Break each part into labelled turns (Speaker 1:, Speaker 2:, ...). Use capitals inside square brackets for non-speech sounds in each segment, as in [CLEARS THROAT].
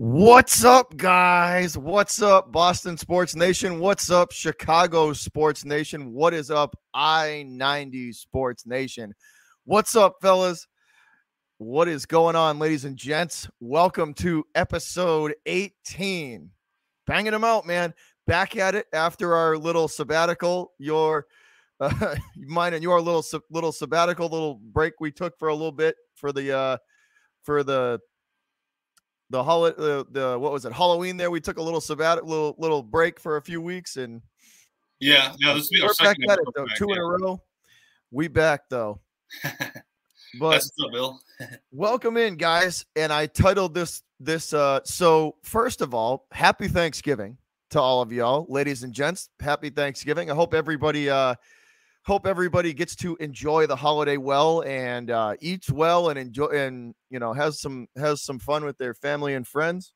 Speaker 1: What's up, guys? What's up, Boston Sports Nation? What's up, Chicago Sports Nation? What is up, I 90 Sports Nation? What's up, fellas? What is going on, ladies and gents? Welcome to episode 18. Banging them out, man. Back at it after our little sabbatical. Your uh, [LAUGHS] mine and your little little sabbatical, little break we took for a little bit for the uh for the the holiday the, the what was it Halloween there we took a little sabbatical little little break for a few weeks and
Speaker 2: yeah yeah this
Speaker 1: will be our second back it, though, back, two yeah. in a row. We back though. [LAUGHS] But up, Bill. [LAUGHS] welcome in guys and I titled this this uh so first of all happy Thanksgiving to all of y'all ladies and gents. Happy Thanksgiving. I hope everybody uh hope everybody gets to enjoy the holiday well and uh, eats well and enjoy and you know has some has some fun with their family and friends.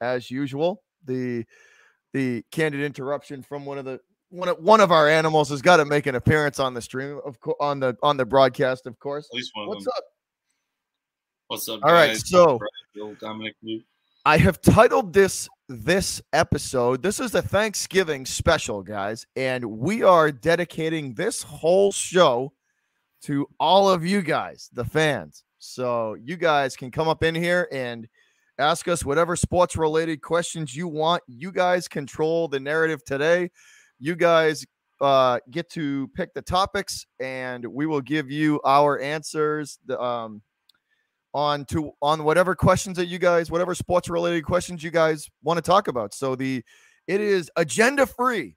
Speaker 1: As usual the the candid interruption from one of the one of, one of our animals has got to make an appearance on the stream of course on the on the broadcast of course.
Speaker 2: At least one
Speaker 1: what's
Speaker 2: up?
Speaker 1: What's up all guys? right so Dominic I have titled this this episode. This is a Thanksgiving special, guys, and we are dedicating this whole show to all of you guys, the fans. So you guys can come up in here and ask us whatever sports related questions you want. You guys control the narrative today. You guys uh, get to pick the topics, and we will give you our answers. The um, on to on whatever questions that you guys, whatever sports related questions you guys want to talk about. So the it is agenda free.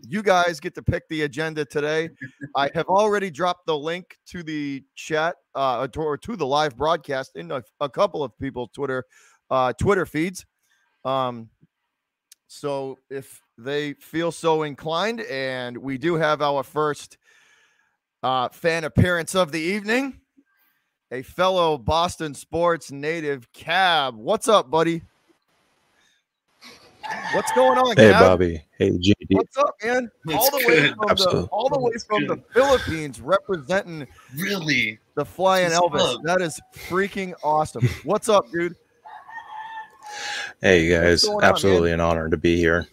Speaker 1: You guys get to pick the agenda today. [LAUGHS] I have already dropped the link to the chat uh, or to the live broadcast in a, a couple of people's Twitter uh, Twitter feeds. Um, so if they feel so inclined, and we do have our first uh, fan appearance of the evening a fellow Boston sports native, Cab. What's up, buddy? What's going on,
Speaker 3: Hey, Cab? Bobby. Hey, JD.
Speaker 1: What's up, man? all the way from the all the way from the Philippines, representing
Speaker 2: really
Speaker 1: the flying Elvis. That is freaking awesome. What's up, dude?
Speaker 3: Hey you guys, absolutely on, an honor to be here.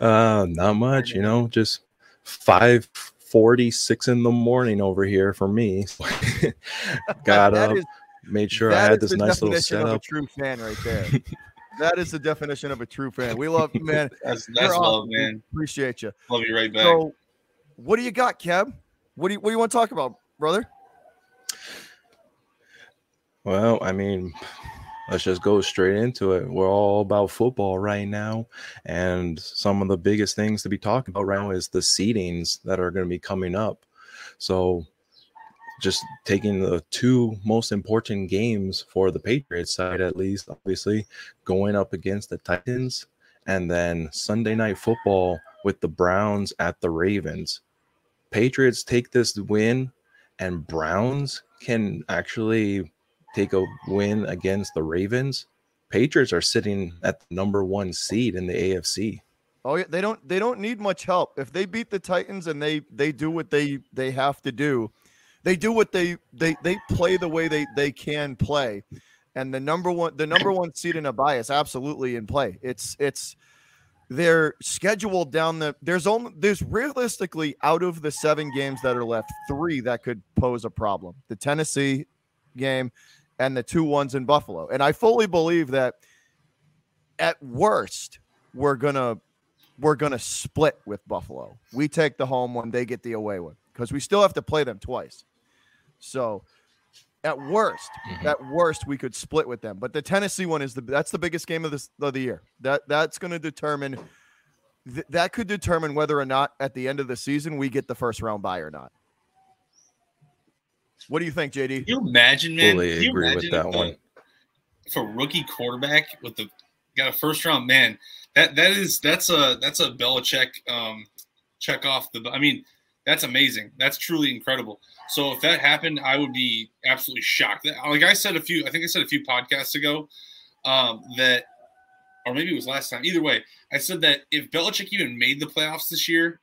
Speaker 3: Uh, not much, you know, just five 46 in the morning over here for me. [LAUGHS] Got up, is, made sure I had this nice little setup.
Speaker 1: true fan right there. [LAUGHS] that is the definition of a true fan. We love man. [LAUGHS]
Speaker 2: that's that's love, awesome. man.
Speaker 1: Appreciate you.
Speaker 2: Love you right back.
Speaker 1: So, what do you got, Kev? What do you what do you want to talk about, brother?
Speaker 3: Well, I mean, let's just go straight into it. We're all about football right now. And some of the biggest things to be talking about right now is the seedings that are going to be coming up. So just taking the two most important games for the Patriots side, at least, obviously, going up against the Titans and then Sunday night football with the Browns at the Ravens. Patriots take this win, and Browns can actually take a win against the Ravens, Patriots are sitting at the number one seed in the AFC.
Speaker 1: Oh yeah, they don't they don't need much help. If they beat the Titans and they they do what they they have to do, they do what they they they play the way they they can play. And the number one the number one seed in a bias absolutely in play. It's it's they're scheduled down the there's only there's realistically out of the seven games that are left, three that could pose a problem. The Tennessee game, and the two ones in Buffalo. And I fully believe that at worst, we're gonna we're gonna split with Buffalo. We take the home one, they get the away one because we still have to play them twice. So at worst, mm-hmm. at worst, we could split with them. But the Tennessee one is the that's the biggest game of this of the year. That that's going to determine th- that could determine whether or not at the end of the season we get the first round bye or not. What do you think, JD?
Speaker 2: Can you imagine, man?
Speaker 3: Fully
Speaker 2: you
Speaker 3: agree with that one.
Speaker 2: For rookie quarterback with the got a first round man, that that is that's a that's a Belichick um, check off the. I mean, that's amazing. That's truly incredible. So if that happened, I would be absolutely shocked. Like I said a few, I think I said a few podcasts ago um, that, or maybe it was last time. Either way, I said that if Belichick even made the playoffs this year,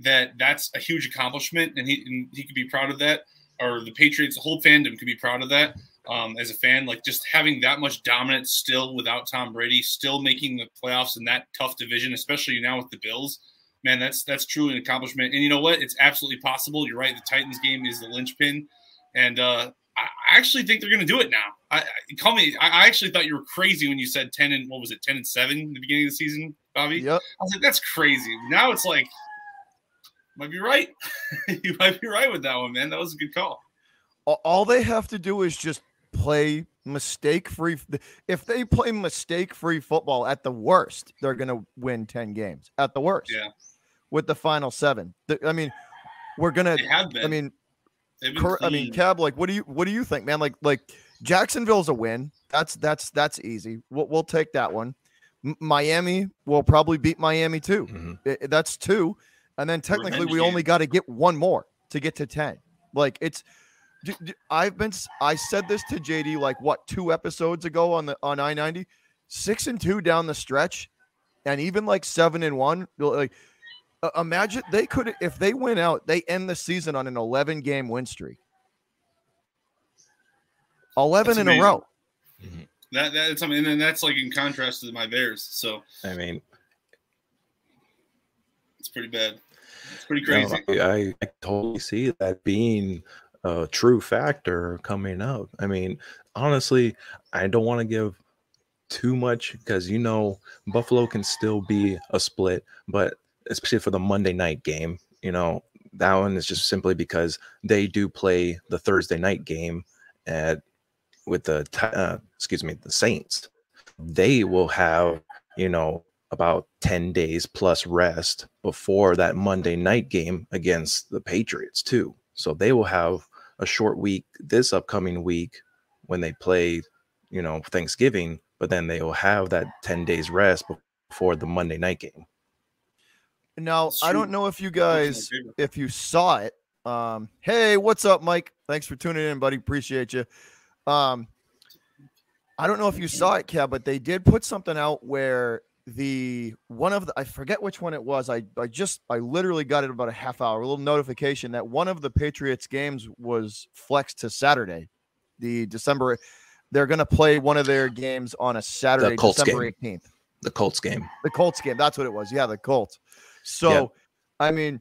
Speaker 2: that that's a huge accomplishment, and he and he could be proud of that or the Patriots, the whole fandom could be proud of that. um, as a fan. Like just having that much dominance still without Tom Brady, still making the playoffs in that tough division, especially now with the Bills. Man, that's that's truly an accomplishment. And you know what? It's absolutely possible. You're right. The Titans game is the linchpin, and uh, I actually think they're going to do it now. I, I call me. I actually thought you were crazy when you said ten and what was it, ten and seven in the beginning of the season, Bobby.
Speaker 1: Yep.
Speaker 2: I was like, that's crazy. Now it's like, might be right. [LAUGHS] you might be right with that one, man. That was a good call.
Speaker 1: All they have to do is just play mistake free. If they play mistake free football at the worst, they're going to win 10 games at the worst.
Speaker 2: Yeah.
Speaker 1: With the final seven. I mean, we're going to, I mean, I mean, Cab, like, what do you, what do you think, man? Like, like Jacksonville's a win. That's, that's, that's easy. We'll, we'll take that one. M- Miami will probably beat Miami too. Mm-hmm. It, that's two. And then technically Revenge we game. only got to get one more to get to 10. Like it's, I've been I said this to JD like what two episodes ago on the on I ninety, six and two down the stretch, and even like seven and one. Like uh, imagine they could if they win out, they end the season on an eleven game win streak. Eleven in a row.
Speaker 2: Mm-hmm. That that's I mean, and that's like in contrast to my Bears. So
Speaker 3: I mean,
Speaker 2: it's pretty bad. It's pretty crazy.
Speaker 3: No, I, I totally see that being a true factor coming up. I mean, honestly, I don't want to give too much because you know Buffalo can still be a split, but especially for the Monday night game, you know, that one is just simply because they do play the Thursday night game at with the uh, excuse me the Saints. They will have you know about 10 days plus rest before that Monday night game against the Patriots too. So they will have a short week this upcoming week when they play, you know, Thanksgiving, but then they will have that 10 days rest before the Monday night game.
Speaker 1: Now, I don't know if you guys if you saw it. Um, hey, what's up, Mike? Thanks for tuning in, buddy. Appreciate you. Um, I don't know if you saw it, Kev, but they did put something out where the one of the I forget which one it was. I I just I literally got it about a half hour, a little notification that one of the Patriots games was flexed to Saturday. The December they're going to play one of their games on a Saturday, December
Speaker 3: 18th. The Colts game.
Speaker 1: The Colts game. That's what it was. Yeah, the Colts. So, yeah. I mean,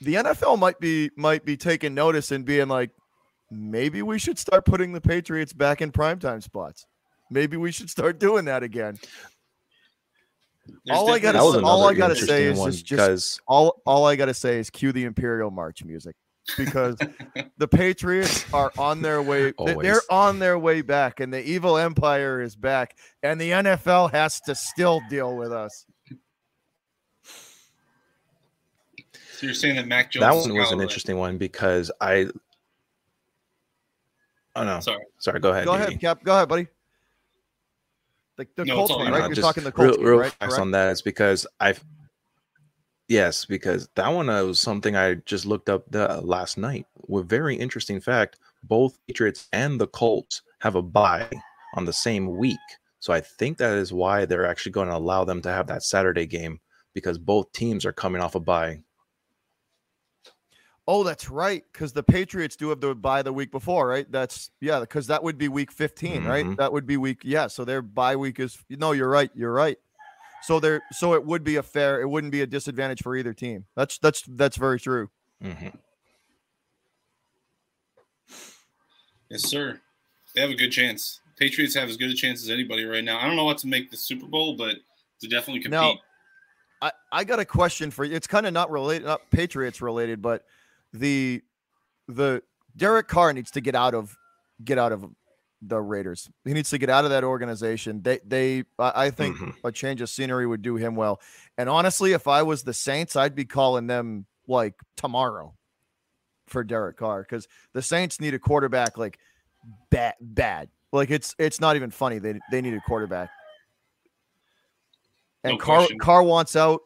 Speaker 1: the NFL might be might be taking notice and being like, maybe we should start putting the Patriots back in primetime spots. Maybe we should start doing that again all I gotta all I gotta say is just, just all all I gotta say is cue the Imperial March music because [LAUGHS] the Patriots are on their way. [LAUGHS] They're on their way back, and the evil empire is back, and the NFL has to still deal with us.
Speaker 2: So you're saying that Mac Jones?
Speaker 3: That one was an interesting one because I. Oh no! Sorry, sorry. Go ahead.
Speaker 1: Go ahead, Cap. Go ahead, buddy. The, the no, Colts one, right? You're talking the Colts
Speaker 3: real, real
Speaker 1: game, right?
Speaker 3: on that is because I've yes, because that one uh, was something I just looked up the, uh, last night. With very interesting fact, both Patriots and the Colts have a bye on the same week. So I think that is why they're actually going to allow them to have that Saturday game because both teams are coming off a bye.
Speaker 1: Oh, that's right. Because the Patriots do have the bye the week before, right? That's yeah. Because that would be week 15, mm-hmm. right? That would be week yeah. So their bye week is no. You're right. You're right. So there. So it would be a fair. It wouldn't be a disadvantage for either team. That's that's that's very true.
Speaker 3: Mm-hmm.
Speaker 2: Yes, sir. They have a good chance. Patriots have as good a chance as anybody right now. I don't know what to make the Super Bowl, but to definitely compete. Now,
Speaker 1: I, I got a question for you. It's kind of not related, not Patriots related, but the the Derek Carr needs to get out of get out of the Raiders. He needs to get out of that organization. They they I think mm-hmm. a change of scenery would do him well. And honestly, if I was the Saints, I'd be calling them like tomorrow for Derek Carr because the Saints need a quarterback like bad bad. Like it's it's not even funny. They they need a quarterback. And no Carr Carr wants out.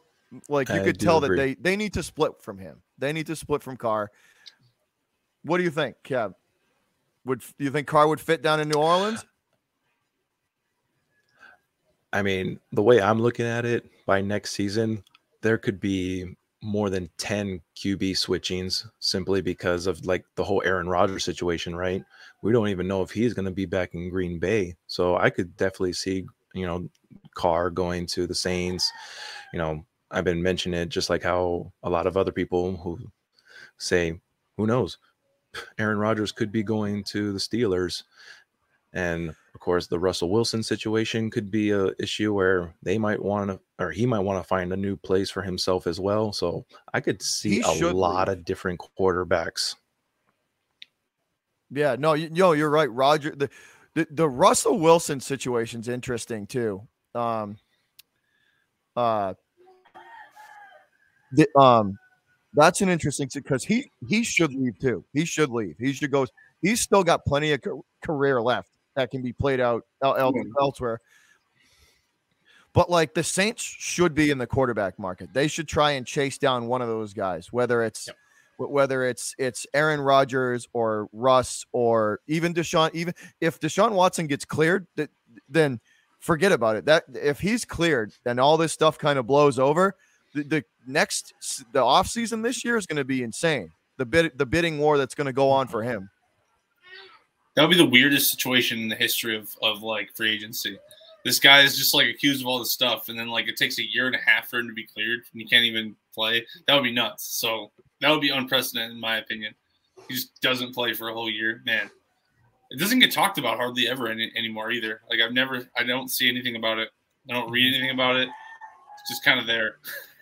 Speaker 1: Like you I could tell agree. that they they need to split from him. They need to split from Carr. What do you think, Kev? Would do you think Carr would fit down in New Orleans?
Speaker 3: I mean, the way I'm looking at it, by next season, there could be more than 10 QB switchings simply because of like the whole Aaron Rodgers situation, right? We don't even know if he's going to be back in Green Bay. So I could definitely see, you know, Carr going to the Saints. You know, I've been mentioning it just like how a lot of other people who say, who knows, Aaron Rodgers could be going to the Steelers. And of course, the Russell Wilson situation could be a issue where they might want to, or he might want to find a new place for himself as well. So I could see he a lot of different quarterbacks.
Speaker 1: Yeah, no, you, no, you're right, Roger. The, the the Russell Wilson situation's interesting too. Um, uh, the, um, that's an interesting because he he should leave too. He should leave. He should go. He's still got plenty of career left that can be played out elsewhere. But like the Saints should be in the quarterback market. They should try and chase down one of those guys, whether it's yep. whether it's it's Aaron Rodgers or Russ or even Deshaun. Even if Deshaun Watson gets cleared, then forget about it. That if he's cleared and all this stuff kind of blows over, the, the next the off season this year is going to be insane. The bid the bidding war that's going to go on for him.
Speaker 2: That would be the weirdest situation in the history of of like free agency. This guy is just like accused of all this stuff, and then like it takes a year and a half for him to be cleared, and he can't even play. That would be nuts. So that would be unprecedented in my opinion. He just doesn't play for a whole year, man. It doesn't get talked about hardly ever any, anymore either. Like I've never, I don't see anything about it. I don't read anything about it. It's just kind of there. [LAUGHS]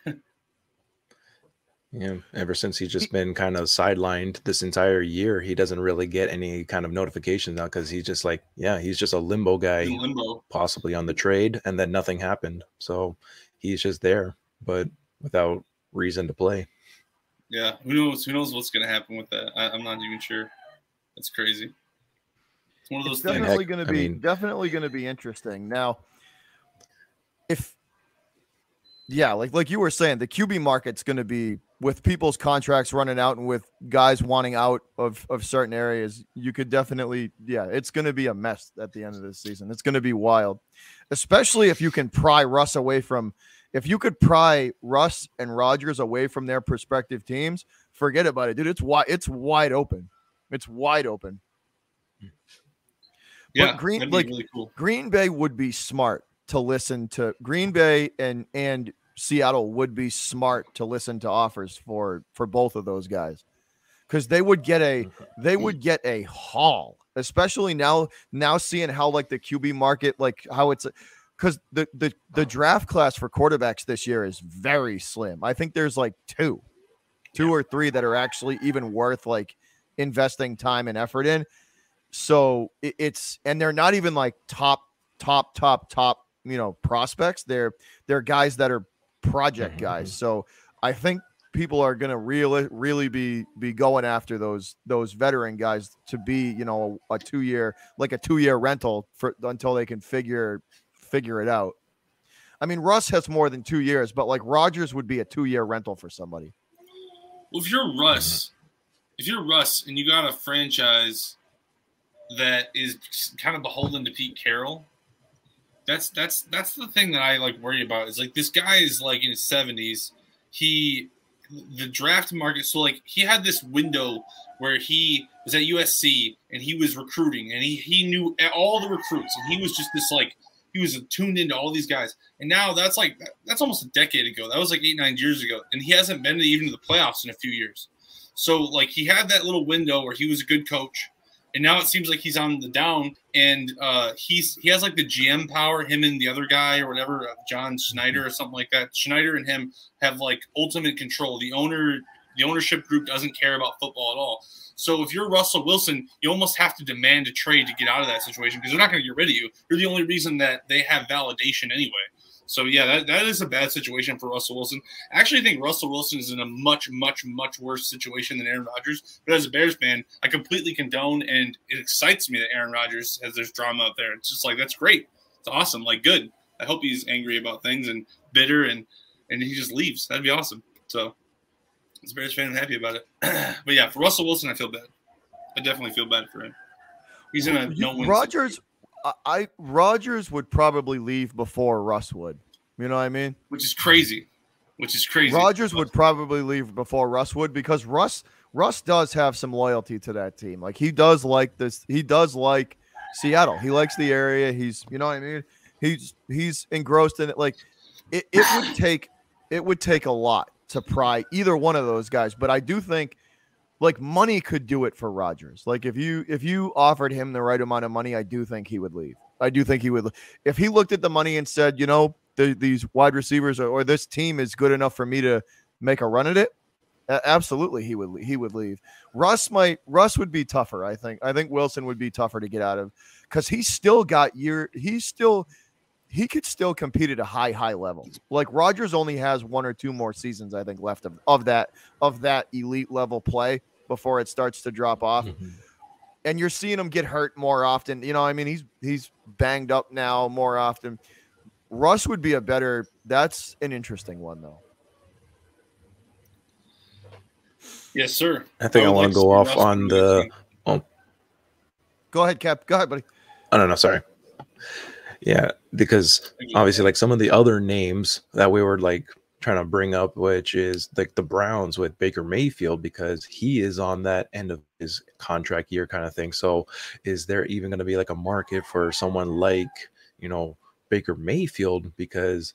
Speaker 3: Yeah, ever since he's just been kind of sidelined this entire year, he doesn't really get any kind of notifications now because he's just like, yeah, he's just a limbo guy, limbo. possibly on the trade, and then nothing happened. So he's just there, but without reason to play.
Speaker 2: Yeah, who knows? Who knows what's going to happen with that? I, am not even sure. That's crazy.
Speaker 1: It's one of those it's things. Definitely going to be mean, definitely going to be interesting. Now, if yeah, like like you were saying, the QB market's going to be with people's contracts running out and with guys wanting out of of certain areas. You could definitely, yeah, it's going to be a mess at the end of this season. It's going to be wild, especially if you can pry Russ away from. If you could pry Russ and Rodgers away from their prospective teams, forget about it, dude. It's wide. It's wide open. It's wide open.
Speaker 2: Yeah, but Green like really cool.
Speaker 1: Green Bay would be smart to listen to Green Bay and and Seattle would be smart to listen to offers for for both of those guys. Because they would get a they would get a haul especially now now seeing how like the QB market like how it's because the the the oh. draft class for quarterbacks this year is very slim. I think there's like two two or three that are actually even worth like investing time and effort in. So it, it's and they're not even like top top top top you know prospects. They're they're guys that are project mm-hmm, guys. Mm-hmm. So I think people are going to really really be be going after those those veteran guys to be you know a, a two year like a two year rental for until they can figure figure it out. I mean, Russ has more than two years, but like Rodgers would be a two year rental for somebody.
Speaker 2: Well, if you're Russ, if you're Russ and you got a franchise that is kind of beholden to Pete Carroll, that's that's that's the thing that I like worry about is like this guy is like in his seventies. He the draft market. So like he had this window where he was at USC and he was recruiting and he he knew all the recruits and he was just this like he was tuned into all these guys. And now that's like that's almost a decade ago. That was like eight nine years ago, and he hasn't been even to the playoffs in a few years. So like he had that little window where he was a good coach and now it seems like he's on the down and uh, he's he has like the GM power. Him and the other guy or whatever, uh, John Schneider or something like that. Schneider and him have like ultimate control. The owner, the ownership group doesn't care about football at all. So if you're Russell Wilson, you almost have to demand a trade to get out of that situation because they're not going to get rid of you. You're the only reason that they have validation anyway. So yeah, that, that is a bad situation for Russell Wilson. I actually think Russell Wilson is in a much, much, much worse situation than Aaron Rodgers. But as a Bears fan, I completely condone and it excites me that Aaron Rodgers has this drama out there. It's just like that's great. It's awesome. Like good. I hope he's angry about things and bitter and and he just leaves. That'd be awesome. So as a Bears fan, I'm happy about it. [CLEARS THROAT] but yeah, for Russell Wilson, I feel bad. I definitely feel bad for him. He's in a no win.
Speaker 1: Rodgers I Rodgers would probably leave before Russ would. You know what I mean?
Speaker 2: Which is crazy. which is crazy.
Speaker 1: Rodgers would probably leave before Russ would because Russ Russ does have some loyalty to that team. Like he does like this. He does like Seattle. He likes the area. He's you know what I mean. He's he's engrossed in it. Like it, it would take it would take a lot to pry either one of those guys. But I do think like money could do it for Rodgers. Like if you if you offered him the right amount of money, I do think he would leave. I do think he would. If he looked at the money and said, you know, the, these wide receivers or, or, this team is good enough for me to make a run at it, absolutely he would he would leave. Russ might Russ would be tougher. I think. I think Wilson would be tougher to get out of because he's still got year. He's still he could still compete at a high high level. Like Rodgers only has one or two more seasons I think left of, of that of that elite level play before it starts to drop off. Mm-hmm. And you're seeing him get hurt more often. You know, I mean, he's he's banged up now more often. Russ would be a better. That's an interesting one though.
Speaker 2: Yes, sir.
Speaker 3: I think I, I want to go off on the. Oh.
Speaker 1: Go ahead, Cap. Go ahead, buddy.
Speaker 3: Oh no, no, sorry. Yeah, because obviously, like some of the other names that we were like trying to bring up, which is like the Browns with Baker Mayfield, because he is on that end of his contract year kind of thing. So, is there even going to be like a market for someone like, you know, Baker Mayfield? Because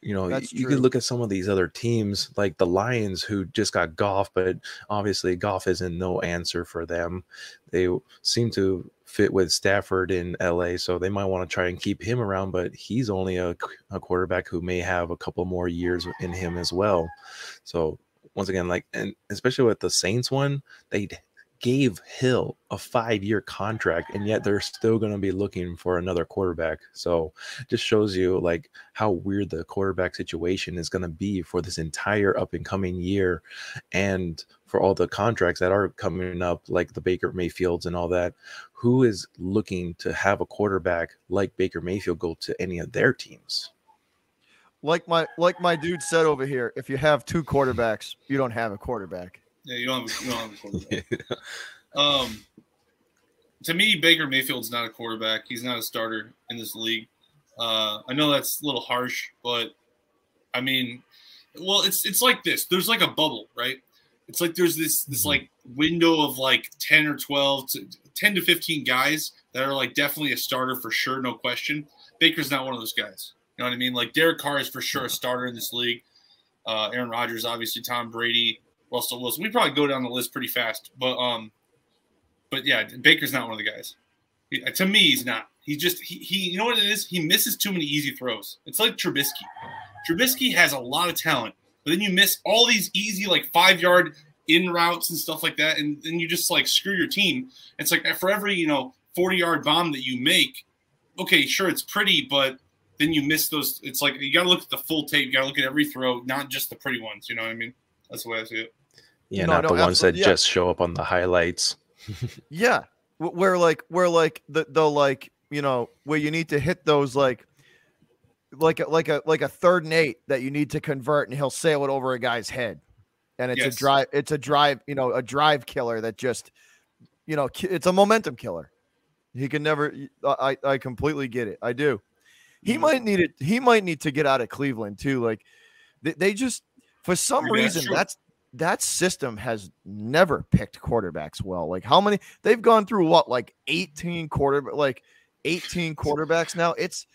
Speaker 3: you know, That's you, you could look at some of these other teams like the Lions who just got Goff, but obviously Goff isn't no answer for them. They seem to fit with Stafford in LA, so they might want to try and keep him around, but he's only a, a quarterback who may have a couple more years in him as well. So once again, like and especially with the Saints one, they gave Hill a five year contract, and yet they're still going to be looking for another quarterback. So just shows you like how weird the quarterback situation is going to be for this entire up and coming year, and for all the contracts that are coming up, like the Baker Mayfields and all that. Who is looking to have a quarterback like Baker Mayfield go to any of their teams?
Speaker 1: Like my like my dude said over here, if you have two quarterbacks, you don't have a quarterback.
Speaker 2: Yeah, you don't have, you don't have a quarterback. [LAUGHS] yeah. Um, to me, Baker Mayfield's not a quarterback. He's not a starter in this league. Uh, I know that's a little harsh, but I mean, well, it's it's like this. There's like a bubble, right? It's like there's this this like window of like 10 or 12 to 10 to 15 guys that are like definitely a starter for sure, no question. Baker's not one of those guys. You know what I mean? Like Derek Carr is for sure a starter in this league. Uh, Aaron Rodgers, obviously, Tom Brady, Russell Wilson. We probably go down the list pretty fast, but um, but yeah, Baker's not one of the guys. He, to me, he's not. He just he, he you know what it is? He misses too many easy throws. It's like Trubisky. Trubisky has a lot of talent, but then you miss all these easy like five yard in routes and stuff like that, and then you just like screw your team. It's like for every you know forty yard bomb that you make, okay, sure it's pretty, but then you miss those. It's like you got to look at the full tape. You got to look at every throw, not just the pretty ones. You know what I mean? That's the way I see it.
Speaker 3: Yeah, no, not no, the ones that yeah. just show up on the highlights. [LAUGHS]
Speaker 1: yeah, where like where like the the like you know where you need to hit those like like a, like a like a third and eight that you need to convert, and he'll sail it over a guy's head, and it's yes. a drive. It's a drive. You know, a drive killer that just you know it's a momentum killer. He can never. I I completely get it. I do. He mm-hmm. might need it. He might need to get out of Cleveland too. Like they, they just for some reason that's that system has never picked quarterbacks well. Like how many they've gone through what like 18 quarter like 18 quarterbacks now. It's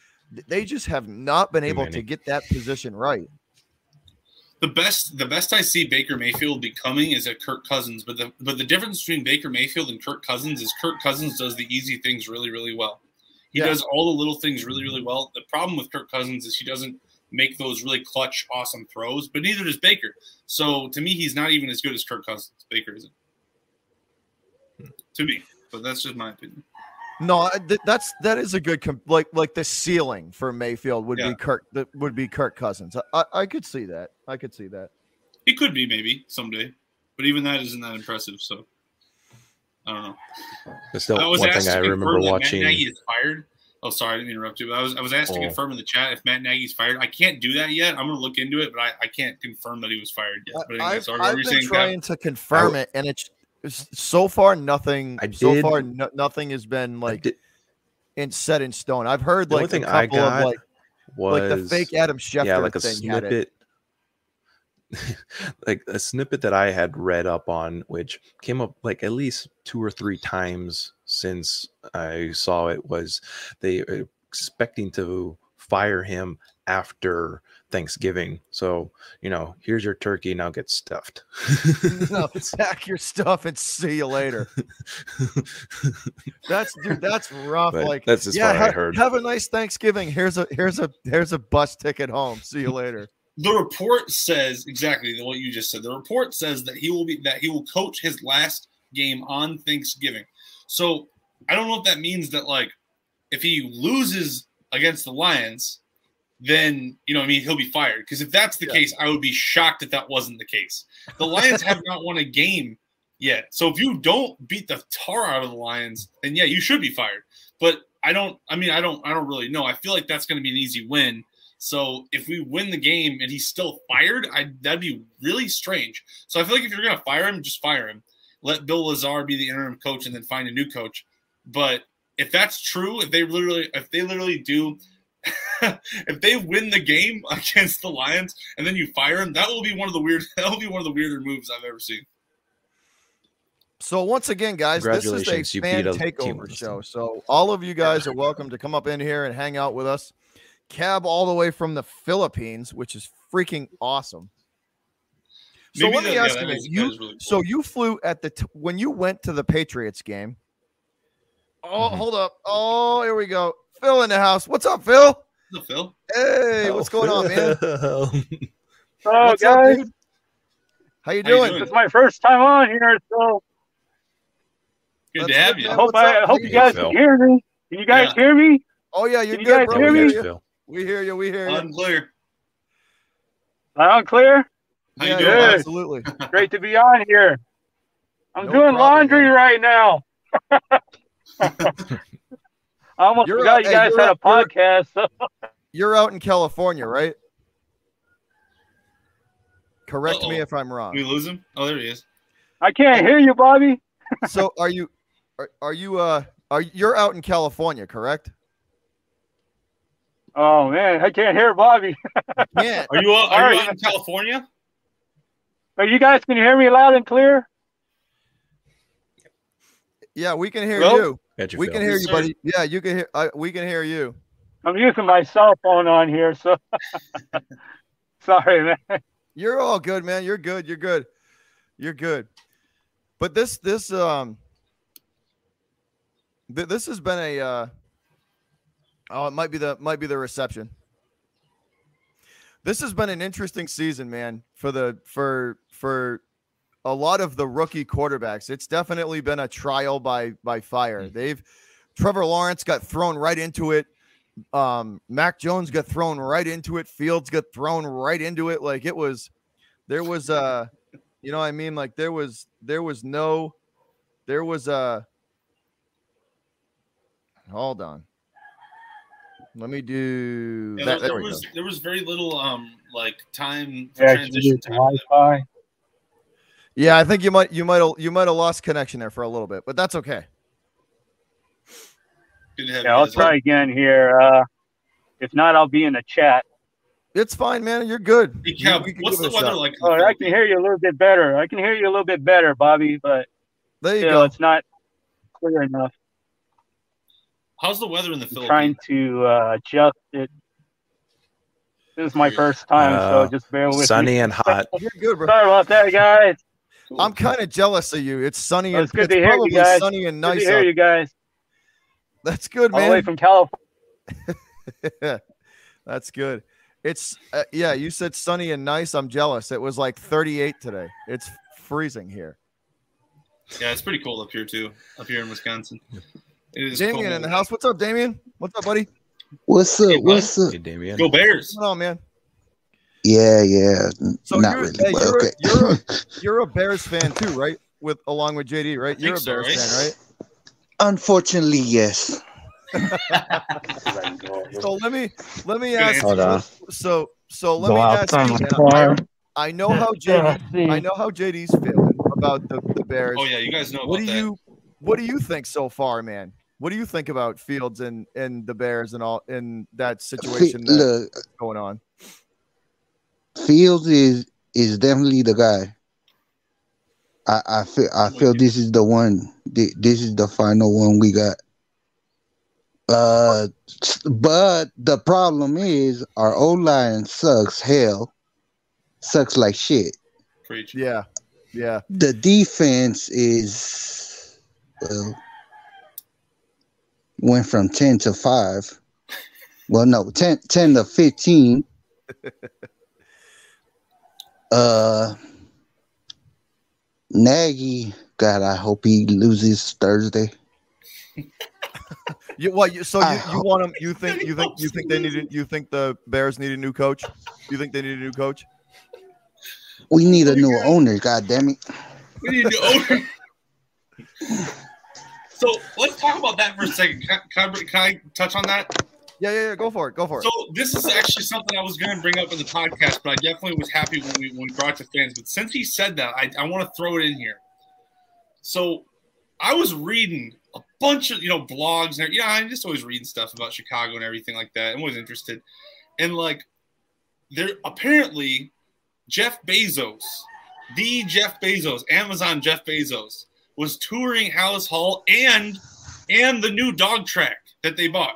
Speaker 1: they just have not been able to get that position right.
Speaker 2: The best the best I see Baker Mayfield becoming is a Kirk Cousins, but the but the difference between Baker Mayfield and Kirk Cousins is Kirk Cousins does the easy things really really well. He yeah. does all the little things really really well. The problem with Kirk Cousins is he doesn't make those really clutch, awesome throws, but neither does Baker. So to me, he's not even as good as Kirk Cousins. Baker isn't. To me, but that's just my opinion.
Speaker 1: No, that's that is a good comp- like like the ceiling for Mayfield would yeah. be Kirk that would be Kirk Cousins. I, I could see that. I could see that.
Speaker 2: He could be maybe someday, but even that isn't that impressive. So I don't know.
Speaker 3: There's still one thing I remember watching.
Speaker 2: Matt Nagy is fired. Oh, sorry, I didn't interrupt you. But I was I was asked oh. to confirm in the chat if Matt Nagy's fired. I can't do that yet. I'm going to look into it, but I, I can't confirm that he was fired yet. But
Speaker 1: anyway, I've, sorry, I've been trying that? to confirm I, it, and it's, it's, so far nothing. I so far no, nothing has been like in set in stone. I've heard like the
Speaker 3: thing I got
Speaker 1: of, like
Speaker 3: was
Speaker 1: like the fake Adam Schefter yeah, like a snippet. [LAUGHS]
Speaker 3: like a snippet that I had read up on, which came up like at least two or three times since I saw it, was they expecting to fire him after Thanksgiving. So, you know, here's your turkey. Now get stuffed. [LAUGHS]
Speaker 1: no, [LAUGHS] pack your stuff and see you later. that's dude, that's rough. But like
Speaker 3: that's as yeah, far ha- I heard.
Speaker 1: Have a nice Thanksgiving. Here's a here's a here's a bus ticket home. See you later.
Speaker 2: The report says exactly what you just said. The report says that he will be that he will coach his last game on Thanksgiving. So I don't know if that means that like if he loses against the Lions, then you know, I mean, he'll be fired. Because if that's the yeah. case, I would be shocked if that wasn't the case. The Lions have not won a game yet, so if you don't beat the tar out of the Lions, then yeah, you should be fired. But I don't. I mean, I don't. I don't really know. I feel like that's going to be an easy win. So if we win the game and he's still fired, I that'd be really strange. So I feel like if you're going to fire him, just fire him. Let Bill Lazor be the interim coach and then find a new coach. But if that's true, if they literally, if they literally do [LAUGHS] if they win the game [LAUGHS] against the Lions and then you fire him, that will be one of the weird. [LAUGHS] That will be one of the weirder moves I've ever seen.
Speaker 1: So once again, guys, this is a fan takeover show. So all of you guys are welcome to come up in here and hang out with us. Cab all the way from the Philippines, which is freaking awesome. So Maybe let me ask yeah, you, is, you really cool. so you flew at the t- when you went to the Patriots game. Oh, mm-hmm. hold up! Oh, here we go. Phil in the house. What's up, Phil?
Speaker 2: Hello, Phil.
Speaker 1: Hey, what's going on, man? [LAUGHS]
Speaker 4: Oh, guys. Up,
Speaker 1: How you doing?
Speaker 4: It's my first time on here, so
Speaker 2: good That's to have you.
Speaker 4: I hope I, I hope you guys can hear me. Can you guys yeah. hear me?
Speaker 1: Oh yeah, you're
Speaker 4: can
Speaker 1: good,
Speaker 4: you guys
Speaker 1: bro.
Speaker 4: Hear
Speaker 1: me?
Speaker 4: Phil.
Speaker 1: We hear you. We hear you.
Speaker 2: I'm clear.
Speaker 4: I'm clear.
Speaker 2: How yeah, you doing?
Speaker 1: Absolutely. [LAUGHS]
Speaker 4: Great to be on here. I'm no doing problem, laundry man. right now. [LAUGHS] I almost you're forgot out, you guys hey, had out, a podcast.
Speaker 1: You're, you're, out in California, right? Correct Uh-oh. me if I'm wrong.
Speaker 2: we lose him? Oh, there he is.
Speaker 4: I can't hear you, Bobby.
Speaker 1: so are you are, are you uh are you're out in California, correct?
Speaker 4: Oh man, I can't hear Bobby. [LAUGHS]
Speaker 2: yeah. Are you uh, are you out in California?
Speaker 4: Are you guys can you hear me loud and clear?
Speaker 1: Yeah, we can hear you. we can hear you, buddy. Yeah, you can hear. Uh, we can hear you.
Speaker 4: I'm using my cell phone on here, so [LAUGHS] sorry, man.
Speaker 1: You're all good, man. You're good. You're good. You're good. But this, this, um, th- this has been a. Uh, oh, it might be the might be the reception. This has been an interesting season, man. For the for for a lot of the rookie quarterbacks. It's definitely been a trial by by fire. Mm-hmm. They've Trevor Lawrence got thrown right into it. Um, Mac Jones got thrown right into it. Fields got thrown right into it. Like it was, there was a, you know, what I mean, like there was there was no, there was a. Hold on. Let me do.
Speaker 2: Yeah, that. There, there was go. there was very little um like time for yeah, transition time.
Speaker 4: Wi-Fi.
Speaker 1: Yeah, I think you might you might you might have lost connection there for a little bit, but that's okay.
Speaker 4: Yeah, I'll try again here. Uh, if not, I'll be in the chat.
Speaker 1: It's fine, man. You're good.
Speaker 2: Yeah, you, what's the weather like?
Speaker 4: Oh, I can hear you a little bit better. I can hear you a little bit better, Bobby, but
Speaker 1: there you still, go.
Speaker 4: It's not clear enough.
Speaker 2: How's the weather in the I'm Philippines?
Speaker 4: Trying to uh, adjust it. This is my first time, uh, so just bear with
Speaker 3: sunny
Speaker 4: me.
Speaker 3: Sunny and hot. [LAUGHS]
Speaker 1: You're good, bro.
Speaker 4: Sorry about that, guys.
Speaker 1: I'm kind of jealous of you. It's sunny
Speaker 4: well,
Speaker 1: and
Speaker 4: it's good to hear you guys.
Speaker 1: sunny and nice.
Speaker 4: Good to hear you guys.
Speaker 1: That's good, man.
Speaker 4: All the way from California. [LAUGHS]
Speaker 1: That's good. It's uh, yeah. You said sunny and nice. I'm jealous. It was like 38 today. It's freezing here.
Speaker 2: Yeah, it's pretty cold up here too. Up here in Wisconsin.
Speaker 1: It is Damien cold. in the house. What's up, Damien? What's up, buddy?
Speaker 5: What's up? Hey, What's up?
Speaker 3: Hey, Damien.
Speaker 2: Go Bears.
Speaker 1: What's going on, man?
Speaker 5: Yeah, yeah. So Not
Speaker 1: you're,
Speaker 5: really. Hey,
Speaker 1: you're,
Speaker 5: okay.
Speaker 1: a, you're, a, [LAUGHS] you're, a, Bears fan too, right? With along with JD, right? You're a so, Bears right? fan, right?
Speaker 5: Unfortunately, yes. [LAUGHS]
Speaker 1: so let me let me ask.
Speaker 5: Hold on.
Speaker 1: So so let Go me ask you. I, I know how JD. [LAUGHS] I know how JD's feeling about the, the Bears.
Speaker 2: Oh yeah, you guys know.
Speaker 1: What do
Speaker 2: that.
Speaker 1: you What do you think so far, man? What do you think about Fields and and the Bears and all in that situation that's
Speaker 5: Look,
Speaker 1: going on?
Speaker 5: Fields is is definitely the guy. I, I feel I feel this is the one. This is the final one we got. Uh, but the problem is our O line sucks hell, sucks like shit.
Speaker 2: Preach.
Speaker 1: Yeah, yeah.
Speaker 5: The defense is well went from ten to five. Well, no, 10, 10 to fifteen. [LAUGHS] uh, Nagy, God, I hope he loses Thursday. [LAUGHS]
Speaker 1: You what? You, so you, you want him? You think [LAUGHS] you think you think they need? You think the Bears need a new coach? You think they need a new coach?
Speaker 5: We need a new owner. God damn it!
Speaker 2: We need a new owner. So let's talk about that for a second. Can, can, I, can I touch on that?
Speaker 1: Yeah, yeah, yeah. Go for it. Go for it.
Speaker 2: So this is actually something I was going to bring up in the podcast, but I definitely was happy when we when we brought it to fans. But since he said that, I, I want to throw it in here. So I was reading a bunch of you know blogs and yeah, I'm just always reading stuff about Chicago and everything like that. I'm always interested, and like there apparently Jeff Bezos, the Jeff Bezos, Amazon Jeff Bezos, was touring Halas Hall and and the new dog track that they bought.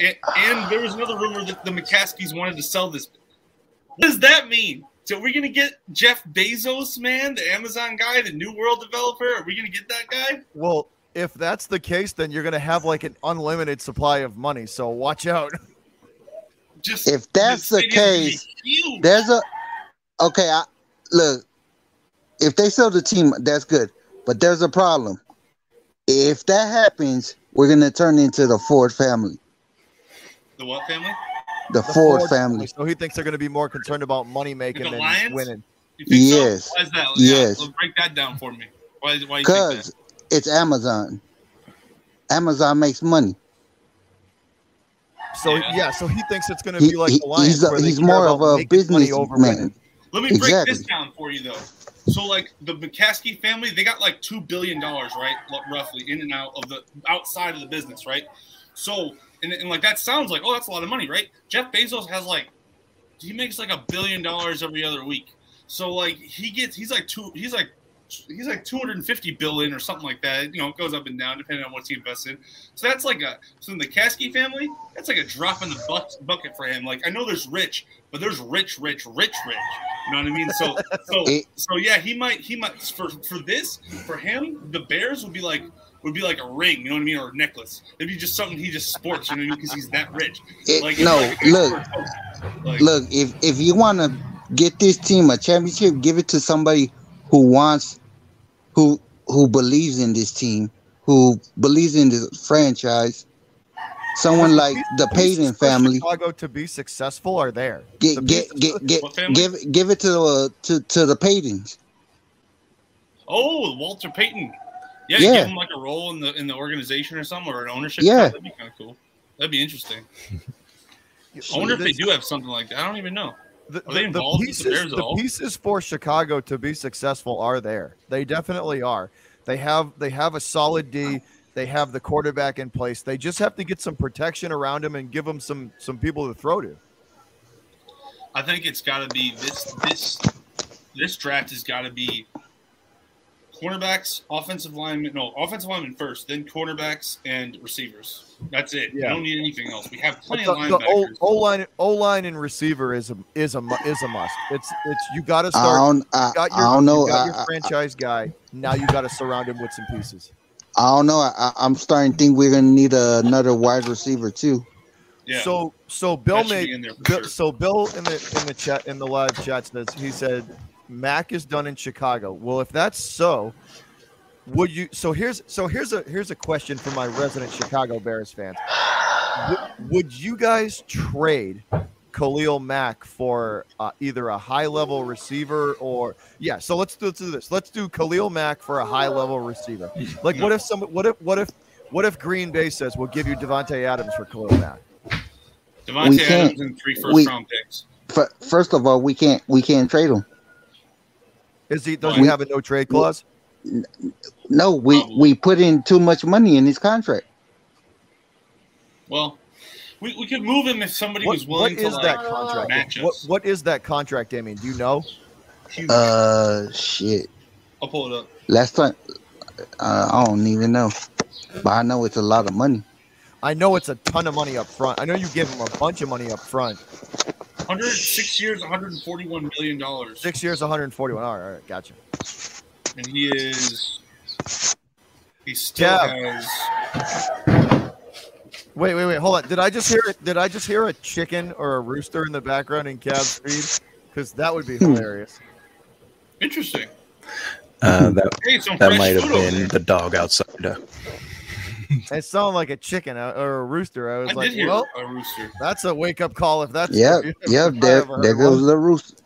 Speaker 2: And, and there was another rumor that the McCaskeys wanted to sell this. What does that mean? So we're we gonna get Jeff Bezos, man, the Amazon guy, the New World developer? Are we gonna get that guy?
Speaker 1: Well, if that's the case, then you're gonna have like an unlimited supply of money. So watch out.
Speaker 5: Just if that's the case, there's a okay. I, look, if they sell the team, that's good. But there's a problem. If that happens, we're gonna turn into the Ford family.
Speaker 2: The what family?
Speaker 5: The, the Ford, Ford family.
Speaker 1: So he thinks they're going to be more concerned about money making than Lions? winning.
Speaker 5: yes. So?
Speaker 2: Why is that?
Speaker 5: Yes.
Speaker 2: Yeah, break that down for me. Why? Why?
Speaker 5: Because it's Amazon. Amazon makes money.
Speaker 1: So yeah, yeah so he thinks it's going to be he, like the Lions.
Speaker 5: He's, a, he's more of a business over man.
Speaker 2: Let me break exactly. this down for you though. So like the McCaskey family, they got like two billion dollars, right, roughly in and out of the outside of the business, right? So and, and like that sounds like oh that's a lot of money, right? Jeff Bezos has like he makes like a billion dollars every other week. So like he gets he's like two he's like he's like 250 billion or something like that. You know, it goes up and down depending on what he invests in. So that's like a so in the Caskey family, that's like a drop in the bucket for him. Like I know there's rich, but there's rich, rich, rich, rich. You know what I mean? So [LAUGHS] so so yeah, he might he might for for this for him, the Bears would be like would be like a ring, you know what I mean, or a necklace. It'd be just something he just sports, you know, because he's that rich.
Speaker 5: It, like, no, like look, like, look. If if you want to get this team a championship, give it to somebody who wants, who who believes in this team, who believes in this franchise. Someone like the Payton family.
Speaker 1: Chicago to be successful are there.
Speaker 5: Get get get get give give it to uh, to to the Paytons.
Speaker 2: Oh, Walter Payton. Yeah, yeah. give him like a role in the in the organization or something, or an ownership. Yeah, that'd be kind of cool. That'd be interesting. [LAUGHS] I wonder if they do have something like that. I don't even know. The, involved
Speaker 1: the pieces,
Speaker 2: the, the
Speaker 1: pieces for Chicago to be successful are there. They definitely are. They have they have a solid D. They have the quarterback in place. They just have to get some protection around him and give him some some people to throw to.
Speaker 2: I think it's got to be this this this draft has got to be cornerbacks, offensive linemen, no, offensive linemen first, then cornerbacks and receivers. That's it. Yeah. We don't need anything else. We have plenty the, of linebackers.
Speaker 1: O line, O line, and receiver is a is a is a must. It's it's you got to start. I don't,
Speaker 5: I, got your, I don't know.
Speaker 1: You got your I, franchise guy. Now you got to surround him with some pieces.
Speaker 5: I don't know. I, am starting to think we're gonna need another wide receiver too.
Speaker 1: Yeah. So so Bill made Bill, sure. so Bill in the in the chat in the live chat says he said Mack is done in Chicago. Well, if that's so, would you? So here's so here's a here's a question for my resident Chicago Bears fans. Would, would you guys trade Khalil Mack for uh, either a high level receiver or yeah? So let's do, let's do this. Let's do Khalil Mack for a high level receiver. Like what if some what if what if what if Green Bay says we'll give you Davante Adams for Khalil Mack?
Speaker 2: Davante Adams and three first we, round picks.
Speaker 5: First of all, we can't we can't trade him.
Speaker 1: Is he? Does he have a no trade clause?
Speaker 5: No, we we put in too much money in his contract.
Speaker 2: Well, We, we could move him if somebody what, was willing
Speaker 1: what is
Speaker 2: to
Speaker 1: that like, contract? What, what is that contract, Damien? Do you know?
Speaker 5: Uh, shit.
Speaker 2: I'll pull it up.
Speaker 5: Last time, uh, I don't even know, but I know it's a lot of money.
Speaker 1: I know it's a ton of money up front. I know you give him a bunch of money up front.
Speaker 2: 106 years, 141 million dollars.
Speaker 1: Six years, 141. All right, all right, gotcha.
Speaker 2: And he is. He still yeah.
Speaker 1: has. Wait, wait, wait. Hold on. Did I just hear it? Did I just hear a chicken or a rooster in the background in Cavs feed? Because that would be hmm. hilarious.
Speaker 2: Interesting.
Speaker 3: Uh, that hey, that might have been the dog outside. [LAUGHS]
Speaker 1: It sounded like a chicken uh, or a rooster. I was
Speaker 2: I
Speaker 1: like,
Speaker 2: well, a rooster.
Speaker 1: That's a wake up call. If that's
Speaker 5: yep, [LAUGHS] yep. There, there goes the rooster.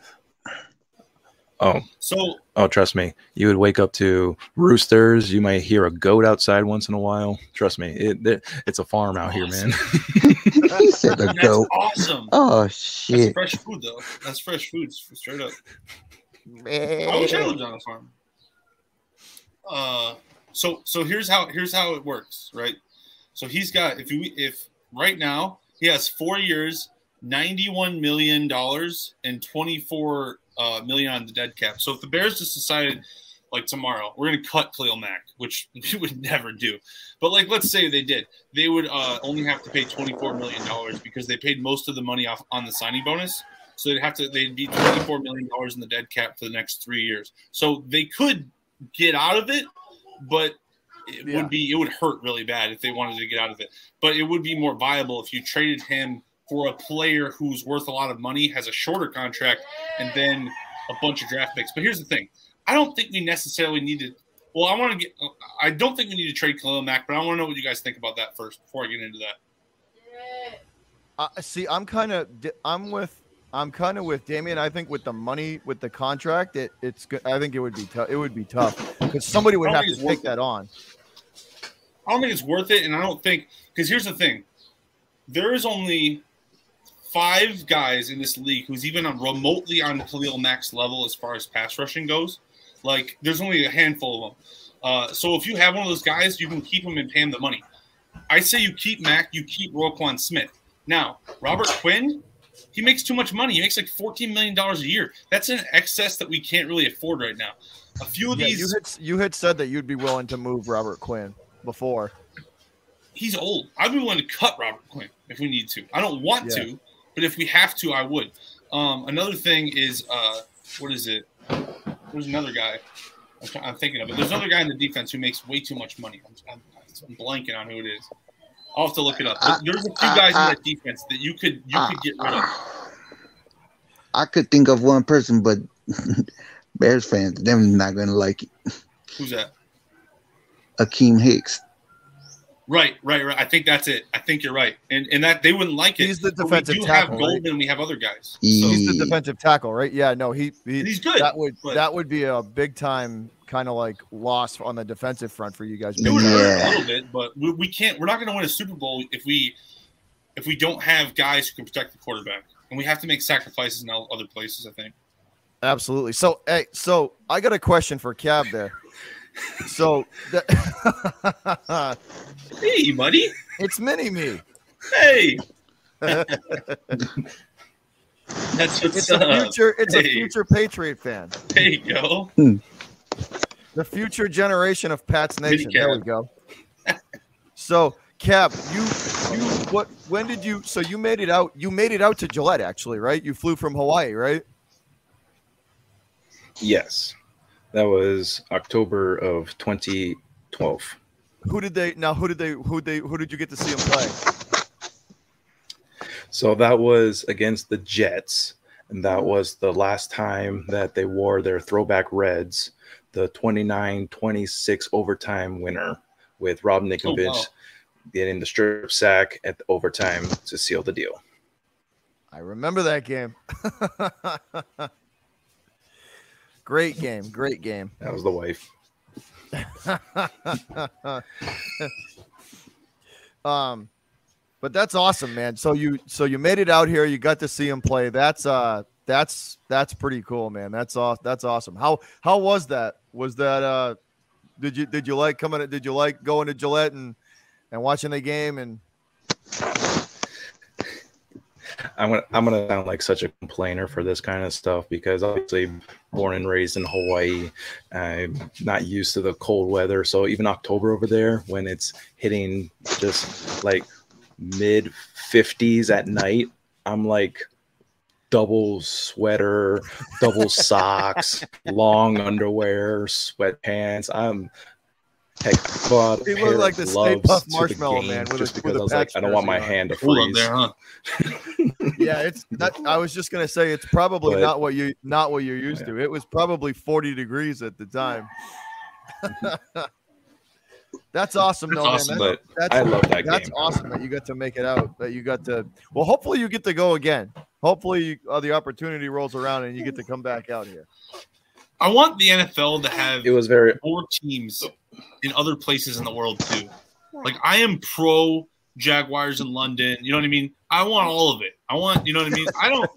Speaker 3: Oh,
Speaker 2: so
Speaker 3: oh, trust me, you would wake up to roosters. You might hear a goat outside once in a while. Trust me, it, it it's a farm out awesome. here, man. [LAUGHS]
Speaker 5: he said a goat.
Speaker 2: Awesome.
Speaker 5: Oh shit.
Speaker 2: That's fresh food though. That's fresh food, straight up. Man. I wish I lived on a farm. Uh, so so here's how here's how it works, right? So he's got if you if right now he has four years, ninety one million dollars, and twenty four uh, million on the dead cap. So if the Bears just decided, like tomorrow, we're going to cut Khalil Mack, which [LAUGHS] we would never do, but like let's say they did, they would uh, only have to pay twenty four million dollars because they paid most of the money off on the signing bonus. So they'd have to they'd be twenty four million dollars in the dead cap for the next three years. So they could get out of it, but it yeah. would be it would hurt really bad if they wanted to get out of it. But it would be more viable if you traded him for a player who's worth a lot of money, has a shorter contract, and then a bunch of draft picks. But here's the thing: I don't think we necessarily need to. Well, I want to get. I don't think we need to trade Khalil Mack, but I want to know what you guys think about that first before I get into that.
Speaker 1: Uh, see, I'm kind of. I'm with. I'm kind of with Damien. I think with the money, with the contract, it it's good. I think it would be tough. It would be tough because somebody would have to take that on.
Speaker 2: I don't think it's worth it, and I don't think because here's the thing: there is only five guys in this league who's even remotely on Khalil Mack's level as far as pass rushing goes. Like, there's only a handful of them. Uh, so if you have one of those guys, you can keep him and pay him the money. I say you keep Mack, you keep Roquan Smith. Now, Robert Quinn, he makes too much money. He makes like $14 million a year. That's an excess that we can't really afford right now. A few of yeah, these.
Speaker 1: You had, you had said that you'd be willing to move Robert Quinn before.
Speaker 2: He's old. I'd be willing to cut Robert Quinn if we need to. I don't want yeah. to, but if we have to, I would. Um, another thing is, uh, what is it? There's another guy. I'm, I'm, thinking of it. There's another guy in the defense who makes way too much money. I'm, I'm, I'm blanking on who it is. I'll have to look it up. Uh, there's a few uh, guys uh, in that defense that you could you could get rid of.
Speaker 5: I could think of one person, but [LAUGHS] Bears fans, them not gonna like it.
Speaker 2: Who's that?
Speaker 5: Akiem Hicks.
Speaker 2: Right, right, right. I think that's it. I think you're right, and and that they wouldn't like it.
Speaker 1: He's the defensive
Speaker 2: we do
Speaker 1: tackle.
Speaker 2: Have Golden, right? we have other guys.
Speaker 1: So. He's the defensive tackle, right? Yeah, no, he, he
Speaker 2: he's good.
Speaker 1: That would but, that would be a big time kind of like loss on the defensive front for you guys.
Speaker 2: It would hurt a uh, little bit, but we, we can't. We're not going to win a Super Bowl if we if we don't have guys who can protect the quarterback, and we have to make sacrifices in other places. I think.
Speaker 1: Absolutely. So, hey, so I got a question for Cab there. So, the, [LAUGHS]
Speaker 2: hey, buddy,
Speaker 1: it's Mini Me.
Speaker 2: Hey. [LAUGHS] That's what's
Speaker 1: it's up. a future. It's hey. a future Patriot fan.
Speaker 2: There you go.
Speaker 5: Hmm.
Speaker 1: The future generation of Pat's Nation. There we go. so, Cap, you, you, what? When did you? So you made it out. You made it out to Gillette, actually, right? You flew from Hawaii, right?
Speaker 3: Yes. That was October of 2012.
Speaker 1: Who did they now? Who did they? Who they? Who did you get to see them play?
Speaker 3: So that was against the Jets, and that was the last time that they wore their throwback reds, the 29-26 overtime winner with Rob Ninkovich oh, wow. getting the strip sack at the overtime to seal the deal.
Speaker 1: I remember that game. [LAUGHS] Great game. Great game.
Speaker 3: That was the wife. [LAUGHS]
Speaker 1: um, but that's awesome, man. So you so you made it out here. You got to see him play. That's uh that's that's pretty cool, man. That's off. That's awesome. How how was that? Was that uh did you did you like coming? Did you like going to Gillette and and watching the game and
Speaker 3: I'm gonna I'm gonna sound like such a complainer for this kind of stuff because obviously born and raised in Hawaii, I'm not used to the cold weather. So even October over there, when it's hitting just like mid 50s at night, I'm like double sweater, double socks, long underwear, sweatpants. I'm heck, bought
Speaker 1: he looked like the Stay Puft Marshmallow Man with
Speaker 3: just
Speaker 1: a,
Speaker 3: because
Speaker 1: with
Speaker 3: I was like, I don't want my hand to freeze.
Speaker 2: There, huh? [LAUGHS]
Speaker 1: yeah, it's not. I was just gonna say it's probably
Speaker 3: But-
Speaker 1: not what you not what you're used
Speaker 3: Yeah.
Speaker 1: to. It was probably 40 degrees at the time. [LAUGHS] That's awesome,
Speaker 2: That's
Speaker 1: though,
Speaker 2: awesome,
Speaker 1: man.
Speaker 3: But
Speaker 1: That's,
Speaker 3: I love that
Speaker 1: that's
Speaker 3: game.
Speaker 1: awesome that you got to make it out. That you got to. Well, hopefully you get to go again. Hopefully uh, the opportunity rolls around and you get to come back out here.
Speaker 2: I want the NFL to have
Speaker 3: It was very
Speaker 2: more teams in other places in the world too. Like I am pro Jaguars in London. You know what I mean? I want all of it. I want you know what I mean? I don't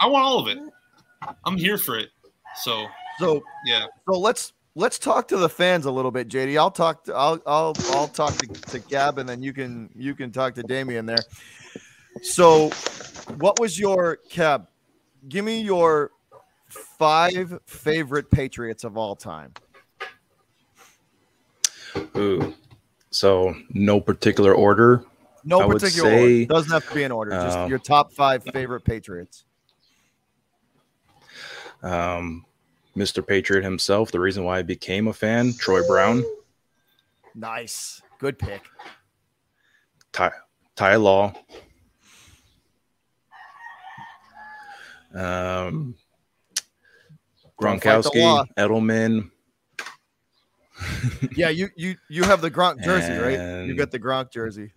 Speaker 2: I want all of it. I'm here for it. So
Speaker 1: So
Speaker 2: yeah.
Speaker 1: So let's let's talk to the fans a little bit, JD. I'll talk to I'll I'll I'll talk to, to Gab and then you can you can talk to Damien there. So what was your Cab? Give me your five favorite Patriots of all time.
Speaker 3: ooh. So no particular order.
Speaker 1: No
Speaker 3: I
Speaker 1: particular
Speaker 3: say,
Speaker 1: order. Doesn't have to be in order. Just
Speaker 3: uh,
Speaker 1: your top five favorite Patriots.
Speaker 3: Um, Mr. Patriot himself, the reason why I became a fan, Troy Brown,
Speaker 1: Nice. Good pick.
Speaker 3: Ty, Ty Law, um,
Speaker 1: Don't fight the law.
Speaker 3: Gronkowski, Edelman. [LAUGHS]
Speaker 1: Yeah, you you you have the Gronk jersey, right? You
Speaker 3: And-
Speaker 1: got the Gronk jersey.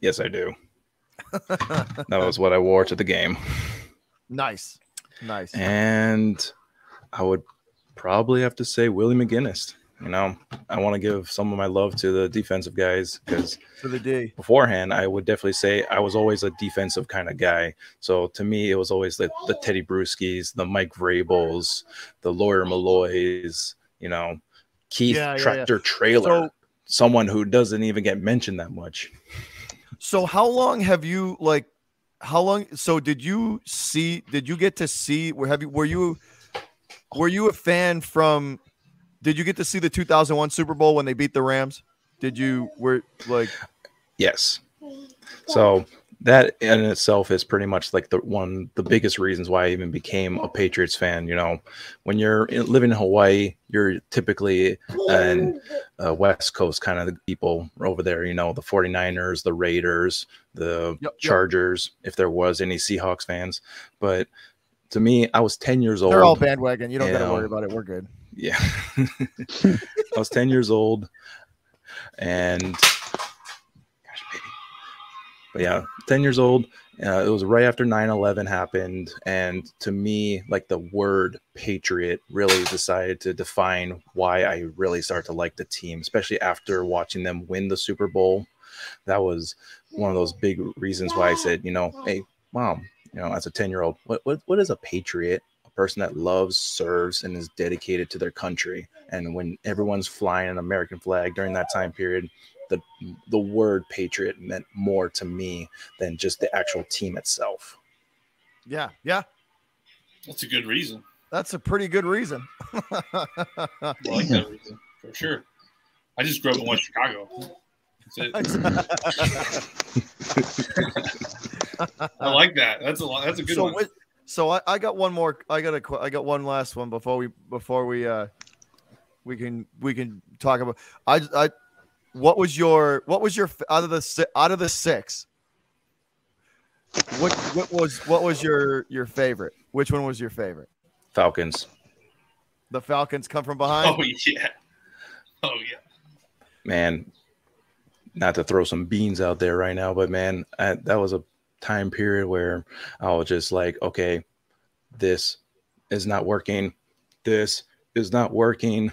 Speaker 3: Yes, I do. [LAUGHS] that was what I wore to the game.
Speaker 1: Nice. Nice.
Speaker 3: And I would probably have to say Willie McGinest. You know, I want to give some of my love to the defensive guys because
Speaker 1: For the D.
Speaker 3: beforehand, I would definitely say I was always a defensive kind of guy. So to me, it was always the, the Tedy Bruschis, the Mike Vrabels, the Lawyer Milloys, you know, Keith
Speaker 1: Yeah, yeah, yeah.
Speaker 3: Tractor Trailer,
Speaker 1: So-
Speaker 3: someone who doesn't even get mentioned that much.
Speaker 1: So how long have you like how long so did you see did you get to see where have you were you were you a fan from did you get to see the 2001 Super Bowl when they beat the Rams? Did you were like
Speaker 3: Yes. So that in itself is pretty much like the one the biggest reasons why I even became a Patriots fan. You know, when you're in, living in Hawaii, you're typically an uh, West Coast kind of people over there. You know, the 49ers, the Raiders, the
Speaker 1: Yep, yep.
Speaker 3: Chargers, if there was any Seahawks fans. But to me, I was 10 years old.
Speaker 1: they're all bandwagon. You don't got to worry about it. We're good.
Speaker 3: Yeah. [LAUGHS] I was 10 years old and gosh, baby. But yeah, 10 years old. Uh, it was right after 9 11 happened. And to me, like the word patriot really decided to define why I really started to like the team, especially after watching them win the Super Bowl. That was one of those big reasons why I said, you know, hey, mom, you know, as a 10 year old, what, what, what is a patriot? A person that loves, serves, and is dedicated to their country. And when everyone's flying an American flag during that time period, the the word patriot meant more to me than just the actual team itself.
Speaker 1: Yeah, yeah.
Speaker 2: That's a good reason.
Speaker 1: That's a pretty good reason. [LAUGHS]
Speaker 2: I like that reason for sure. I just grew up in West Chicago. That's it. [LAUGHS] [LAUGHS] I like that. That's a lot. That's a good
Speaker 1: so
Speaker 2: one.
Speaker 1: what, so I, I got one more I got a I got one last one before we before we uh we can we can talk about I I what was your what was your out of the out of the six what what was what was your your favorite which one was your favorite
Speaker 3: Falcons.
Speaker 1: the Falcons come from [LAUGHS] behind
Speaker 2: Oh yeah. Oh yeah.
Speaker 3: man, not to throw some beans out there right now, but man, I, that was a time period where I was just like, okay, this is not working. This is not working.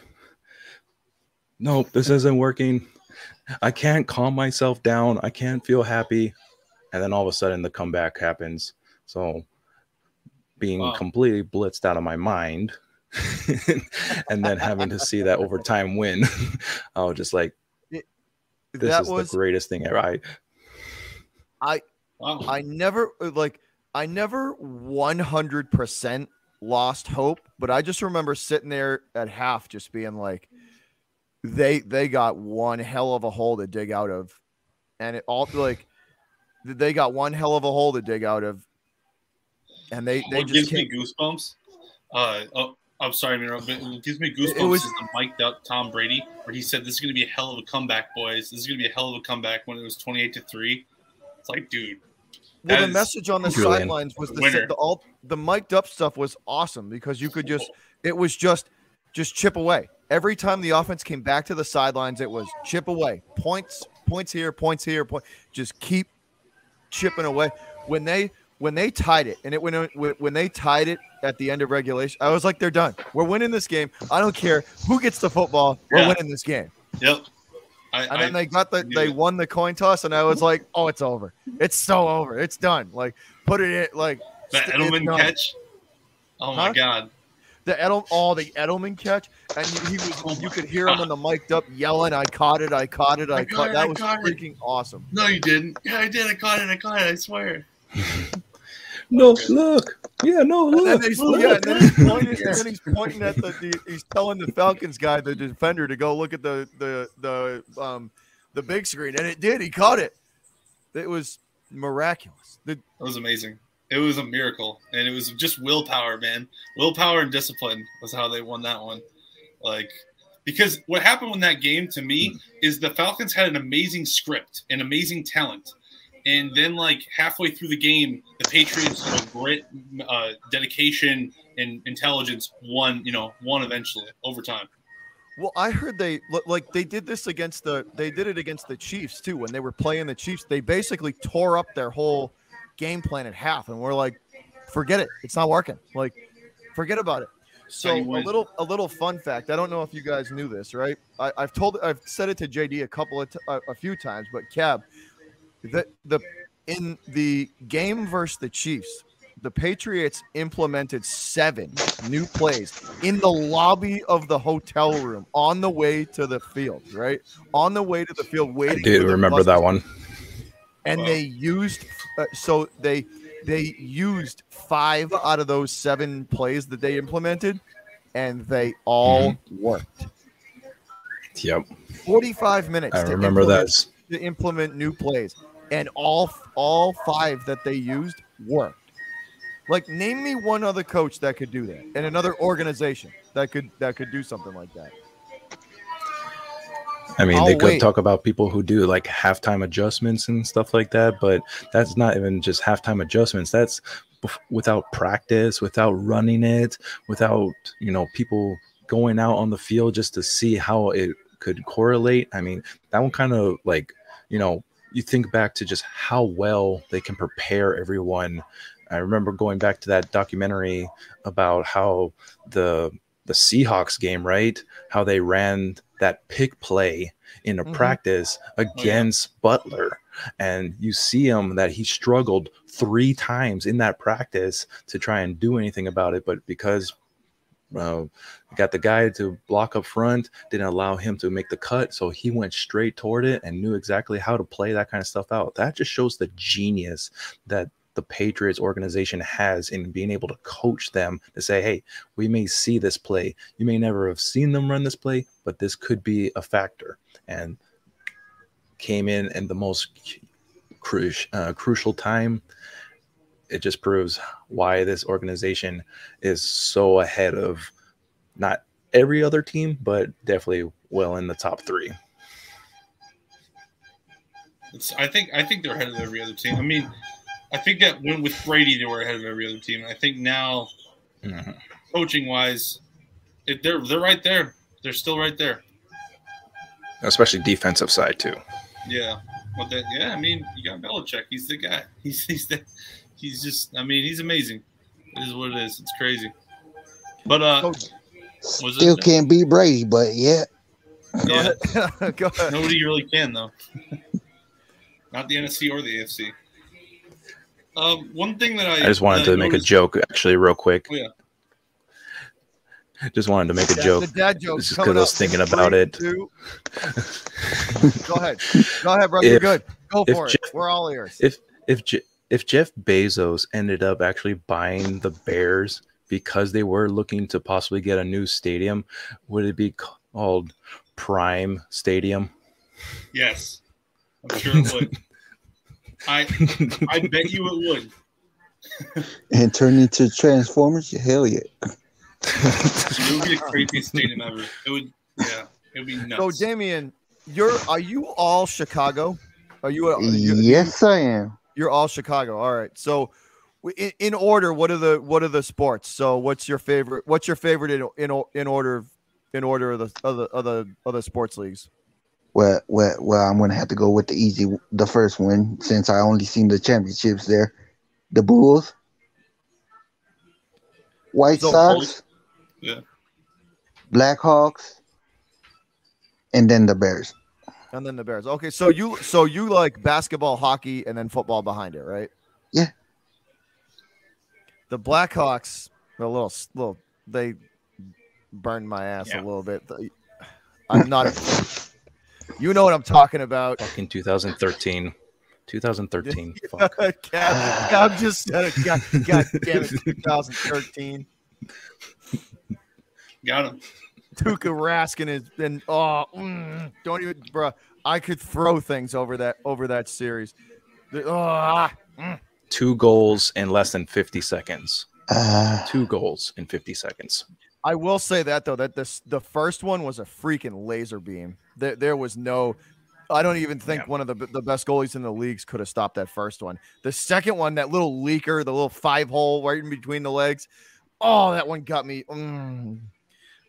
Speaker 3: Nope, this isn't working. I can't calm myself down. I can't feel happy. And then all of a sudden the comeback happens. So being
Speaker 2: Wow.
Speaker 3: completely blitzed out of my mind [LAUGHS] and then having to see that overtime win, [LAUGHS] I was just like, this
Speaker 1: that
Speaker 3: is
Speaker 1: was
Speaker 3: the greatest thing ever. I
Speaker 1: I
Speaker 2: Wow.
Speaker 1: I never uh, like I never 100% lost hope, but I just remember sitting there at half just being like they they got one hell of a hole to dig out of. And it all like they got one hell of a hole to dig out of. And they they
Speaker 2: what
Speaker 1: just
Speaker 2: gives me goosebumps. Uh oh, I'm sorry, but it gives me goosebumps. It was the mic'd up Tom Brady, where he said, "This is going to be a hell of a comeback, boys. This is going to be a hell of a comeback." When it was 28 to three, it's like, dude,
Speaker 1: well, the message on the sidelines was the, the all the mic'd up stuff was awesome because you could just it was just just chip away. Every time the offense came back to the sidelines, it was chip away, points, points here, points here, point. Just keep chipping away. When they when they tied it, and it when when they tied it at the end of regulation, I was like, they're done. We're winning this game. I don't care who gets the football. We're yeah. winning this game.
Speaker 2: Yep.
Speaker 1: I, and then I they got the they it. won the coin toss, and I was like, "Oh, it's over! It's so over! It's done!" Like, put it in, like
Speaker 2: the Edelman catch. Oh my huh? god!
Speaker 1: The Edel, oh, the Edelman catch, and he, he was, oh you could hear god. him on the mic'd up yelling, "I caught it! I caught it! I, I caught it! That was freaking it. awesome."
Speaker 2: No, you didn't. Yeah, I did. I caught it! I caught it! I swear. [LAUGHS]
Speaker 3: no, look. Yeah, no, look. And then he's, look.
Speaker 1: Yeah, and then he's, [LAUGHS] pointing, and then he's pointing at the, the, he's telling the Falcons guy, the defender, to go look at the the the um the big screen, and it did. He caught it. It was miraculous.
Speaker 2: The, was amazing. It was a miracle, and it was just willpower, man. Willpower and discipline was how they won that one. Like because what happened in that game to me is the Falcons had an amazing script, an amazing talent and then like halfway through the game, the Patriots, you know, grit, uh, dedication, and intelligence won. You know, won eventually overtime.
Speaker 1: Well, I heard they like they did this against the they did it against the Chiefs too when they were playing the Chiefs. They basically tore up their whole game plan at half, and we're like, forget it, it's not working. Like, forget about it. So a little a little fun fact. I don't know if you guys knew this, right? I, have told I've said it to JD a couple of t- a, a few times, but Cab, the the in the game versus the Chiefs, the Patriots implemented seven new plays in the lobby of the hotel room on the way to the field, right? On the way to the field, waiting.
Speaker 3: I do remember that one.
Speaker 1: And wow. they used uh, so they they used five out of those seven plays that they implemented, and they all mm-hmm. worked.
Speaker 3: Yep.
Speaker 1: Forty-five minutes.
Speaker 3: I remember that.
Speaker 1: To implement new plays and all all five that they used worked. Like, name me one other coach that could do that, and another organization that could that could do something like that.
Speaker 3: I mean, I'll they could wait. talk about people who do like halftime adjustments and stuff like that, but that's not even just halftime adjustments. That's without practice, without running it, without you know people going out on the field just to see how it could correlate. I mean, that one kind of like you know you think back to just how well they can prepare everyone. I remember going back to that documentary about how the the Seahawks game, right? How they ran that pick play in a mm-hmm. practice against oh, yeah. Butler. And you see him that he struggled three times in that practice to try and do anything about it. But because uh, got the guy to block up front, didn't allow him to make the cut. So he went straight toward it and knew exactly how to play that kind of stuff out. That just shows the genius that the Patriots organization has in being able to coach them to say, hey, we may see this play. You may never have seen them run this play, but this could be a factor. And came in in the most cru- uh, crucial time it just proves why this organization is so ahead of not every other team, but definitely well in the top three.
Speaker 2: It's, I think I think they're ahead of every other team. I mean, I think that when with Brady they were ahead of every other team. I think now, mm-hmm. coaching wise, it, they're they're right there. They're still right there.
Speaker 3: Especially defensive side too.
Speaker 2: Yeah, well, that, yeah. I mean, you got Belichick. He's the guy. He's he's the he's just I mean, he's amazing. It is what it is. It's crazy. But uh
Speaker 5: still it? can't beat Brady, but yeah.
Speaker 2: Yeah. Go ahead. [LAUGHS] [LAUGHS] Nobody really can though. [LAUGHS] Not the NFC or the AFC. Um, one thing that I
Speaker 3: I just wanted to make a joke actually real quick.
Speaker 2: Oh, yeah.
Speaker 3: Just wanted to make a yeah, joke. The dad joke. Just because I was thinking about it.
Speaker 1: Go ahead. Go ahead, bro. If, You're good. Go for it. We're all ears.
Speaker 3: If if J- if Jeff Bezos ended up actually buying the Bears because they were looking to possibly get a new stadium, would it be called Prime Stadium?
Speaker 2: Yes, I'm sure it would. [LAUGHS] I I bet you it would.
Speaker 5: and turn into Transformers? Hell yeah.
Speaker 2: it would be the craziest stadium ever. It would, yeah, it would be nuts.
Speaker 1: So, Damien, you're are you all Chicago? Are you? A,
Speaker 5: yes, I am.
Speaker 1: You're all Chicago. All right. So, in, in, order, what are the what are the sports? So, what's your favorite? What's your favorite in in, in order in order of the other other other sports leagues?
Speaker 5: Well, well, well, I'm gonna have to go with the easy, the first one, since I only seen the championships there. The Bulls, White so, Sox,
Speaker 2: yeah,
Speaker 5: Blackhawks, and then the Bears.
Speaker 1: And then the Bears. Okay, so you so you like basketball, hockey, and then football behind it, right?
Speaker 5: Yeah.
Speaker 1: The Blackhawks, a little little they burned my ass yeah. a little bit. I'm not a you know what I'm talking about.
Speaker 3: Fucking 2013. 2013. [LAUGHS] Fuck.
Speaker 1: God, I'm just said it. God, God damn it, 2013.
Speaker 2: Got him.
Speaker 1: Tuukka Raskin has been oh mm, don't even bro. I could throw things over that over that series. The, oh, ah,
Speaker 3: mm. Two goals in less than 50 seconds. Uh, Two goals in 50 seconds.
Speaker 1: I will say that though that this the first one was a freaking laser beam. There, there was no I don't even think yeah. one of the the best goalies in the leagues could have stopped that first one. The second one, that little leaker, the little five hole right in between the legs. Oh, that one got me. Mm.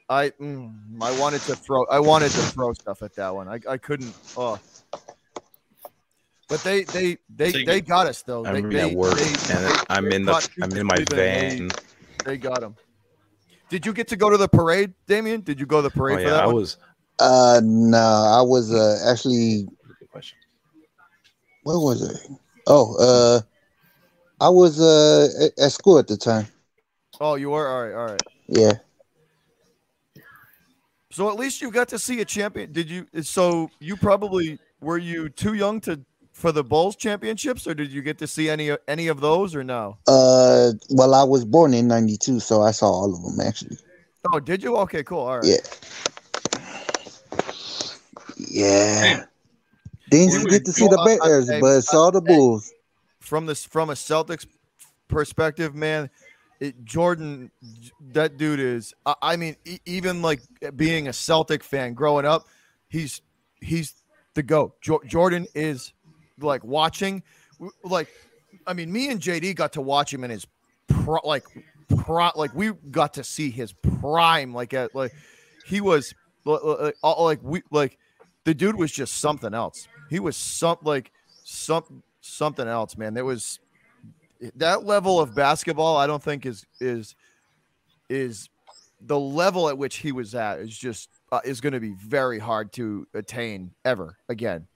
Speaker 1: I mm, I wanted to throw I wanted to throw stuff at that one. I, I couldn't. Oh. But they they they so they got us though.
Speaker 3: I'm
Speaker 1: they,
Speaker 3: at work they, and I'm in the I'm in my van.
Speaker 1: They, they got him. Did you get to go to the parade, Damien? Did you go to the parade
Speaker 3: oh,
Speaker 1: yeah, I
Speaker 3: one? was.
Speaker 5: Uh, no, I was uh actually. What was it? Oh, uh, I was uh at school at the time.
Speaker 1: Oh, you were all right. All right.
Speaker 5: Yeah.
Speaker 1: So at least you got to see a champion. Did you? So you probably were you too young to for the Bulls championships, or did you get to see any any of those, or no?
Speaker 5: Uh, well, I was born in '92, so I saw all of them actually.
Speaker 1: Oh, did you? Okay, cool. All right.
Speaker 5: Yeah. Yeah. Didn't get to see the Bears, but saw the Bulls.
Speaker 1: From this, from a Celtics perspective, man, it, Jordan, that dude is. I, I mean, e- even like being a Celtic fan growing up, he's he's the goat. Jo- Jordan is like watching, like, I mean, me and JD got to watch him in his pro, like, pro, like we got to see his prime, like, at like he was like, like we like the dude was just something else. He was some like some something else, man. There was that level of basketball. I don't think is is is the level at which he was at is just uh, is going to be very hard to attain ever again.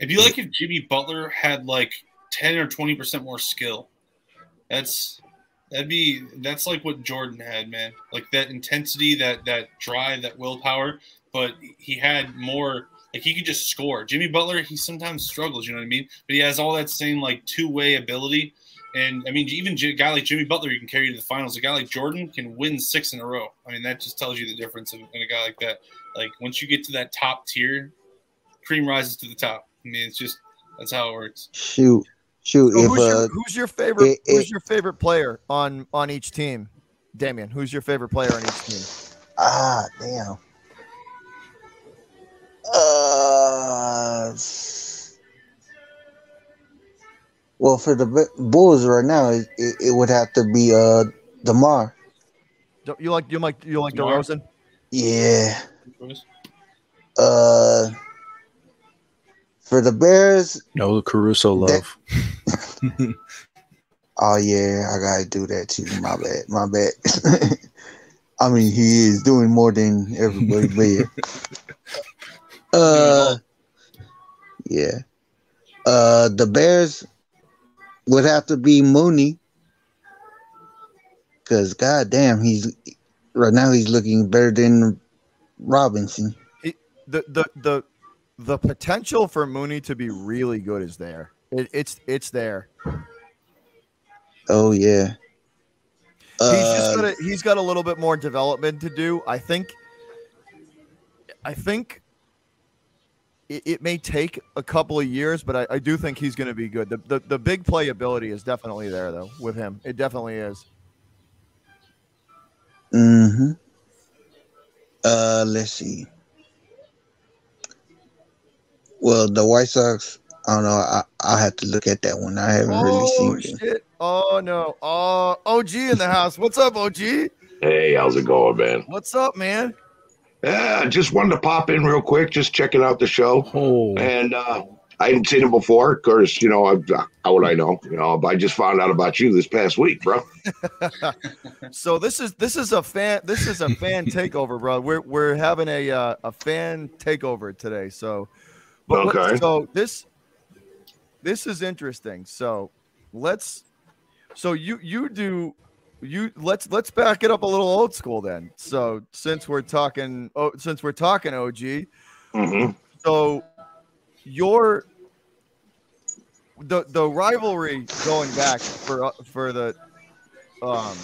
Speaker 2: It'd be like if Jimmy Butler had like ten or twenty percent more skill. That's that'd be that's like what Jordan had, man. Like that intensity, that that drive, that willpower. But he had more. Like he could just score. Jimmy Butler, he sometimes struggles. You know what I mean? But he has all that same like two way ability. And I mean, even a guy like Jimmy Butler, you can carry you to the finals. A guy like Jordan can win six in a row. I mean, that just tells you the difference in a guy like that. Like once you get to that top tier, cream rises to the top. I mean, it's just that's how it works.
Speaker 5: Shoot, shoot. So
Speaker 1: if, who's, your, uh, who's, your, favorite? It, it, who's your favorite player on on each team? Damien, who's your favorite player on each team?
Speaker 5: Ah, damn. Uh, well, for the Bulls right now, it, it, it would have to be uh DeMar.
Speaker 1: You like you like you like DeRozan?
Speaker 5: Yeah. Uh for the Bears,
Speaker 3: no the Caruso love.
Speaker 5: That, [LAUGHS] oh yeah, I gotta do that too. My bad. My bad. [LAUGHS] I mean, he is doing more than everybody there. [LAUGHS] uh, yeah. Uh, the Bears would have to be Mooney, because goddamn, he's right now he's looking better than Robinson.
Speaker 1: He, the the the the potential for Mooney to be really good is there. It, it's it's there.
Speaker 5: Oh yeah.
Speaker 1: Uh, he's just gonna he's got a little bit more development to do. I think. I think it, it may take a couple of years, but I, I do think he's going to be good. The, the the big playability is definitely there though with him. It definitely is.
Speaker 5: Mm-hmm. Uh, let's see. Well, the White Sox. I don't know. I I have to look at that one. I haven't oh, really seen
Speaker 1: shit. it. Oh no. Oh, OG in the house. What's up, OG?
Speaker 6: Hey, how's it going, man?
Speaker 1: What's up, man?
Speaker 6: Yeah, just wanted to pop in real quick, just checking out the show. Oh. And uh, I hadn't seen him before. Of course, you know, I, how would I know? You know, I just found out about you this past week, bro. [LAUGHS]
Speaker 1: so this is this is a fan this is a fan [LAUGHS] takeover, bro. We're we're having a uh, a fan takeover today. So, but okay. So this this is interesting. So let's so you you do you let's let's back it up a little old school then. So since we're talking, oh, since we're talking OG, mm-hmm. so your the the rivalry going back for for the um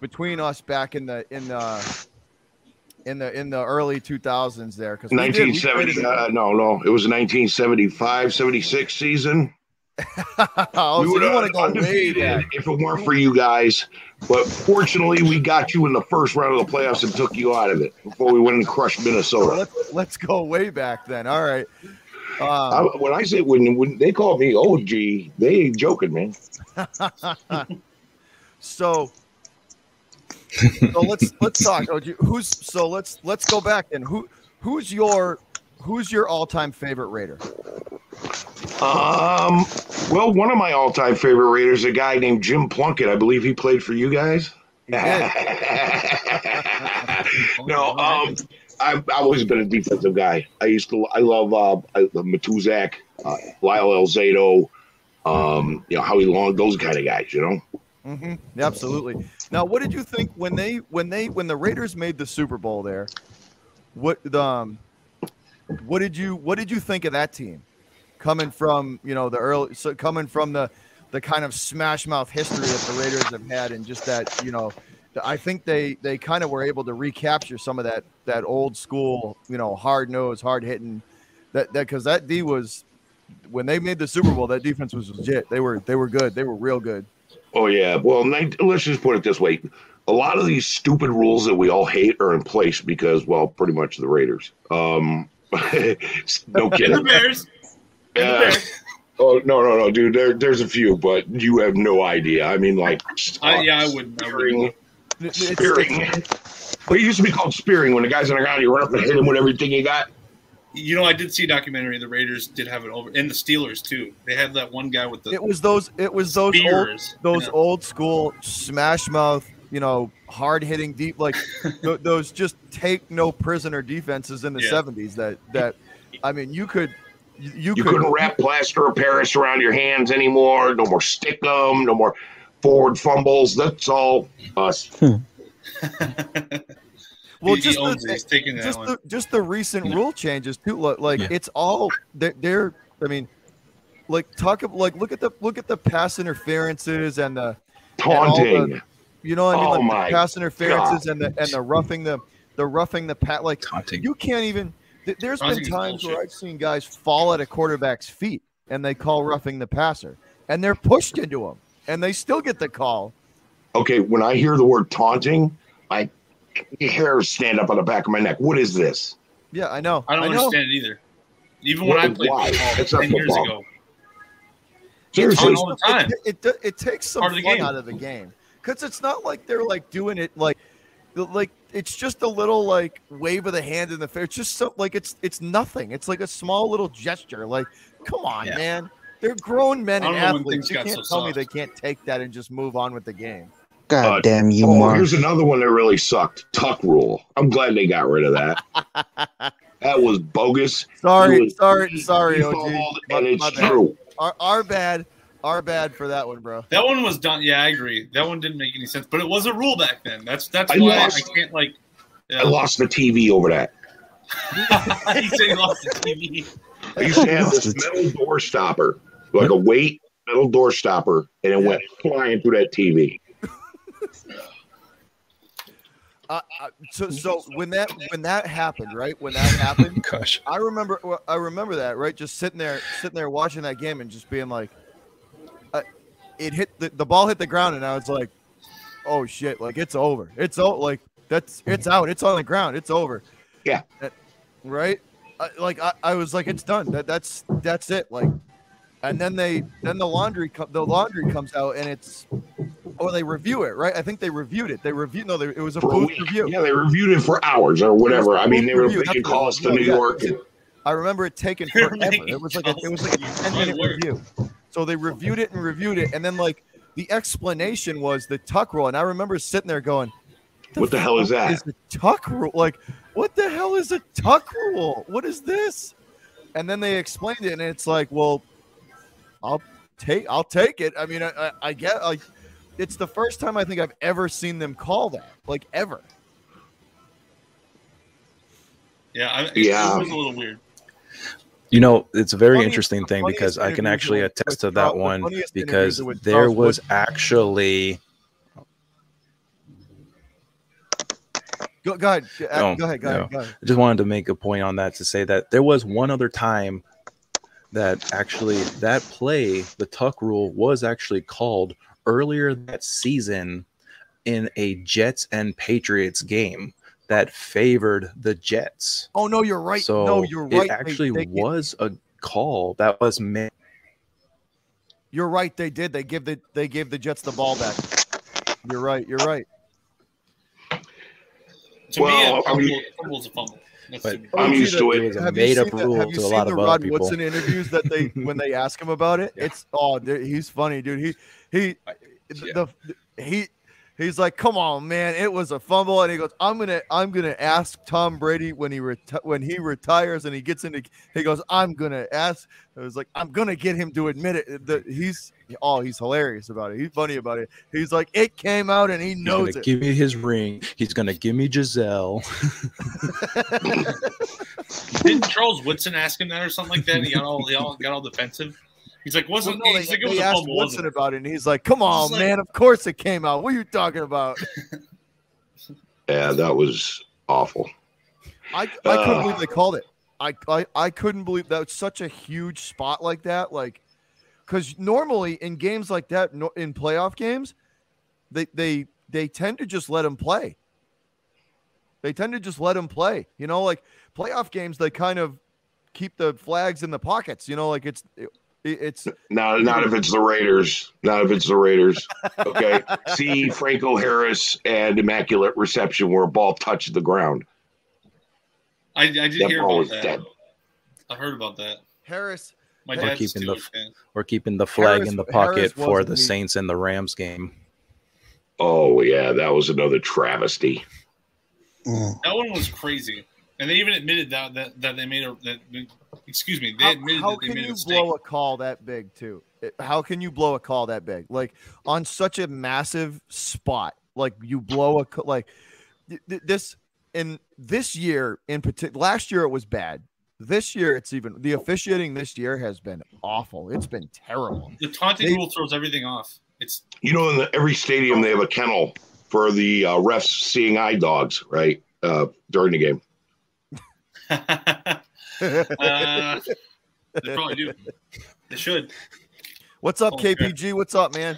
Speaker 1: between us back in the in the in the in the early 2000s there because
Speaker 6: 1970 uh, no no it was 1975 76 season [LAUGHS]
Speaker 1: oh, we so you want to go undefeated
Speaker 6: if it weren't for you guys. But fortunately, we got you in the first round of the playoffs and took you out of it before we went and crushed Minnesota.
Speaker 1: let's, let's go way back then. All right.
Speaker 6: Um, I, when I say when when they call me OG, they ain't joking, man. [LAUGHS]
Speaker 1: so, so let's let's talk. OG, who's so let's let's go back and who who's your who's your all time favorite Raider?
Speaker 6: Um, well, one of my all-time favorite Raiders, a guy named Jim Plunkett. I believe he played for you guys. [LAUGHS] no, um, I've always been a defensive guy. I used to, I love uh, Matuszak, uh, Lyle Alzado, um, you know, Howie Long, those kind of guys, you know.
Speaker 1: Mm-hmm. Absolutely. Now, what did you think when they when they when the Raiders made the Super Bowl there? What the um, what did you what did you think of that team? coming from you know the early so coming from the the kind of smash mouth history that the Raiders have had and just that you know I think they they kind of were able to recapture some of that that old school you know hard nose hard hitting that that because that D was when they made the Super Bowl that defense was legit they were they were good they were real good.
Speaker 6: Oh yeah, well let's just put it this way. A lot of these stupid rules that we all hate are in place because, well, pretty much the Raiders. Um, no kidding. the Bears. Uh, oh no no no, dude. There there's a few, but you have no idea. I mean, like,
Speaker 2: uh, yeah, I wouldn't.
Speaker 6: Spearing, spearing. Well, it used to be called spearing when the guy's on the ground, you run up and hit him with everything you got.
Speaker 2: You know, I did see a documentary. The Raiders did have it over, and the Steelers too. They had that one guy with the.
Speaker 1: It was those. It was those spears, old, those old school smash mouth. You know, hard hitting deep like [LAUGHS] th- those just take no prisoner defenses in the seventies. That that, I mean, you could you,
Speaker 6: you could, not wrap plaster of Paris around your hands anymore. No more stick them. No more forward fumbles. That's all us. Hmm. [LAUGHS]
Speaker 1: well, just the, just, the, just the recent yeah. rule changes too. Like yeah. it's all they're, they're. I mean, like talk of like look at the look at the pass interferences and the
Speaker 6: taunting. And the,
Speaker 1: you know what I mean? Oh like my pass interferences God. and the and the roughing the the roughing the pat. Like taunting. you can't even there's been times where I've seen guys fall at a quarterback's feet and they call roughing the passer and they're pushed into him and they still get the call.
Speaker 6: Okay, when I hear the word taunting, my hairs stand up on the back of my neck. What is this?
Speaker 1: Yeah, I know.
Speaker 2: I don't I understand it either. Even when I played why? football ten years ago.
Speaker 1: Seriously, all the time. It, it, it, it takes some fun out of the game because it's not like they're like doing it like like it's just a little like wave of the hand in the face. It's just so like it's it's nothing. It's like a small little gesture. Like, come on, yeah. man. They're grown men and athletes. You can't so tell soft. me they can't take that and just move on with the game.
Speaker 5: God uh, damn you,
Speaker 6: oh, Mark. Here's another one that really sucked. Tuck rule. I'm glad they got rid of that. [LAUGHS] that was bogus.
Speaker 1: Sorry,
Speaker 6: was,
Speaker 1: sorry, sorry, OG.
Speaker 6: And it's true.
Speaker 1: Our, our bad. Our bad for that one, bro.
Speaker 2: That one was done. Yeah, I agree. That one didn't make any sense, but it was a rule back then. That's that's I why lost, I can't like.
Speaker 6: Yeah. I lost the TV over that. [LAUGHS]
Speaker 2: you say you lost the TV.
Speaker 6: I used to have this metal door stopper like a weight metal door stopper, and it yeah. went flying through that TV.
Speaker 1: Uh, uh, so, so when that when that happened, right? When that happened, [LAUGHS]
Speaker 3: gosh,
Speaker 1: I remember I remember that, right? Just sitting there, sitting there watching that game, and just being like, it hit the, the ball hit the ground, and I was like, oh shit, like it's over, it's over, like that's it's out, it's on the ground, it's over.
Speaker 6: Yeah,
Speaker 1: that, right. like I, I was like, it's done. That that's that's it. Like and then they then the laundry the laundry comes out and it's or they review it right? I think they reviewed it. They reviewed no they, it was a oh, booth review.
Speaker 6: Yeah they reviewed it for hours or whatever. I mean they were they could call us to new york and...
Speaker 1: i remember it taking forever. It was like a, it was like a 10 minute review so they reviewed it and reviewed it and then like the explanation was the tuck rule and i remember sitting there going
Speaker 6: the what the hell is that
Speaker 1: is the tuck rule like what the hell is a tuck rule what is this and then they explained it and it's like well I'll take I'll take it. I mean, I, I, I get like it's the first time I think I've ever seen them call that, like ever.
Speaker 2: Yeah, I, yeah, it was a little weird.
Speaker 3: You know, it's a very funniest, interesting thing because I can actually attest to that one because there was actually.
Speaker 1: Go, go ahead. Go, uh, no, go, ahead, go, no. ahead. Go ahead.
Speaker 3: I just wanted to make a point on that to say that there was one other time that actually that play, the tuck rule, was actually called earlier that season in a Jets and Patriots game that favored the Jets.
Speaker 1: Oh no, you're right.
Speaker 3: So
Speaker 1: no, you're right.
Speaker 3: It actually they, they, was a call that was made.
Speaker 1: You're right. They did. They give the they gave the Jets the ball back. You're right. You're right.
Speaker 2: To well, me, a fumble, I mean, fumble's a fumble.
Speaker 6: But I'm used to it.
Speaker 3: It was a made up rule to a lot of other Rod people.
Speaker 1: Woodson interviews that they [LAUGHS] when they ask him about it? Yeah. It's oh, he's funny, dude. He he yeah. the, the he he's like, "Come on, man, it was a fumble." And he goes, "I'm gonna, I'm gonna ask Tom Brady when he reti- when he retires and he gets into." He goes, "I'm gonna ask." It was like, "I'm gonna get him to admit it." That he's oh, he's hilarious about it. He's funny about it. He's like, "It came out and he knows
Speaker 3: he's
Speaker 1: it."
Speaker 3: Give me his ring. He's gonna give me Gisele. [LAUGHS]
Speaker 2: Didn't Charles Woodson ask him that or something like that? And he got all, he all got all defensive. He's like, wasn't well, no, he's they, like, it was they asked
Speaker 1: Woodson about it, and he's like, "Come on, man! Like, of course it came out. What are you talking about?" [LAUGHS]
Speaker 6: yeah, that was awful.
Speaker 1: I, I couldn't uh, believe they called it. I, I I couldn't believe that was such a huge spot like that. Like, because normally in games like that, in playoff games, they they they tend to just let him play. They tend to just let him play. You know, like playoff games, they kind of keep the flags in the pockets. You know, like it's it's
Speaker 6: not not if it's the Raiders. Not if it's the Raiders. Okay. [LAUGHS] See Franco Harris and Immaculate Reception where a ball touched the ground.
Speaker 2: I, I did that hear about that. Dead. I heard about that.
Speaker 1: Harris.
Speaker 2: My dad's
Speaker 3: keeping the we're keeping the flag Harris, in the pocket for the Saints and the Rams game.
Speaker 6: Oh yeah, that was another travesty.
Speaker 2: That one was crazy, and they even admitted that that, that they made a that excuse me, they admitted how, how that they made a
Speaker 1: blow a call that big too? How can you blow a call that big? Like on such a massive spot, like you blow a like this in this year in particular. Last year it was bad. This year it's even the officiating this year has been awful. It's been terrible.
Speaker 2: The taunting they, rule throws everything off. It's
Speaker 6: you know in the, every stadium they have a kennel for the uh, refs seeing eye dogs right uh, during the game. [LAUGHS]
Speaker 2: uh, they probably do. They should.
Speaker 1: What's up, oh, KPG? What's up, man?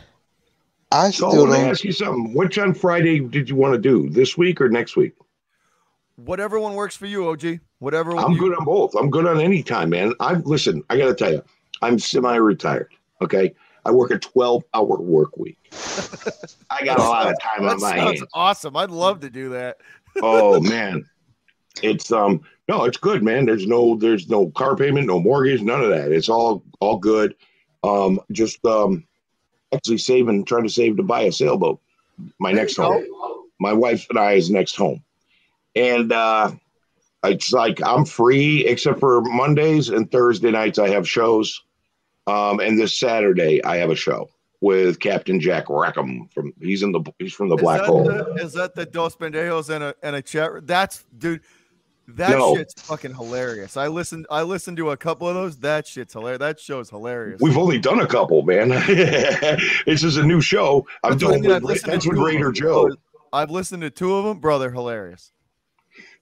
Speaker 6: I still so I want to ask you something. Which on Friday did you want to do? This week or next week?
Speaker 1: Whatever one works for you, OG. Whatever.
Speaker 6: I'm
Speaker 1: you...
Speaker 6: good on both. I'm good on any time, man. I listen. I got to tell you, I'm semi-retired. Okay, I work a 12-hour work week. I got a lot of time on [LAUGHS] my hands.
Speaker 1: Awesome. I'd love to do that.
Speaker 6: oh man, it's um no, it's good, man. There's no there's no car payment, no mortgage, none of that. It's all all good. Um, just um, actually saving, trying to save to buy a sailboat. My next home. My wife and I I's next home, and uh, it's like I'm free except for Mondays and Thursday nights. I have shows, um, and this Saturday I have a show with Captain Jack Rackham from he's in the he's from the is Black Hole.
Speaker 1: The, is that the Dos Pendejos and a and a chat? That's dude That shit's fucking hilarious. I listened. I listened to a couple of those. That shit's hilarious. That show's hilarious.
Speaker 6: We've only done a couple, man. [LAUGHS] this is a new show. I'm doing with, that's with Raider Joe.
Speaker 1: I've listened to two of them, brother. Hilarious.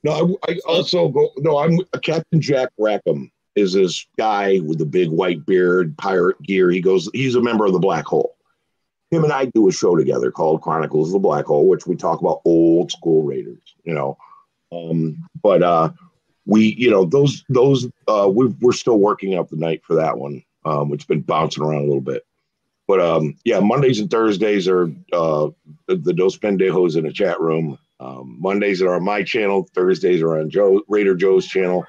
Speaker 6: No, I, I also go. No, I'm Captain Jack Rackham is this guy with the big white beard, pirate gear. He goes. He's a member of the Black Hole. Him and I do a show together called Chronicles of the Black Hole, which we talk about old school Raiders. You know, um, but uh, we, you know, those those uh, we we're still working up the night for that one. Um, it's been bouncing around a little bit. But um, yeah, Mondays and Thursdays are uh, the, the Dos Pendejos in the chat room. Um, Mondays are on my channel. Thursdays are on Joe Raider Joe's channel.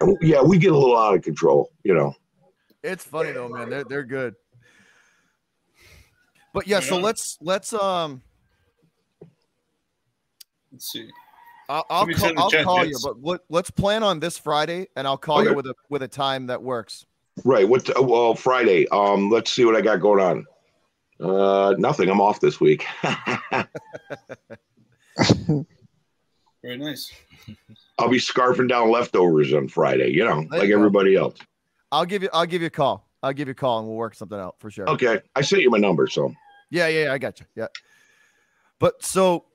Speaker 6: And yeah, we get a little out of control, you know.
Speaker 1: It's funny though, man. They're they're good. But yeah, so let's let's um
Speaker 2: let's see.
Speaker 1: I'll, I'll, call, I'll call you, but let, let's plan on this Friday, and I'll call okay. you with a with a time that works.
Speaker 6: Right. What? Well, Friday. Um, let's see what I got going on. Uh, nothing. I'm off this week. [LAUGHS]
Speaker 2: Very nice. [LAUGHS]
Speaker 6: I'll be scarfing down leftovers on Friday. You know, there like you everybody else.
Speaker 1: I'll give you. I'll give you a call. I'll give you a call, and we'll work something out for sure.
Speaker 6: Okay. I sent you my number, so.
Speaker 1: Yeah, yeah, I got you. Yeah. But so,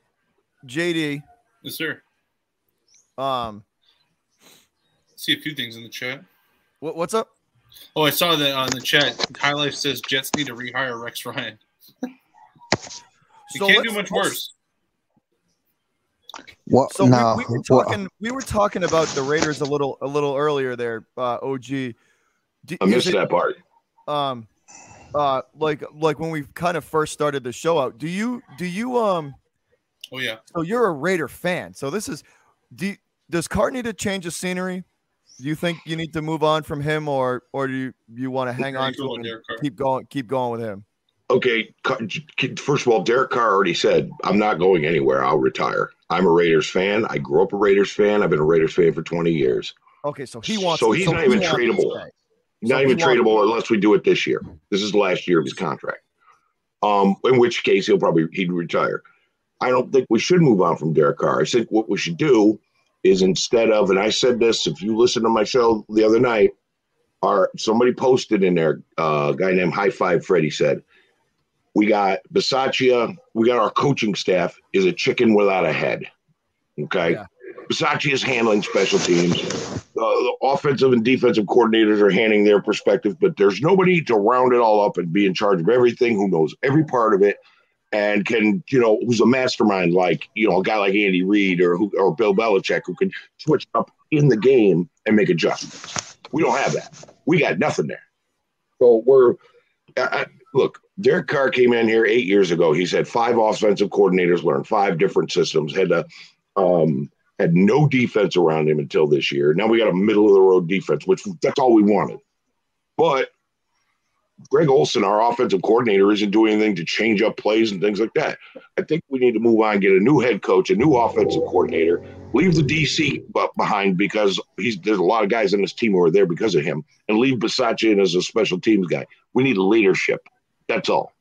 Speaker 1: JD.
Speaker 2: Yes, sir.
Speaker 1: Um.
Speaker 2: See a few things in the chat.
Speaker 1: What, what's up?
Speaker 2: Oh, I saw that on the chat. High Life says Jets need to rehire Rex Ryan. you so can't do much worse.
Speaker 5: What?
Speaker 1: So
Speaker 5: no.
Speaker 1: we, we, were talking. What? We were talking about the Raiders a little a little earlier there. Uh, Og.
Speaker 6: D- I missed it, that part.
Speaker 1: Um, uh, like like when we kind of first started the show out. Do you do you um?
Speaker 2: Oh yeah.
Speaker 1: So you're a Raider fan. So this is. Do does Carr need to change the scenery? Do you think you need to move on from him, or or do you, you want to hang on to him and keep going keep going with him?
Speaker 6: Okay, first of all, Derek Carr already said I'm not going anywhere. I'll retire. I'm a Raiders fan. I grew up a Raiders fan. I've been a Raiders fan for 20 years.
Speaker 1: Okay, so he wants.
Speaker 6: So he's so not he even tradable. Not so even tradable unless we do it this year. This is the last year of his contract. Um, in which case he'll probably he'd retire. I don't think we should move on from Derek Carr. I think what we should do is instead of, and I said this, if you listen to my show the other night, our somebody posted in there, uh, a guy named High Five Freddy said, we got Bisaccia, we got our coaching staff is a chicken without a head. Okay. Yeah. Bisaccia is handling special teams. The offensive and defensive coordinators are handing their perspective, but there's nobody to round it all up and be in charge of everything who knows every part of it and can, you know, who's a mastermind like, you know, a guy like Andy Reid or who, or Bill Belichick who can switch up in the game and make adjustments. We don't have that. We got nothing there. So we're, uh, look, Derek Carr came in here eight years ago. He's had five offensive coordinators, learned five different systems, had a, um, had no defense around him until this year. Now we got a middle of the road defense, which that's all we wanted. But Greg Olson, our offensive coordinator, isn't doing anything to change up plays and things like that. I think we need to move on, get a new head coach, a new offensive coordinator, leave the DC behind because he's there's a lot of guys on this team who are there because of him, and leave Bisaccia in as a special teams guy. We need leadership. That's all.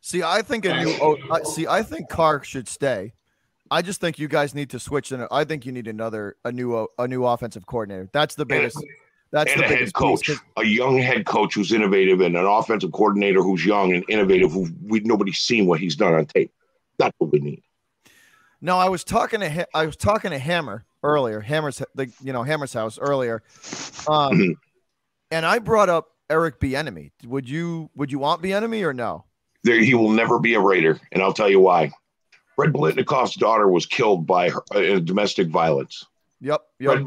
Speaker 1: See, I think a new. Oh, see, I think Carr should stay. I just think you guys need to switch. And I think you need another a new a new offensive coordinator. That's the biggest. That's
Speaker 6: and
Speaker 1: the
Speaker 6: a head coach, a young head coach who's innovative, and an offensive coordinator who's young and innovative. Who we nobody's seen what he's done on tape. That's what we need.
Speaker 1: No, I was talking to I was talking to Hammer earlier. Hammer's the you know Hammer's house earlier, um, mm-hmm. and I brought up Eric Bieniemy. Would you would you want Bieniemy or no?
Speaker 6: There, he will never be a Raider, and I'll tell you why. Fred Biletnikoff's daughter was killed by her, uh, domestic violence.
Speaker 1: Yep. yep.
Speaker 6: Fred,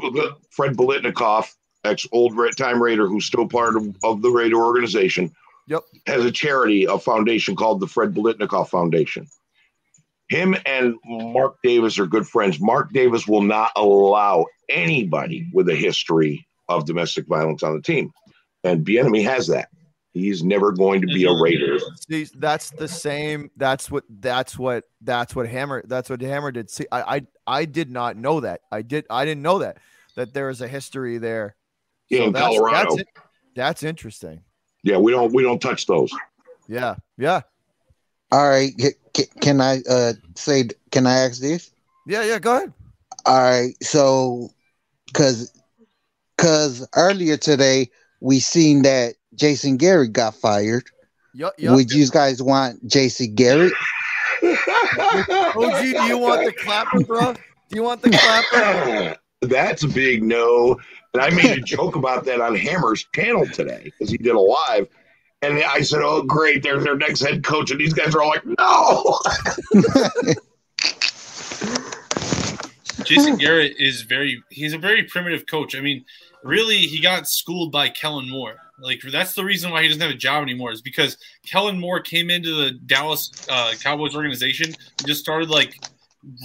Speaker 6: Fred Biletnikoff ex old time Raider, who's still part of, of the Raider organization,
Speaker 1: yep,
Speaker 6: has a charity, a foundation called the Fred Biletnikoff Foundation. Him and Mark Davis are good friends. Mark Davis will not allow anybody with a history of domestic violence on the team, and Bieniemy has that. He's never going to be a Raider.
Speaker 1: See, that's the same. That's what. That's what. That's what Hammer. That's what Hammer did. See, I, I, I did not know that. I did. I didn't know that. That there is a history there
Speaker 6: so in that's, Colorado.
Speaker 1: That's, that's interesting.
Speaker 6: Yeah, we don't we don't touch those.
Speaker 1: Yeah, yeah.
Speaker 5: All right. Can I uh say? Can I ask this?
Speaker 1: Yeah, yeah. Go ahead.
Speaker 5: All right, so because because earlier today we seen that Jason Garrett got fired. Yep, yep. Would you guys want Jason Garrett? [LAUGHS]
Speaker 1: OG, do you want the clapper, bro? Do you want the clapper? [LAUGHS]
Speaker 6: That's a big no. And I made a joke about that on Hammer's channel today because he did a live. And I said, "Oh, great! There's their next head coach," and these guys are all like, "No." [LAUGHS]
Speaker 2: Jason Garrett is very he's a very primitive coach. I mean, really he got schooled by Kellen Moore. Like that's the reason why he doesn't have a job anymore is because Kellen Moore came into the Dallas uh, Cowboys organization and just started like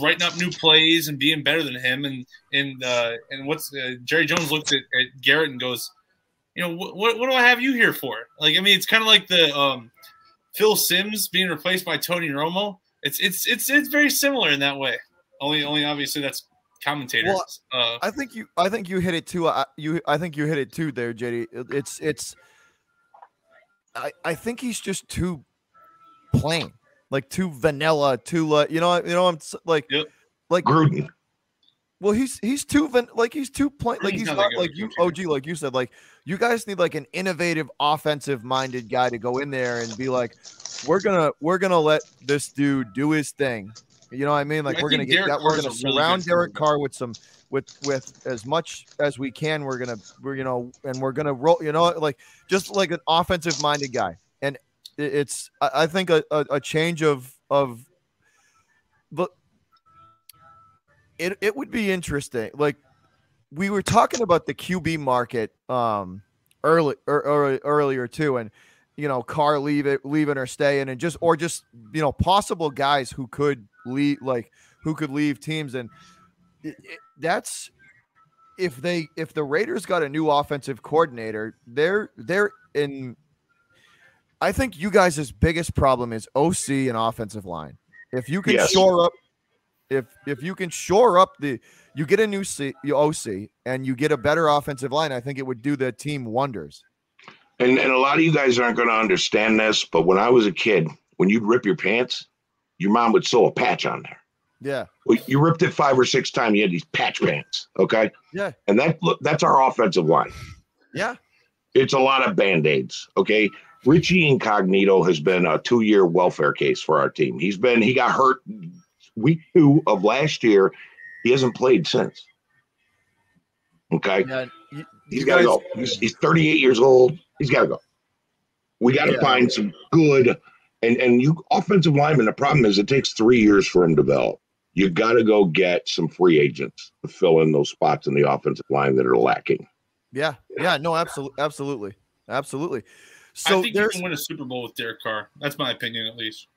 Speaker 2: writing up new plays and being better than him. And and uh, and what's uh, Jerry Jones looked at, at Garrett and goes, you know, what what do I have you here for? Like I mean, it's kind of like the um, Phil Simms being replaced by Tony Romo. It's it's it's it's very similar in that way. Only only obviously that's commentators. Well,
Speaker 1: uh, I think you I think you hit it too. I, you I think you hit it too there, JD. It's it's I I think he's just too plain, like too vanilla, too like you know you know I'm like yep. like
Speaker 6: Gruden.
Speaker 1: Well, he's he's too van, like he's too plain. Like he's, he's not, not like you OG, like you said. Like you guys need like an innovative, offensive minded guy to go in there and be like, we're gonna we're gonna let this dude do his thing you know what I mean? Like I we're gonna get Derek that. We're gonna surround really Derek Carr with some with with as much as we can. We're gonna we're you know and we're gonna roll. You know, like just like an offensive minded guy. And it's I think a, a, a change of of but it it would be interesting. Like we were talking about the QB market um early or, er, or earlier too, and you know, Carr leave it, leaving or staying, and just or just you know possible guys who could leave, like who could leave teams, and it, it, that's if they if the Raiders got a new offensive coordinator, they're they're in. I think you guys' biggest problem is OC and offensive line. If you can yes. shore up, if if you can shore up the, you get a new C, OC and you get a better offensive line. I think it would do the team wonders.
Speaker 6: And and a lot of you guys aren't going to understand this, but when I was a kid, when you'd rip your pants, your mom would sew a patch on there.
Speaker 1: Yeah.
Speaker 6: Well, you ripped it five or six times. You had these patch pants. Okay.
Speaker 1: Yeah.
Speaker 6: And that look, that's our offensive line.
Speaker 1: Yeah.
Speaker 6: It's a lot of band aids. Okay. Richie Incognito has been a two year welfare case for our team. He's been, he got hurt week two of last year. He hasn't played since. Okay. Yeah, you, he's got to go. He's, he's 38 years old. He's got to go. We got to yeah. find some good and and you offensive lineman. The problem is it takes three years for him to develop. You got to go get some free agents to fill in those spots in the offensive line that are lacking.
Speaker 1: Yeah, yeah, no, absolutely, absolutely, absolutely. So
Speaker 2: I think you can win a Super Bowl with Derek Carr. That's my opinion, at least.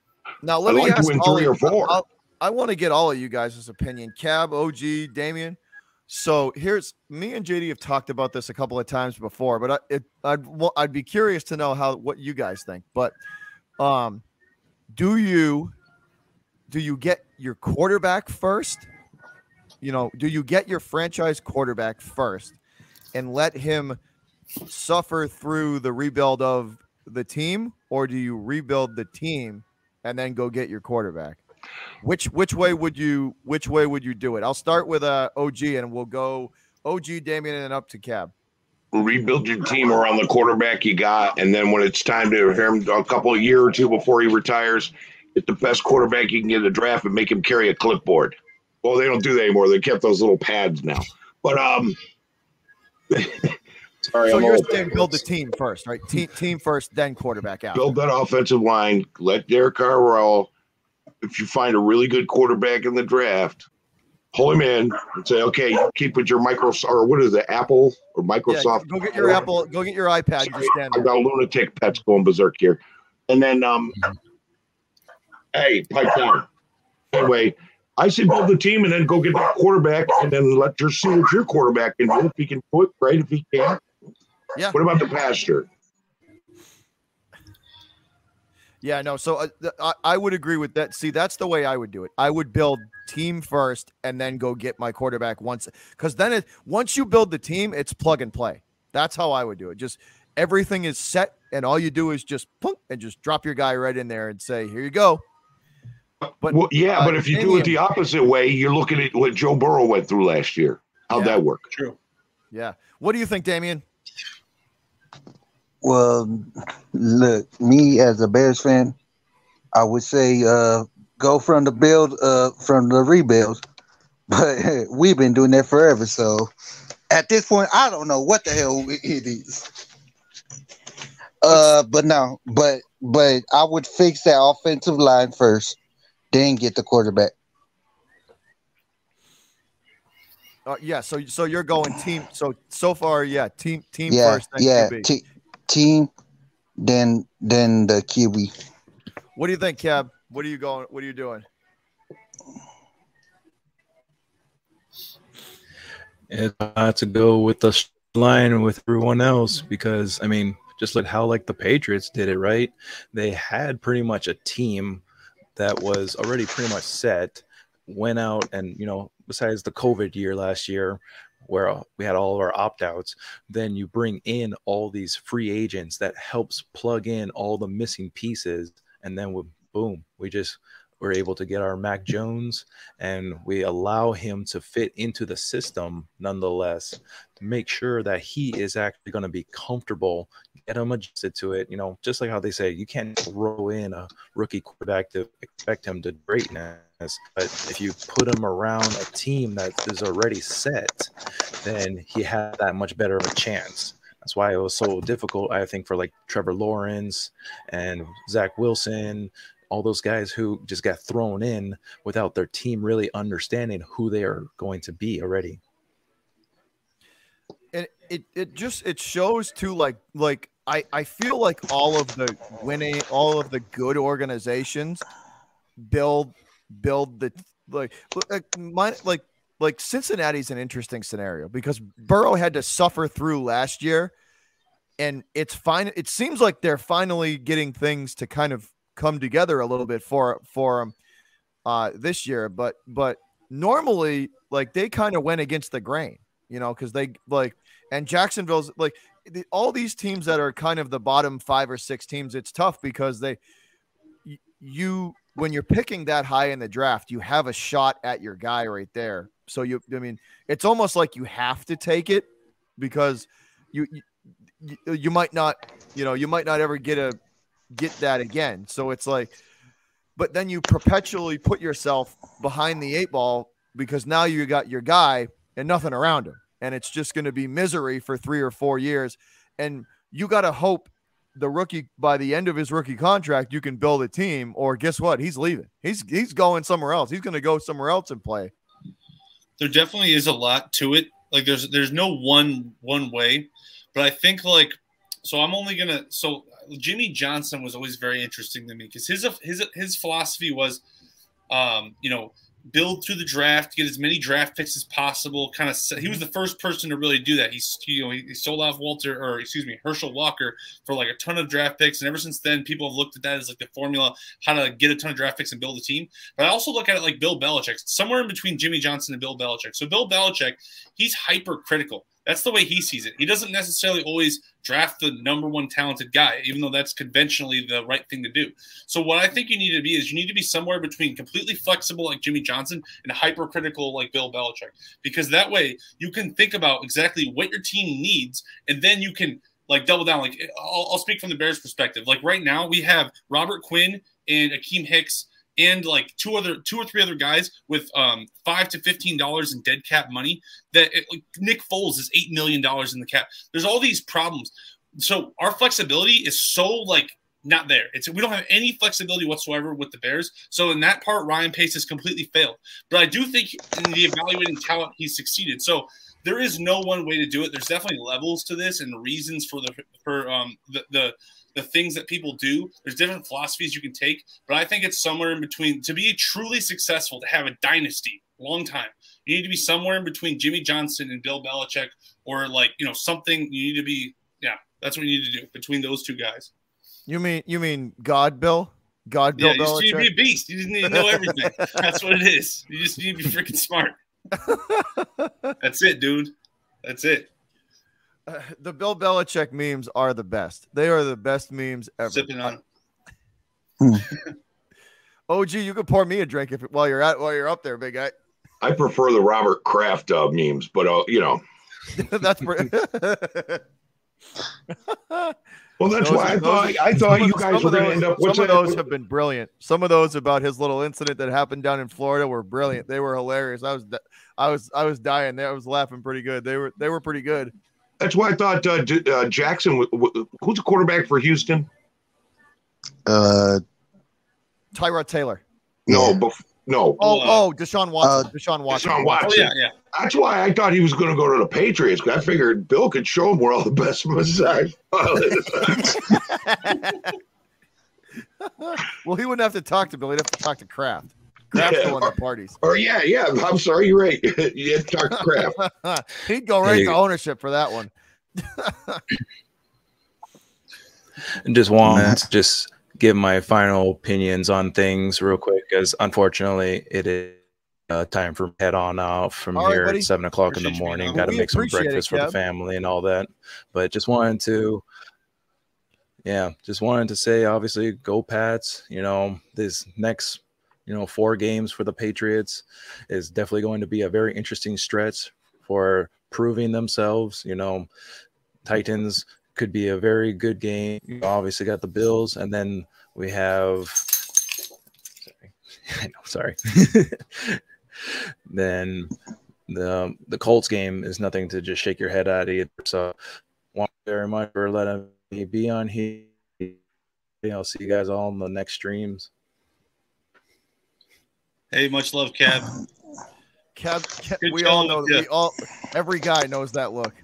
Speaker 1: Now let I'd me like ask all three or four. I'll, I want to get all of you guys' opinion. Cab, OG, Damien. So here's me and JD have talked about this a couple of times before, but I, it, I'd well, I'd be curious to know how what you guys think. But um, do you do you get your quarterback first? You know, do you get your franchise quarterback first and let him suffer through the rebuild of the team, or do you rebuild the team and then go get your quarterback? Which which way would you which way would you do it? I'll start with uh, OG and we'll go OG, Damien, and up to Cab
Speaker 6: rebuild your team around the quarterback you got, and then when it's time to him a couple of year or two before he retires, get the best quarterback you can get in the draft and make him carry a clipboard. Well, they don't do that anymore. They kept those little pads now. But um, [LAUGHS]
Speaker 1: sorry. So I'm you're saying build the team first, right? Team team first, then quarterback out.
Speaker 6: Build that offensive line. Let Derek Carr roll. If you find a really good quarterback in the draft, pull him in and say, okay, keep with your Microsoft or what is it, Apple or Microsoft?
Speaker 1: Yeah, go get your Apple, go get your iPad. Sorry,
Speaker 6: I got lunatic pets going berserk here. And then, um, hey, pipe down. Anyway, I say build the team and then go get that quarterback and then let your see what your quarterback can do. If he can do it, great. If he can't, yeah. What about the pasture?
Speaker 1: Yeah, no. So uh, I, I would agree with that. See, that's the way I would do it. I would build team first and then go get my quarterback once, because then it once you build the team, it's plug and play. That's how I would do it. Just everything is set, and all you do is just punk and just drop your guy right in there and say, "Here you go."
Speaker 6: But well, yeah, uh, but if you do it the opposite way, you're looking at what Joe Burrow went through last year. How'd yeah, that work?
Speaker 2: True.
Speaker 1: Yeah. What do you think, Damien?
Speaker 5: Well, look, me as a Bears fan, I would say uh, go from the build, uh, from the rebuild. [LAUGHS] But we've been doing that forever. So at this point, I don't know what the hell it is. Uh, but no, but but I would fix that offensive line first, then get the quarterback.
Speaker 1: Uh, yeah, so so you're going team. So so far, yeah, team team
Speaker 5: yeah,
Speaker 1: first.
Speaker 5: yeah, t- team, then then the QB.
Speaker 1: What do you think, Cab? What are you going? What are you doing?
Speaker 3: It's uh, to go with the line with everyone else because I mean, just like how like the Patriots did it, right? They had pretty much a team that was already pretty much set. Went out and you know, besides the COVID year last year, where uh, we had all of our opt outs, then you bring in all these free agents that helps plug in all the missing pieces and then we, boom, we just were able to get our Mac Jones and we allow him to fit into the system nonetheless to make sure that he is actually going to be comfortable, get him adjusted to it. You know, just like how they say you can't throw in a rookie quarterback to expect him to greatness. But if you put him around a team that is already set, then he had that much better of a chance. That's why it was so difficult, I think, for like Trevor Lawrence and Zach Wilson, all those guys who just got thrown in without their team really understanding who they are going to be already.
Speaker 1: And it, it just it shows too like like I, I feel like all of the winning all of the good organizations build build the like like my like like Cincinnati's an interesting scenario because Burrow had to suffer through last year, and it's fine. It seems like they're finally getting things to kind of come together a little bit for for them uh, this year. But but normally, like they kind of went against the grain, you know, because they like and Jacksonville's like the, all these teams that are kind of the bottom five or six teams. It's tough because they you when you're picking that high in the draft, you have a shot at your guy right there so you, I mean, it's almost like you have to take it because you, you, you might not, you know, you might not ever get a get that again. So it's like, but then you perpetually put yourself behind the eight ball because now you got your guy and nothing around him, and it's just going to be misery for three or four years. And you got to hope the rookie by the end of his rookie contract, you can build a team. Or guess what? He's leaving. He's he's going somewhere else. He's going to go somewhere else and play
Speaker 2: there definitely is a lot to it. Like there's there's no one one way, but I think like so I'm only gonna so Jimmy Johnson was always very interesting to me because his his his philosophy was, um, you know, build through the draft, get as many draft picks as possible. Kind of, he was the first person to really do that. He's, you know, he, sold off Walter, or excuse me, Herschel Walker for like a ton of draft picks, and ever since then, people have looked at that as like the formula how to get a ton of draft picks and build a team. But I also look at it like Bill Belichick, somewhere in between Jimmy Johnson and Bill Belichick. So Bill Belichick, he's hypercritical. That's the way he sees it. He doesn't necessarily always draft the number one talented guy, even though that's conventionally the right thing to do. So, what I think you need to be is you need to be somewhere between completely flexible, like Jimmy Johnson, and hypercritical, like Bill Belichick, because that way you can think about exactly what your team needs, and then you can like double down. Like, I'll, I'll speak from the Bears' perspective. Like, right now, we have Robert Quinn and Akiem Hicks and like two other two or three other guys with um five to fifteen dollars in dead cap money that it, like, Nick Foles is eight million dollars in the cap. There's all these problems. So our flexibility is so like not there. It's we don't have any flexibility whatsoever with the Bears. So in that part, Ryan Pace has completely failed. But I do think in the evaluating talent, he's succeeded. So there is no one way to do it. There's definitely levels to this and reasons for the for um the the the things that people do. There's different philosophies you can take, but I think it's somewhere in between. To be truly successful, to have a dynasty, long time, you need to be somewhere in between Jimmy Johnson and Bill Belichick, or like you know something. You need to be, yeah, that's what you need to do between those two guys.
Speaker 1: You mean you mean God, Bill? God, Bill
Speaker 2: yeah, you just need to be a beast. You just need to know everything. that's what it is. You just need to be freaking smart. [LAUGHS] that's it, dude. That's it. [LAUGHS]
Speaker 1: the Bill Belichick memes are the best. They are the best memes ever.
Speaker 2: Sipping on. [LAUGHS]
Speaker 1: OG, you could pour me a drink if while you're at while you're up there, big guy.
Speaker 6: I prefer the Robert Kraft uh, memes, but uh, you know. [LAUGHS]
Speaker 1: That's pretty.
Speaker 6: well, that's those, why I those, thought I thought you guys were going to end up.
Speaker 1: Some of those have been brilliant. Some of those about his little incident that happened down in Florida were brilliant. They were hilarious. I was, I was, I was dying. There, I was laughing pretty good. They were, they were pretty good.
Speaker 6: That's why I thought uh, uh, Jackson. Who's the quarterback for Houston?
Speaker 5: Uh,
Speaker 1: Tyrod Taylor.
Speaker 6: No, bef- no.
Speaker 1: Oh, oh, Deshaun Watson. Uh, Deshaun Watson.
Speaker 6: Deshaun Watson. Oh, yeah, yeah. That's why I thought he was going to go to the Patriots. I figured Bill could show him where all the best massage. [LAUGHS]
Speaker 1: well, he wouldn't have to talk to Bill. He'd have to talk to Kraft. Kraft's yeah. the one that parties.
Speaker 6: Or yeah, yeah. I'm sorry, you're right. [LAUGHS] you have to Kraft. [LAUGHS]
Speaker 1: He'd go right to ownership for that one. [LAUGHS]
Speaker 3: and just want to just give my final opinions on things real quick, as unfortunately it is uh, time for head on out from all here right, at seven o'clock in the morning. Got to make some breakfast it, for the family and all that. But just wanted to, yeah, just wanted to say, obviously, go Pats. You know, this next, you know, four games for the Patriots is definitely going to be a very interesting stretch for proving themselves. You know, Titans could be a very good game. You obviously got the Bills, and then we have. [LAUGHS] Sorry, know. Sorry. [LAUGHS] then the the Colts game is nothing to just shake your head at either. So, want very much for letting me be on here. I'll see you guys all in the next streams.
Speaker 2: Hey, much love, Cab.
Speaker 1: Cab, Cab we all know. We all every guy knows that look.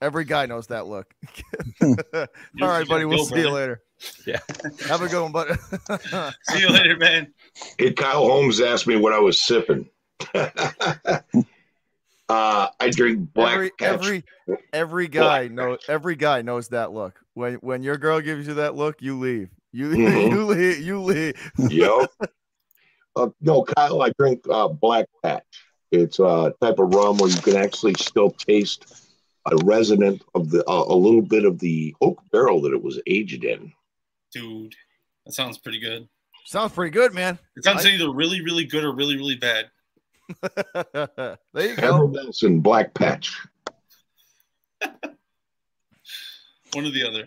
Speaker 1: Every guy knows that look. [LAUGHS] all right, buddy. We'll see you later.
Speaker 3: Yeah.
Speaker 1: Have a good one, buddy. [LAUGHS]
Speaker 2: see you later, man.
Speaker 6: Hey, Kyle Holmes asked me what I was sipping. [LAUGHS] uh, I drink black.
Speaker 1: Every every, every guy knows every guy knows that look. When when your girl gives you that look, you leave. You mm-hmm. you leave. You leave.
Speaker 6: yep. Uh, no, Kyle, I drink uh, Black Patch. It's a type of rum where you can actually still taste a resident of the uh, a little bit of the oak barrel that it was aged in.
Speaker 2: Dude, that sounds pretty good.
Speaker 1: Sounds pretty good, man.
Speaker 2: It sounds I, either really, really good or really, really bad. [LAUGHS] [LAUGHS]
Speaker 1: there you go.
Speaker 6: Wilson, Black Patch. [LAUGHS]
Speaker 2: One or the other.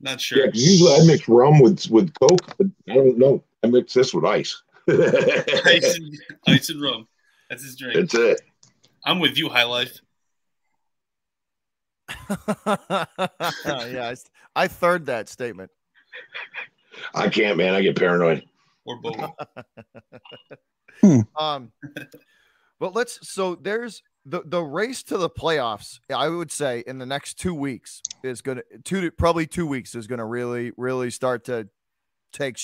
Speaker 2: Not sure. Yeah,
Speaker 6: usually I mix rum with with Coke, but I don't know. I mix this with ice.
Speaker 2: Ice, and, ice and rum. That's his drink.
Speaker 6: That's it.
Speaker 2: I'm with you, High Life. [LAUGHS]
Speaker 1: yeah, I, I third that statement.
Speaker 6: I can't, man. I get paranoid.
Speaker 2: Or both. [LAUGHS]
Speaker 1: um, [LAUGHS] but let's so there's the the race to the playoffs. I would say in the next two weeks is going to two probably two weeks is going to really really start to take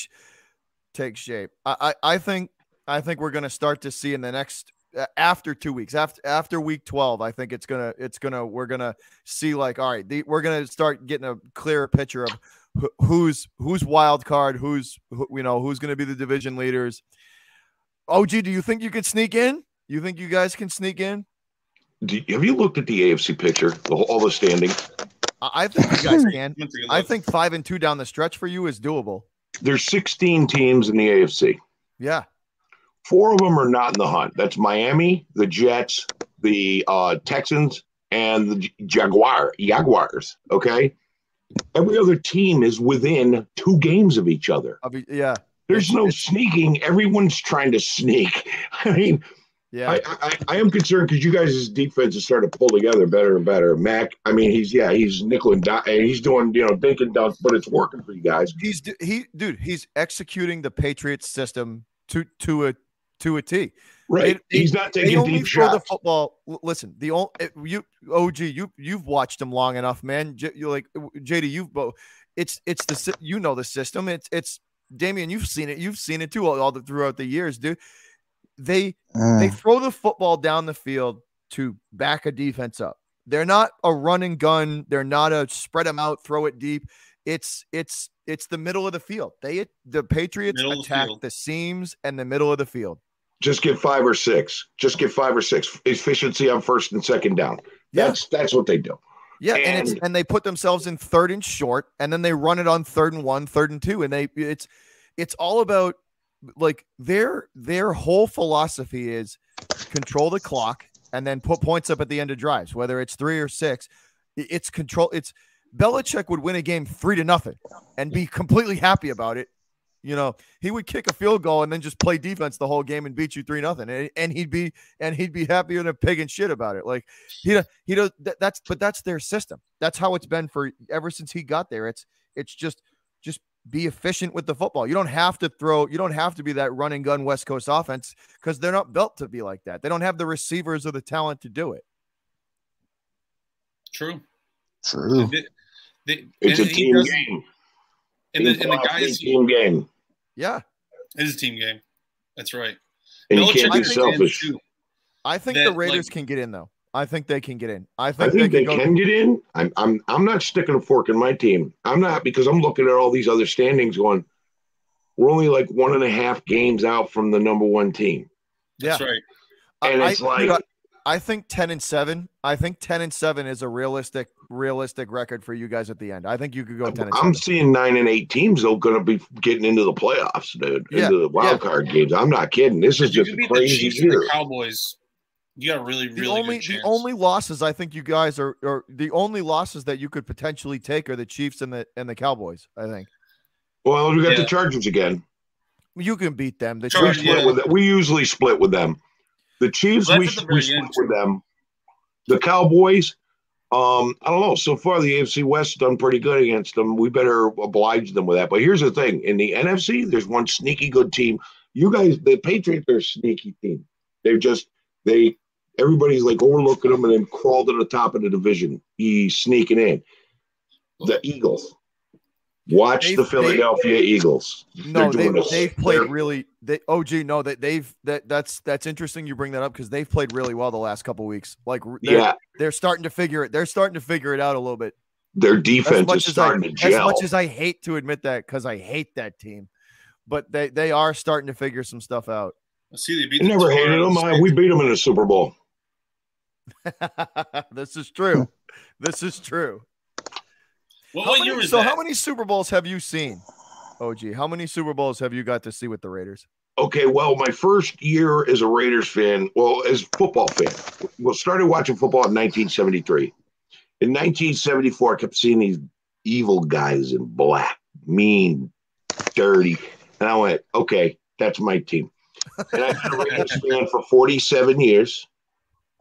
Speaker 1: take shape. I, I I think I think we're going to start to see in the next uh, after two weeks after after week 12 i think it's gonna it's gonna we're gonna see like all right the, we're gonna start getting a clearer picture of who's who's wild card who's who, you know who's gonna be the division leaders og do you think you could sneak in you think you guys can sneak in?
Speaker 6: have you looked at the AFC picture, the, all the standing?
Speaker 1: I think you guys [LAUGHS] can. I think five and two down the stretch for you is doable.
Speaker 6: There's 16 teams in the AFC.
Speaker 1: Yeah.
Speaker 6: Four of them are not in the hunt. That's Miami, the Jets, the uh, Texans, and the Jaguar Jaguars. Okay. Every other team is within two games of each other.
Speaker 1: yeah.
Speaker 6: There's no sneaking. Everyone's trying to sneak. [LAUGHS] I mean,
Speaker 1: yeah,
Speaker 6: I, I, I am concerned because you guys' defense is starting to pull together better and better. Mac, I mean, he's yeah, he's nickel and dime, he's doing you know dink and dunk, but it's working for you guys.
Speaker 1: He's he, dude, he's executing the Patriots system to to a to a
Speaker 6: T. Right, they, he's not taking deep shots.
Speaker 1: The football. Listen, the only eh, you OG, you you've watched him long enough, man. you're like JD, you've both. It's it's the you know the system. It's it's Damian, you've seen it. You've seen it too all, all the, throughout the years, dude they uh. they throw the football down the field to back a defense up. They're not a run and gun. They're not a spread them out, throw it deep. It's it's it's the middle of the field. They the Patriots middle attack the, the seams and the middle of the field.
Speaker 6: Just get five or six. Just get five or six. Efficiency on first and second down. That's yeah. that's what they do.
Speaker 1: Yeah, and, and, it's and they put themselves in third and short, and then they run it on third and one, third and two, and they it's it's all about like their their whole philosophy is control the clock and then put points up at the end of drives, whether it's three or six. It's control. It's Belichick would win a game three to nothing and be completely happy about it. You know, he would kick a field goal and then just play defense the whole game and beat you three nothing, and, he'd be and he'd be happier than a pig and shit about it. Like he he does that's but that's their system. That's how it's been for ever since he got there. It's it's just be efficient with the football. You don't have to throw, you don't have to be that running gun West Coast offense because they're not built to be like that. They don't have the receivers or the talent to do it.
Speaker 2: True.
Speaker 5: True.
Speaker 6: it's a team does, game.
Speaker 2: And the, and the guys
Speaker 6: team game.
Speaker 1: Yeah.
Speaker 2: It is a team game. That's right.
Speaker 6: And you can't be selfish.
Speaker 1: I think that, the Raiders like, can get in though. I think they can get in. I think,
Speaker 6: I think
Speaker 1: they,
Speaker 6: can, they can get in. I'm, I'm, I'm not sticking a fork in my team. I'm not because I'm looking at all these other standings going, we're only like one and a half games out from the number one team.
Speaker 2: That's yeah. right.
Speaker 6: And I, it's like, you know,
Speaker 1: I think 10 and 7. I think 10 and 7 is a realistic realistic record for you guys at the end. I think you could go 10 and
Speaker 6: I'm seeing 9 and 8 teams though going to be getting into the playoffs, dude. Yeah. Into the wild yeah. card games. I'm not kidding. This is just a crazy year.
Speaker 2: Cowboys you got really, really
Speaker 1: the only
Speaker 2: the
Speaker 1: only losses I think you guys are, are the only losses that you could potentially take are the Chiefs and the and the Cowboys. I think.
Speaker 6: Well, we got yeah. the Chargers again.
Speaker 1: You can beat them. The
Speaker 6: we, split yeah. with them. we usually split with them. The Chiefs, we, we split with them. The Cowboys, um, I don't know. So far, the AFC West done pretty good against them. We better oblige them with that. But here's the thing: in the NFC, there's one sneaky good team. You guys, the Patriots are a sneaky team. They're just they everybody's like overlooking them and then crawled to the top of the division. He's sneaking in. The Eagles. Watch they've, the Philadelphia they, Eagles.
Speaker 1: No, they've, they've played really. They, oh, gee, no, that they've that that's that's interesting. You bring that up because they've played really well the last couple weeks. Like, they're, yeah, they're starting to figure it. They're starting to figure it out a little bit.
Speaker 6: Their defense is starting
Speaker 1: I,
Speaker 6: to gel.
Speaker 1: As much as I hate to admit that, because I hate that team, but they they are starting to figure some stuff out.
Speaker 2: I see they beat.
Speaker 6: I never hated them. I, we beat them in the Super Bowl. [LAUGHS]
Speaker 1: this is true. this is true.
Speaker 2: Well, what
Speaker 1: many, so, that? how many Super Bowls have you seen? OG, how many Super Bowls have you got to see with the Raiders?
Speaker 6: Okay, well, my first year as a Raiders fan, well, as football fan, well, started watching football in 1973. In 1974, I kept seeing these evil guys in black, mean, dirty, and I went, okay, that's my team. And I've been a Raiders [LAUGHS] fan for 47 years.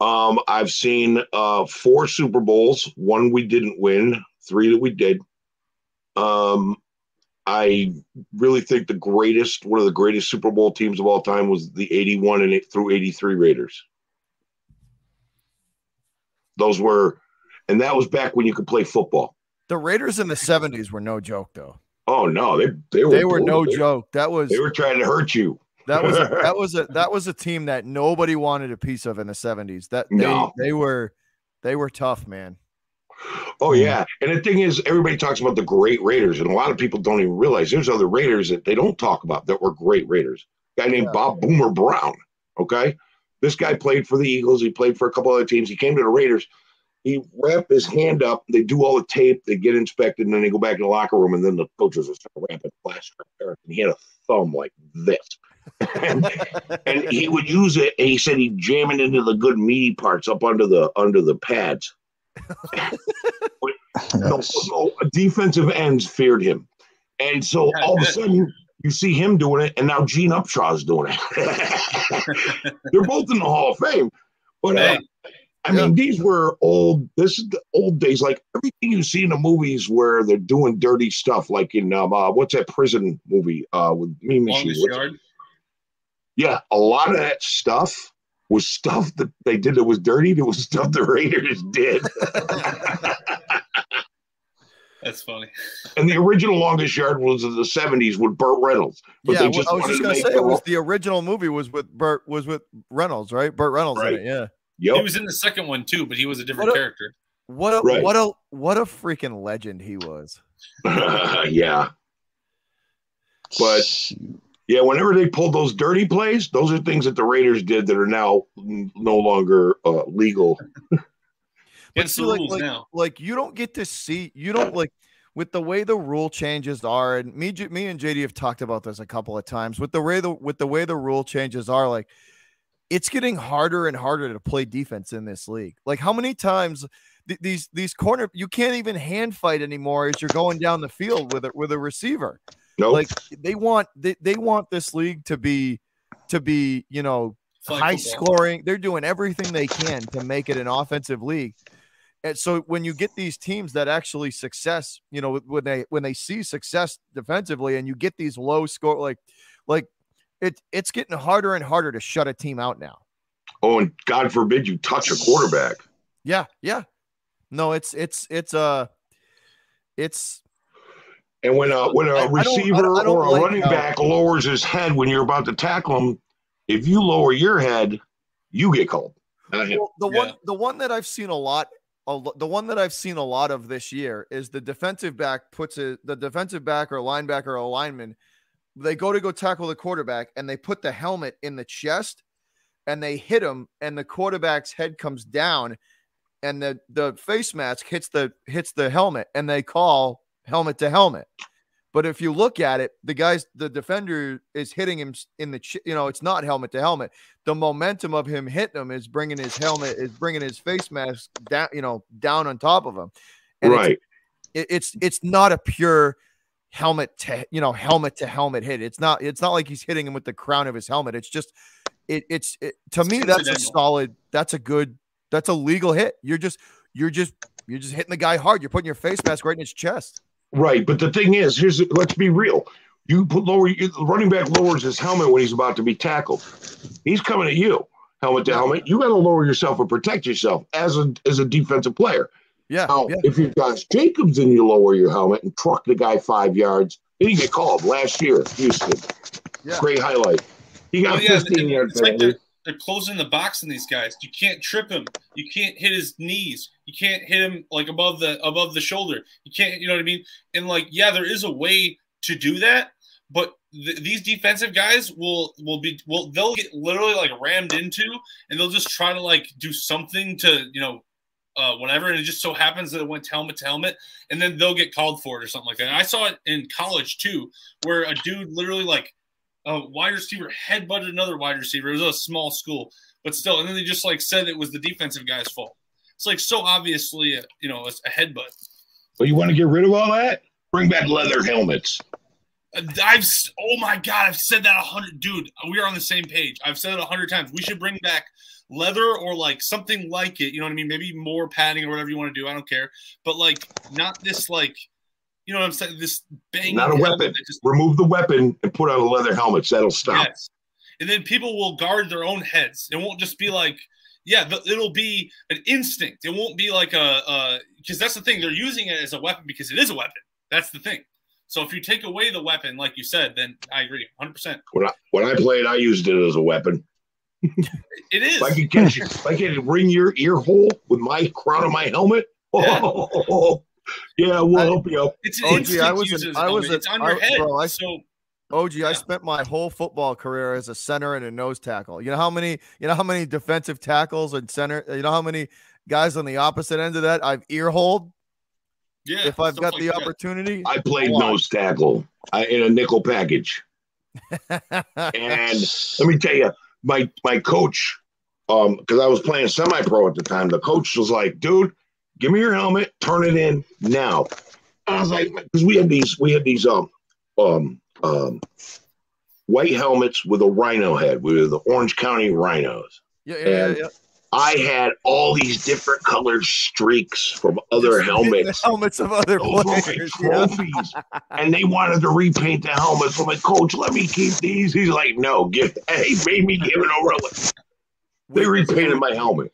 Speaker 6: Um, I've seen uh, four Super Bowls. One we didn't win. Three that we did. Um, I really think the greatest, one of the greatest Super Bowl teams of all time was the 81 and through 83 Raiders. Those were, and that was back when you could play football.
Speaker 1: The Raiders in the 70s were no joke, though.
Speaker 6: Oh no, they they were
Speaker 1: they were no joke. That was
Speaker 6: they were trying to hurt you.
Speaker 1: That was a, that was a [LAUGHS] that was a team that nobody wanted a piece of in the 70s. That they no. they were they were tough, man.
Speaker 6: Oh hmm. yeah. And the thing is everybody talks about the great Raiders and a lot of people don't even realize there's other Raiders that they don't talk about that were great Raiders. A guy named yeah. Bob Boomer Brown, okay? This guy played for the Eagles, he played for a couple other teams. He came to the Raiders. He wrapped his hand up. They do all the tape. They get inspected, and then they go back in the locker room. And then the coaches are start wrapping plaster. And he had a thumb like this and, and, he would use it. And he said he'd jam it into the good meaty parts up under the under the pads. [LAUGHS] no, no, defensive ends feared him, and so all of a sudden you see him doing it, and now Gene Upshaw's doing it. [LAUGHS] They're both in the Hall of Fame, but uh, I mean, these were old. This is the old days. Like everything you see in the movies where they're doing dirty stuff, like in um, uh, what's that prison movie uh, with me machine? Yeah, a lot of that stuff was stuff that they did that was dirty. It was stuff the Raiders did. [LAUGHS]
Speaker 2: That's funny.
Speaker 6: And the original longest yard was in the seventies with Burt Reynolds.
Speaker 1: But yeah, just I was just gonna say it was the original movie was with Burt was with Reynolds, right? Burt Reynolds right. It, yeah.
Speaker 2: Yep. He was in the second one too, but he was a different what a, character.
Speaker 1: What a right. what a what a freaking legend he was. [LAUGHS]
Speaker 6: yeah. But yeah, whenever they pulled those dirty plays, those are things that the Raiders did that are now no longer uh, legal. [LAUGHS]
Speaker 1: but see, like, like, like, you don't get to see, you don't like with the way the rule changes are, and me, me and JD have talked about this a couple of times. With the way the with the way the rule changes are, like it's getting harder and harder to play defense in this league. Like how many times th- these these corner you can't even hand fight anymore as you're going down the field with it with a receiver. Nope. Like they want they, they want this league to be to be, you know, high scoring. They're doing everything they can to make it an offensive league. And so when you get these teams that actually success, you know, when they when they see success defensively and you get these low score like like it it's getting harder and harder to shut a team out now.
Speaker 6: Oh, and God forbid you touch a quarterback.
Speaker 1: Yeah, yeah. No, it's it's it's uh it's
Speaker 6: and when a when a I, receiver I don't, I don't or a like running how, back lowers his head when you're about to tackle him, if you lower your head, you get called.
Speaker 1: Well, the yeah. one the one that I've seen a lot the one that I've seen a lot of this year is the defensive back puts it the defensive back or linebacker or lineman they go to go tackle the quarterback and they put the helmet in the chest and they hit him and the quarterback's head comes down and the the face mask hits the hits the helmet and they call helmet to helmet but if you look at it, the guys, the defender is hitting him in the, you know, it's not helmet to helmet. The momentum of him hitting him is bringing his helmet, is bringing his face mask down, you know, down on top of him.
Speaker 6: And right.
Speaker 1: It's, it's it's not a pure helmet to you know helmet to helmet hit. It's not it's not like he's hitting him with the crown of his helmet. It's just it it's it, to me that's a solid. That's a good. That's a legal hit. You're just you're just you're just hitting the guy hard. You're putting your face mask right in his chest.
Speaker 6: Right, but the thing is, here's let's be real. You put lower the running back lowers his helmet when he's about to be tackled. He's coming at you, helmet to helmet. You got to lower yourself and protect yourself as a as a defensive player.
Speaker 1: Yeah,
Speaker 6: now,
Speaker 1: yeah.
Speaker 6: if you've got Jacobs and you lower your helmet and truck the guy five yards, then you get called last year, Houston. Yeah. Great highlight. He got oh, yeah, 15 yards.
Speaker 2: Like they're, they're closing the box on these guys. You can't trip him. You can't hit his knees. You can't hit him like above the above the shoulder. You can't, you know what I mean? And like, yeah, there is a way to do that, but th- these defensive guys will will be will they'll get literally like rammed into, and they'll just try to like do something to you know uh, whatever, and it just so happens that it went helmet to helmet, and then they'll get called for it or something like that. And I saw it in college too, where a dude literally like a wide receiver headbutted another wide receiver. It was a small school, but still, and then they just like said it was the defensive guy's fault. It's like so obviously, a, you know, a headbutt.
Speaker 6: Well, you want to get rid of all that? Bring back leather helmets.
Speaker 2: Uh, I've oh my god, I've said that a hundred, dude. We are on the same page. I've said it a hundred times. We should bring back leather or like something like it. You know what I mean? Maybe more padding or whatever you want to do. I don't care, but like not this like. You know what I'm saying? This bang.
Speaker 6: Not a weapon. Just, Remove the weapon and put on a leather helmet. That'll stop. Yes.
Speaker 2: And then people will guard their own heads. It won't just be like yeah, it'll be an instinct. It won't be like a uh because that's the thing. They're using it as a weapon because it is a weapon. That's the thing. So if you take away the weapon, like you said, then I agree, hundred percent.
Speaker 6: When I when I played, I used it as a weapon.
Speaker 2: it is.
Speaker 6: If I could catch, if I could ring your ear hole with my crown of my helmet. Yeah. [LAUGHS] Oh, yeah, we'll I, help you.
Speaker 2: It's an oh, gee, I was, an, I was, it's on your I, head. Bro, I, so
Speaker 1: OG, yeah. I spent my whole football career as a center and a nose tackle. You know how many, you know how many defensive tackles and center, you know how many guys on the opposite end of that I've ear hold.
Speaker 2: Yeah.
Speaker 1: If I've got like the that. opportunity.
Speaker 6: I played nose tackle I, in a nickel package. and let me tell you, my my coach, um, because I was playing semi-pro at the time, the coach was like, dude, give me your helmet, turn it in now. I was like, because we had these, we had these um um um, white helmets with a rhino head. We were the Orange County Rhinos.
Speaker 1: Yeah, yeah, and yeah, yeah.
Speaker 6: I had all these different colored streaks from other Just helmets.
Speaker 1: helmets of other Those players.
Speaker 6: trophies. and they wanted to repaint the helmets. I'm like, Coach, let me keep these. He's like, No, give he made me give it over. They repainted my helmet.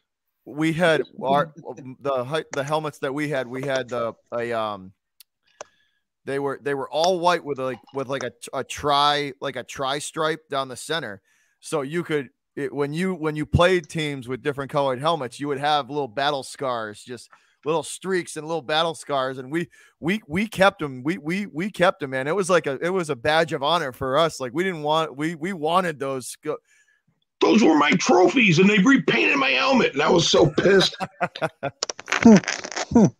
Speaker 1: We had [LAUGHS] our the the helmets that we had. We had the a um they were they were all white with like with like a, a tri like a tri stripe down the center. So you could it, when you when you played teams with different colored helmets, you would have little battle scars, just little streaks and little battle scars. And we we we kept them. We we we kept them, man. It was like a it was a badge of honor for us. Like we didn't want we we wanted those.
Speaker 6: Those were my trophies, and they repainted my helmet, and I was so pissed. [LAUGHS]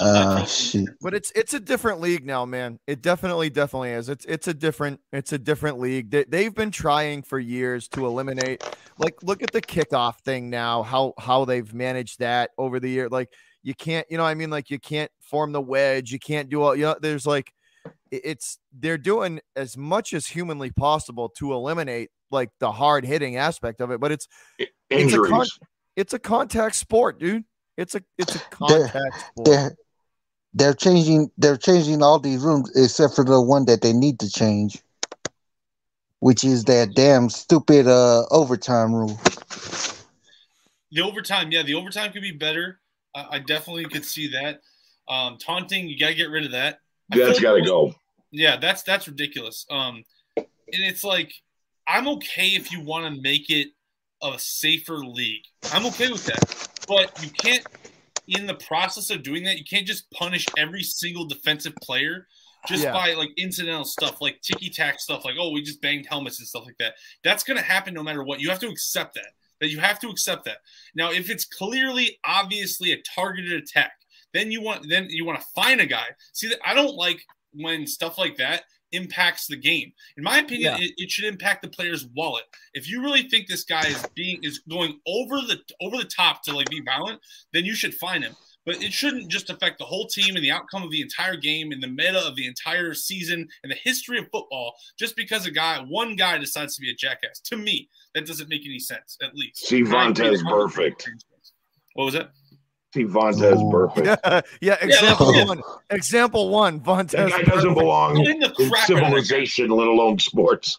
Speaker 5: uh,
Speaker 1: but it's it's a different league now, man. It definitely, definitely is. It's it's a different it's a different league. They, they've been trying for years to eliminate. Like, look at the kickoff thing now. How how they've managed that over the year. Like, you can't, you know, I mean, like you can't form the wedge. You can't do all. You know, there's like, it's they're doing as much as humanly possible to eliminate like the hard hitting aspect of it. But it's
Speaker 6: injuries. It's a, con-
Speaker 1: it's a contact sport, dude. It's a it's a contact they're, sport.
Speaker 5: They're, they're changing they're changing all these rooms except for the one that they need to change, which is that damn stupid uh overtime rule.
Speaker 2: The overtime, yeah, the overtime could be better. I, I definitely could see that. Um, taunting, you gotta get rid of that.
Speaker 6: That's got to go.
Speaker 2: Yeah, that's that's ridiculous. Um, and it's like I'm okay if you want to make it a safer league. I'm okay with that. But you can't, in the process of doing that, you can't just punish every single defensive player just yeah. by like incidental stuff, like ticky tack stuff, like, oh, we just banged helmets and stuff like that. That's going to happen no matter what. You have to accept that. That you have to accept that. Now, if it's clearly, obviously a targeted attack, then you want then you want to find a guy. See, that I don't like when stuff like that impacts the game. In my opinion, yeah. it, it, should impact the player's wallet. If you really think this guy is being is going over the over the top to like be violent, then you should find him. But it shouldn't just affect the whole team and the outcome of the entire game and the meta of the entire season and the history of football just because a guy, one guy decides to be a jackass. To me, that doesn't make any sense, at least.
Speaker 6: See, Vontaze Burfict.
Speaker 2: What was that?
Speaker 6: See Vontaze oh. Burfict.
Speaker 1: Yeah, yeah example yeah, one. Example one. Vontaze. That
Speaker 6: guy doesn't belong in, in civilization, let alone sports.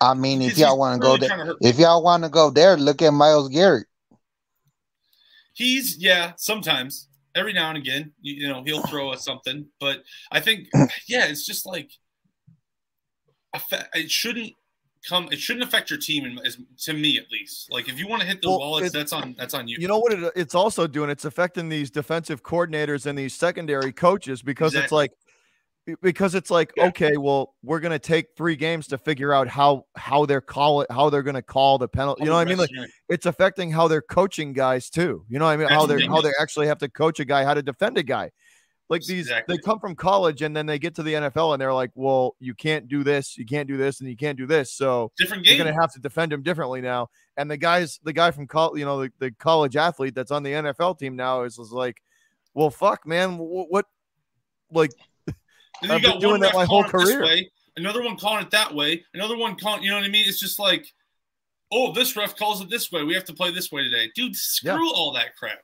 Speaker 5: I mean, if y'all want to go there, if y'all want to go there, look at Myles Garrett.
Speaker 2: He's yeah, sometimes every now and again, you, you know, he'll throw us something, but I think yeah, it's just like it shouldn't come it shouldn't affect your team in, as, to me at least. Like if you want to hit the well, wallets that's on that's on you.
Speaker 1: You know what it, it's also doing? It's affecting these defensive coordinators and these secondary coaches because exactly. it's like because it's like yeah. okay well we're going to take 3 games to figure out how how they're call it how they're going to call the penalty you know what i mean? like it's affecting how they're coaching guys too. You know what i mean? That's how they're how they actually have to coach a guy how to defend a guy like these exactly. they come from college and then they get to the NFL and they're like, well, you can't do this, you can't do this, and you can't do this. So
Speaker 2: different game.
Speaker 1: You're gonna have to defend him differently now. And the guys, the guy from college, you know, the, the college athlete that's on the NFL team now is, is like, well, fuck, man, what, what like [LAUGHS]
Speaker 2: I've been doing that my whole career. Way, another one calling it that way, another one calling, you know what I mean? It's just like, oh, this ref calls it this way. We have to play this way today, dude. Screw yeah. all that crap.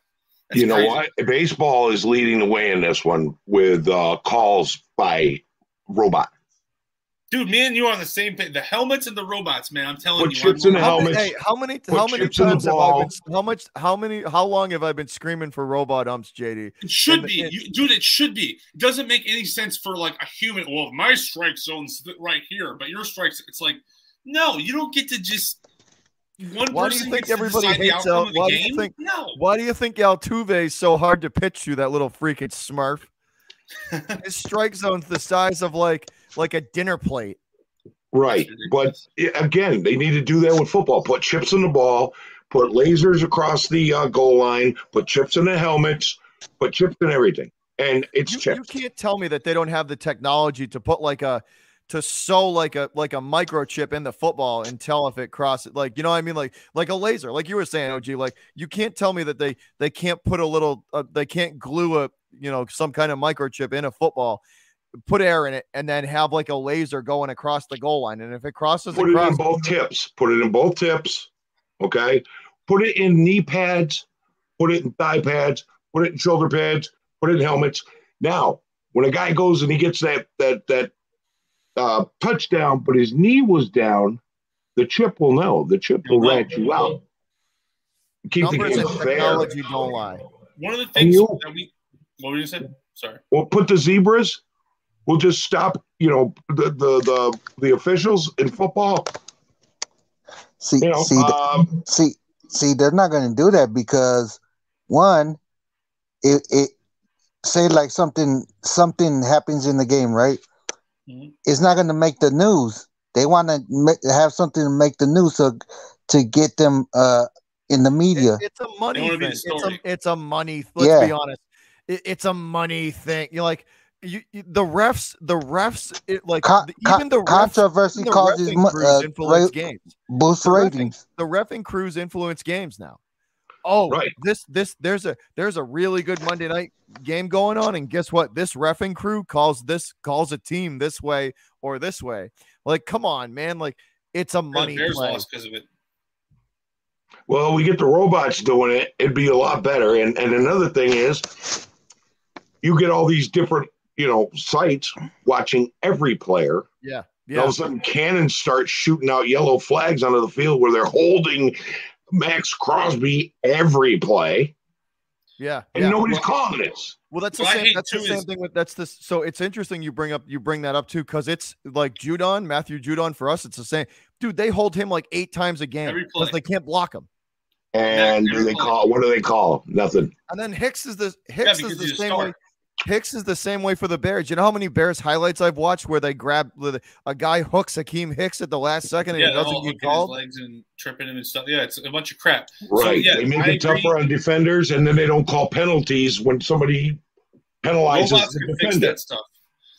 Speaker 6: That's you know crazy. what? Baseball is leading the way in this one with uh, calls by robot.
Speaker 2: Dude, me and you are on the same page. The helmets and the robots, man. I'm telling
Speaker 6: Put
Speaker 2: you.
Speaker 6: Chips in the helmets.
Speaker 1: Hey, how many? How many times have I been? How much? How many? How long have I been screaming for robot umps, JD?
Speaker 2: It should be, you, dude. It should be. It doesn't make any sense for like a human. Well, my strike zone's right here, but your strikes. It's like, no, you don't get to just one
Speaker 1: why do you think everybody hates Al? Why do you think? No. Why do you think Altuve is so hard to pitch to? That little freaking Smurf. [LAUGHS] His strike zone's the size of like like a dinner plate.
Speaker 6: Right, but again, they need to do that with football. Put chips in the ball. Put lasers across the uh, goal line. Put chips in the helmets. Put chips in everything, and it's
Speaker 1: you,
Speaker 6: chips.
Speaker 1: You can't tell me that they don't have the technology to put like a to sew like a like a microchip in the football and tell if it crosses like you know what I mean? Like like a laser like you were saying OG like you can't tell me that they they can't put a little uh, they can't glue a you know some kind of microchip in a football put air in it and then have like a laser going across the goal line and if it crosses
Speaker 6: put
Speaker 1: across,
Speaker 6: it in both tips put it in both tips okay? Put it in knee pads put it in thigh pads put it in shoulder pads put it in helmets. Now when a guy goes and he gets that that that uh, touchdown, but his knee was down, the chip will know. The chip will rat you out.
Speaker 1: Keep Numbers the game fair. Technology don't lie.
Speaker 2: One of the things you, that we what were you saying? Sorry.
Speaker 6: We'll put the zebras. We'll just stop. You know the the the, the officials in football.
Speaker 5: See, you know, see, um, see, see. They're not going to do that because one, it it say like something something happens in the game, right? Mm-hmm. it's not going to make the news. They want to have something to make the news so to get them uh, in the media.
Speaker 1: It, it's a money thing. It's a, it's a money. Let's yeah. be honest. it, it's a money thing. You're like you, you, the refs, the refs, it, like co- even the refs,
Speaker 5: controversy the causes uh, influence ra- games. Boost the ratings.
Speaker 1: Refing, the refing crews influence games now. Oh, right. This this there's a there's a really good Monday night game going on, and guess what? This refing crew calls this calls a team this way or this way. Like, come on, man! Like, it's a money Bears play. lost because of it.
Speaker 6: Well, we get the robots doing it; it'd be a lot better. And and another thing is, you get all these different you know sites watching every player.
Speaker 1: Yeah.
Speaker 6: Yeah. All of a sudden, cannons start shooting out yellow flags onto the field where they're holding Maxx Crosby every play.
Speaker 1: Yeah,
Speaker 6: and
Speaker 1: yeah.
Speaker 6: nobody's well, calling this.
Speaker 1: Well, that's the same. That's the same is, thing with that's this. So it's interesting you bring up you bring that up too because it's like Judon, Matthew Judon for us. It's the same, dude. They hold him like eight times a game because they can't block him.
Speaker 6: And do they call? What do they call? Nothing.
Speaker 1: And then Hicks is the Hicks yeah, is the same way. Hicks is the same way for the Bears. You know how many Bears highlights I've watched where they grab a guy hooks Akiem Hicks at the last second and yeah, he doesn't get called.
Speaker 2: legs and tripping him and stuff. Yeah, it's a bunch of crap.
Speaker 6: Right. So, yeah, they make I it agree. tougher on defenders, and then they don't call penalties when somebody penalizes Robots the defender. Fix that stuff.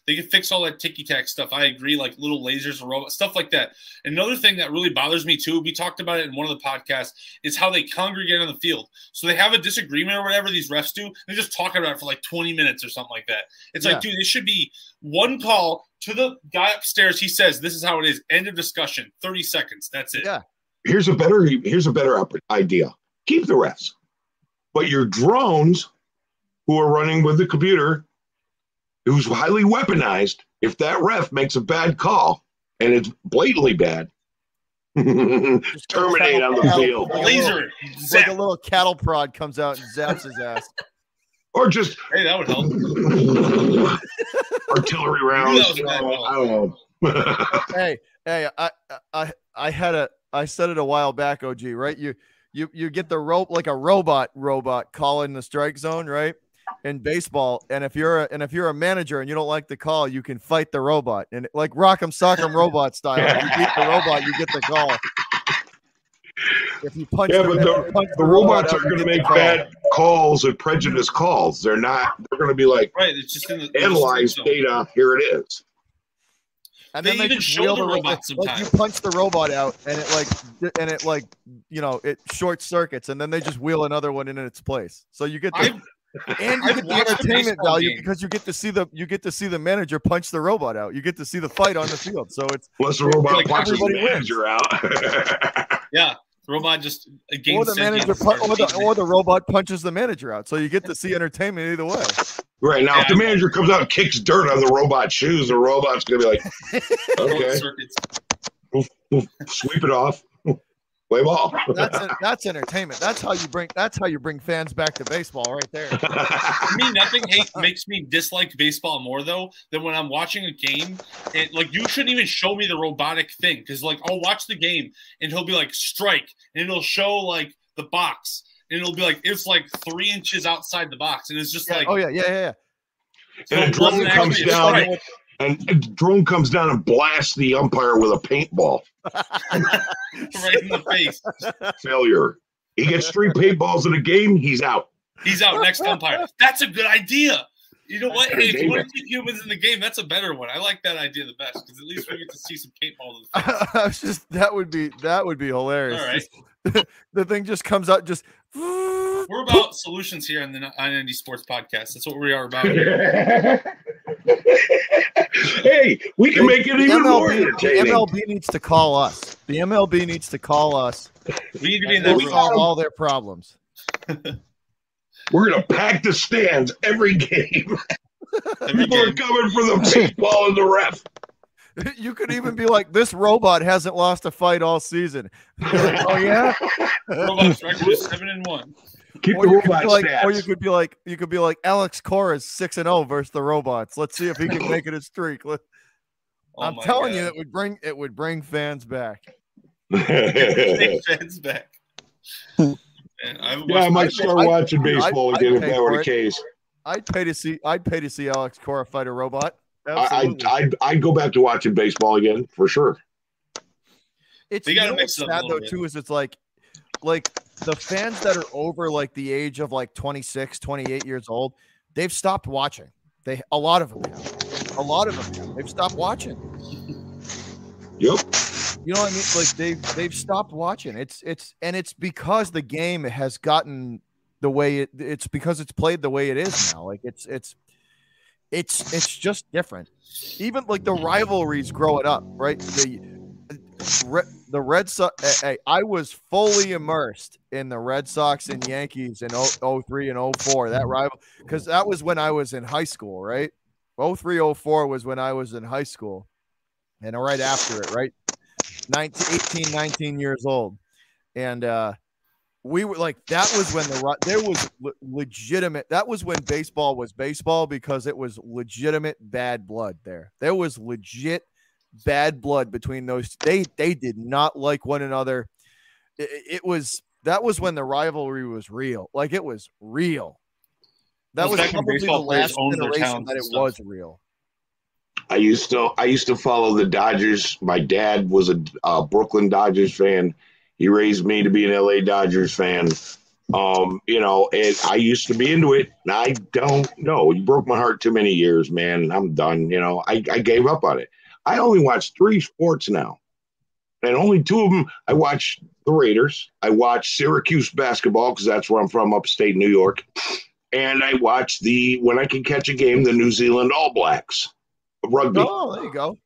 Speaker 2: They can fix all that ticky tack stuff. I agree, like little lasers and robots, stuff like that. Another thing that really bothers me too, we talked about it in one of the podcasts, is how they congregate on the field. So they have a disagreement or whatever these refs do. They're just talking about it for like 20 minutes or something like that. It's yeah. like, dude, this should be one call to the guy upstairs. He says, This is how it is. End of discussion. 30 seconds. That's it.
Speaker 1: Yeah.
Speaker 6: Here's a better here's a better idea. Keep the refs. But your drones who are running with the computer who's highly weaponized, if that ref makes a bad call and it's blatantly bad, [LAUGHS] terminate on the field.
Speaker 2: Laser,
Speaker 1: like a little cattle prod comes out and zaps his ass. [LAUGHS]
Speaker 6: Or just
Speaker 2: hey, that would help. [LAUGHS]
Speaker 6: artillery rounds. I don't
Speaker 1: know. hey, hey, I, I, I had a, I said it a while back. Og, right? You, you, you get the rope like a robot, robot calling the strike zone, right? In baseball. And if you're a, and if you're a manager and you don't like the call, you can fight the robot and like Rock'em Sock'em robot style. If you beat the robot, you get the call. If you punch,
Speaker 6: yeah, the, but the, punch the, the robots are going to make bad calls and prejudice calls. They're not. They're going to be like
Speaker 2: right. It's just in the,
Speaker 6: analyze data. Here it is.
Speaker 1: And they then they even just show the robot sometimes. Like you punch the robot out, and it like, and it like, you know, it short circuits, and then they just wheel another one in its place. So you get the, and you get the entertainment value game. because you get to see the you get to see the manager punch the robot out. You get to see the fight on the field. So it's
Speaker 6: plus the robot like punches the manager wins. out. [LAUGHS]
Speaker 2: yeah, the robot just
Speaker 1: or the manager pu- or the or the robot punches the manager out. So you get to see entertainment either way.
Speaker 6: Right now, yeah. if the manager comes out and kicks dirt on the robot's shoes, the robot's gonna be like, [LAUGHS] "Okay, we'll, we'll sweep it off." Play ball.
Speaker 1: that's that's entertainment. That's how you bring that's how you bring fans back to baseball right there.
Speaker 2: I mean, nothing hate, makes me dislike baseball more though than when I'm watching a game. And like you shouldn't even show me the robotic thing because like I'll watch the game and he'll be like strike and it'll show like the box and it'll be like it's like three inches outside the box and it's just
Speaker 1: yeah.
Speaker 2: like
Speaker 1: oh yeah yeah yeah.
Speaker 6: So and a drone comes down and, and drone comes down and blasts the umpire with a paintball. [LAUGHS]
Speaker 2: right in the face.
Speaker 6: Failure. He gets three paintballs in a game, he's out.
Speaker 2: He's out next umpire. That's a good idea. You know what? Hey, if you want to keep humans in the game, that's a better one. I like that idea the best because at least we get to see some paintballs. [LAUGHS]
Speaker 1: I was just that would be that would be hilarious. All right. [LAUGHS] the thing just comes out just
Speaker 2: we're about solutions here on the I90 Sports Podcast. That's what we are about.
Speaker 6: Hey, we can make it even MLB, more entertaining.
Speaker 1: The MLB needs to call us. The MLB needs to call us.
Speaker 2: We need to be in that
Speaker 1: solve all their problems. [LAUGHS]
Speaker 6: We're gonna pack the stands every game. Every People game. are coming for the [LAUGHS] baseball and the ref. [LAUGHS]
Speaker 1: You could even be like, this robot hasn't lost a fight all season. oh yeah,
Speaker 2: robot's record is seven and one.
Speaker 6: Keep or the robot
Speaker 1: like,
Speaker 6: stats.
Speaker 1: Or you could be like, you could be like Alex Cora is six and zero oh versus the robots. Let's see if he can make it a streak. Let, [LAUGHS] oh I'm telling God. you, it would bring it would bring fans back. [LAUGHS]
Speaker 2: fans back.
Speaker 6: Man, I yeah, I might start watching baseball I'd, again I'd if that were the case.
Speaker 1: I'd pay to see. I'd pay to see Alex Cora fight a robot.
Speaker 6: I, I'd, I'd go back to watching baseball again for sure.
Speaker 1: It's you know what's sad though bit. too is it's like like the fans that are over like the age of like 26, 28 years old, they've stopped watching. They a lot of them have. A lot of them have. They've stopped watching.
Speaker 6: Yep.
Speaker 1: You know what I mean? Like they've they've stopped watching. It's it's and it's because the game has gotten the way it it's because it's played the way it is now. Like it's it's it's it's just different. Even like the rivalries growing up, right? The uh, the Red Sox. Hey, I was fully immersed in the Red Sox and Yankees in 03 and 04. That rival because that was when I was in high school, right? 03 04 was when I was in high school, and right after it, right? 19, 18, 19 years old, and uh, we were like that was when the there was le- legitimate that was when baseball was baseball because it was legitimate bad blood there there was legit bad blood between those they they did not like one another it, it was that was when the rivalry was real like it was real that well, was probably the last generation that it was real
Speaker 6: I used to I used to follow the Dodgers. My dad was a, a Brooklyn Dodgers fan he raised me to be an LA Dodgers fan. Um, you know, and I used to be into it. I don't know. You broke my heart too many years, man. I'm done. You know, I, I gave up on it. I only watch three sports now. And only two of them I watch the Raiders. I watch Syracuse basketball because that's where I'm from, upstate New York. And I watch the when I can catch a game, the New Zealand All Blacks. Rugby.
Speaker 1: Oh, there you go.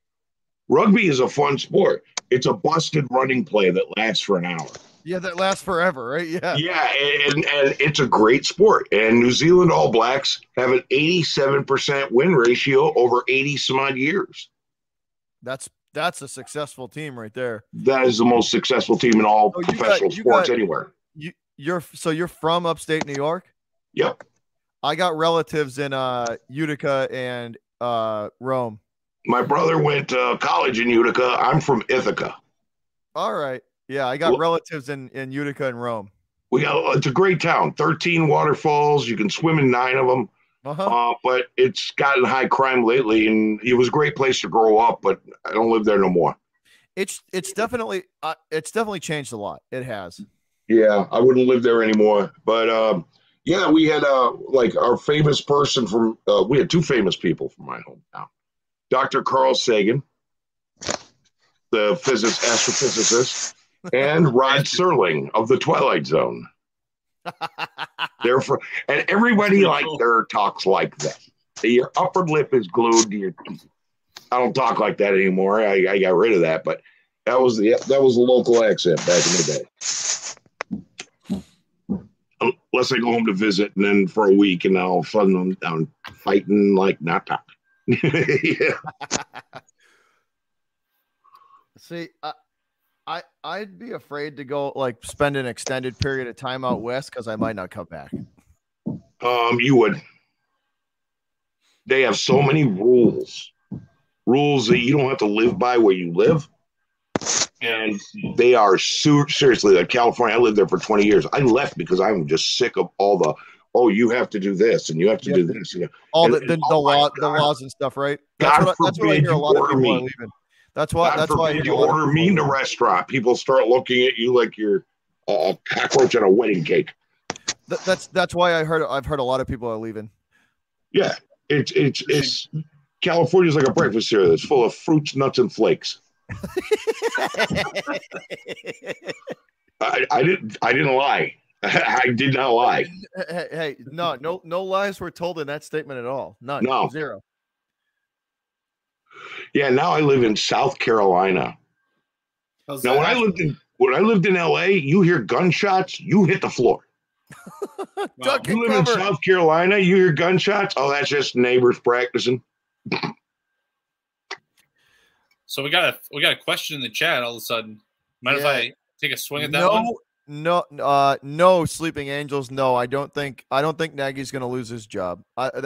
Speaker 6: Rugby is a fun sport it's a busted running play that lasts for an hour.
Speaker 1: Yeah, that lasts forever, right? Yeah.
Speaker 6: Yeah, and, and it's a great sport. And New Zealand All Blacks have an 87% win ratio over 80 some odd years.
Speaker 1: That's that's a successful team right there.
Speaker 6: That is the most successful team in all oh, professional got, sports got, anywhere.
Speaker 1: You you're so you're from upstate New York?
Speaker 6: Yep.
Speaker 1: I got relatives in uh Utica and uh Rome.
Speaker 6: My brother went to college in Utica. I'm from Ithaca.
Speaker 1: All right. Yeah, I got well, relatives in, in Utica and Rome.
Speaker 6: We got it's a great town. 13 waterfalls. You can swim in nine of them. Uh-huh. Uh, but it's gotten high crime lately, and it was a great place to grow up. But I don't live there no more.
Speaker 1: It's it's definitely uh, it's definitely changed a lot. It has.
Speaker 6: Yeah, I wouldn't live there anymore. But um, yeah, we had uh like our famous person from uh, we had two famous people from my hometown. Dr. Carl Sagan, the physicist, astrophysicist, and [LAUGHS] Rod Serling of the Twilight Zone. Therefore, and everybody like there talks like that. Your upper lip is glued to your teeth. I don't talk like that anymore. I, I got rid of that, but that was the that was the local accent back in the day. Unless I go home to visit, and then for a week, and all of a sudden I'm, I'm fighting like not talking. [LAUGHS] yeah.
Speaker 1: See, I, I I'd be afraid to go like spend an extended period of time out west because I might not come back.
Speaker 6: Um, you would. They have so many rules, rules that you don't have to live by where you live, and they are su- seriously like California. I lived there for twenty years. I left because I'm just sick of all the oh, you have to do this and you have to yep. do this. You know?
Speaker 1: All and, the, the, the, oh law, the laws and stuff, right? That's God what, I, that's what I hear a lot of people leaving. That's why. God that's why
Speaker 6: you order me in a restaurant. People start looking at you like you're a cockroach on a wedding cake.
Speaker 1: Th- that's that's why I heard. I've heard a lot of people are leaving.
Speaker 6: Yeah, it's it's it's California's like a breakfast cereal. It's full of fruits, nuts, and flakes. I, I didn't. I didn't lie. [LAUGHS] I did not lie.
Speaker 1: Hey, hey, no, no, no lies were told in that statement at all. None. No, zero.
Speaker 6: Yeah, now I live in South Carolina. How's now, when I lived in when I lived in LA, you hear gunshots, you hit the floor. [LAUGHS] wow. You live cover. in South Carolina, you hear gunshots. Oh, that's just neighbors practicing.
Speaker 2: so we got a we got a question in the chat all of a sudden. Mind yeah. if I take a swing at that
Speaker 1: no,
Speaker 2: one?
Speaker 1: No, uh, no, sleeping angels. No, I don't think. I don't think Nagy's going to lose his job. I, th-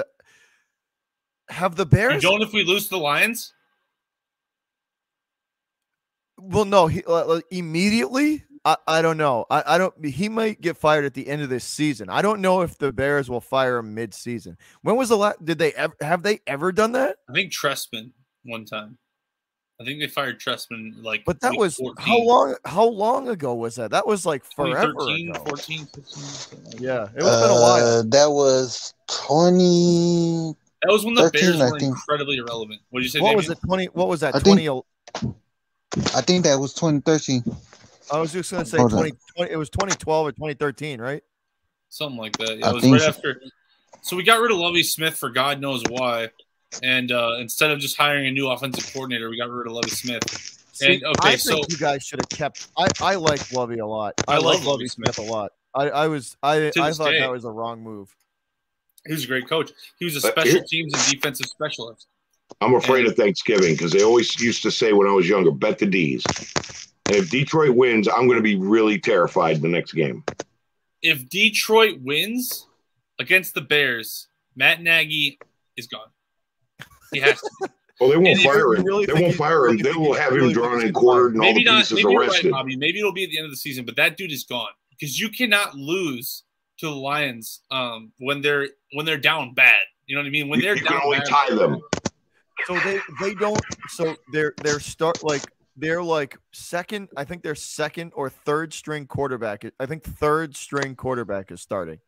Speaker 1: have the Bears.
Speaker 2: You don't if we lose the Lions.
Speaker 1: Well, no, he, uh, immediately. I, I don't know. I, I don't. He might get fired at the end of this season. I don't know if the Bears will fire him mid-season. When was the last? Did they ever have they ever done that?
Speaker 2: I think Trestman one time. I think they fired Trestman like.
Speaker 1: But that was 14. how long? How long ago was that? That was like forever
Speaker 2: 14, 15,
Speaker 1: like yeah, it was uh, been a while.
Speaker 5: That was twenty.
Speaker 2: That was when the 13, Bears were incredibly irrelevant. What did you say?
Speaker 1: What was it? Twenty? What was that? I twenty.
Speaker 5: Think, I think that was twenty thirteen.
Speaker 1: I was just gonna say 20, 20, It was twenty twelve or twenty thirteen, right?
Speaker 2: Something like that. Yeah, it was right so. after. So we got rid of Lovie Smith for God knows why. And uh, instead of just hiring a new offensive coordinator, we got rid of Lovie Smith.
Speaker 1: See, and, okay, I so think you guys should have kept. I, I like Lovie a lot. I, I like Lovie Smith. Smith a lot. I, I was I I thought day, that was a wrong move.
Speaker 2: He was a great coach. He was a special teams and defensive specialist.
Speaker 6: I'm afraid and, of Thanksgiving because they always used to say when I was younger, bet the D's. And if Detroit wins, I'm going to be really terrified the next game.
Speaker 2: If Detroit wins against the Bears, Matt Nagy is gone. He has to. [LAUGHS]
Speaker 6: Well, they won't fire him. Really they won't fire him. They will have him drawn and quartered and maybe all the not, pieces maybe arrested. Right,
Speaker 2: Bobby. Maybe it'll be at the end of the season, but that dude is gone because you cannot lose to the Lions um, when they're when they're down bad. You know what I mean? When they're
Speaker 6: you
Speaker 2: down,
Speaker 6: can only
Speaker 2: bad,
Speaker 6: tie them.
Speaker 1: So they they don't. So they're they're start like they're like second. I think they're second or third string quarterback. I think third string quarterback is starting.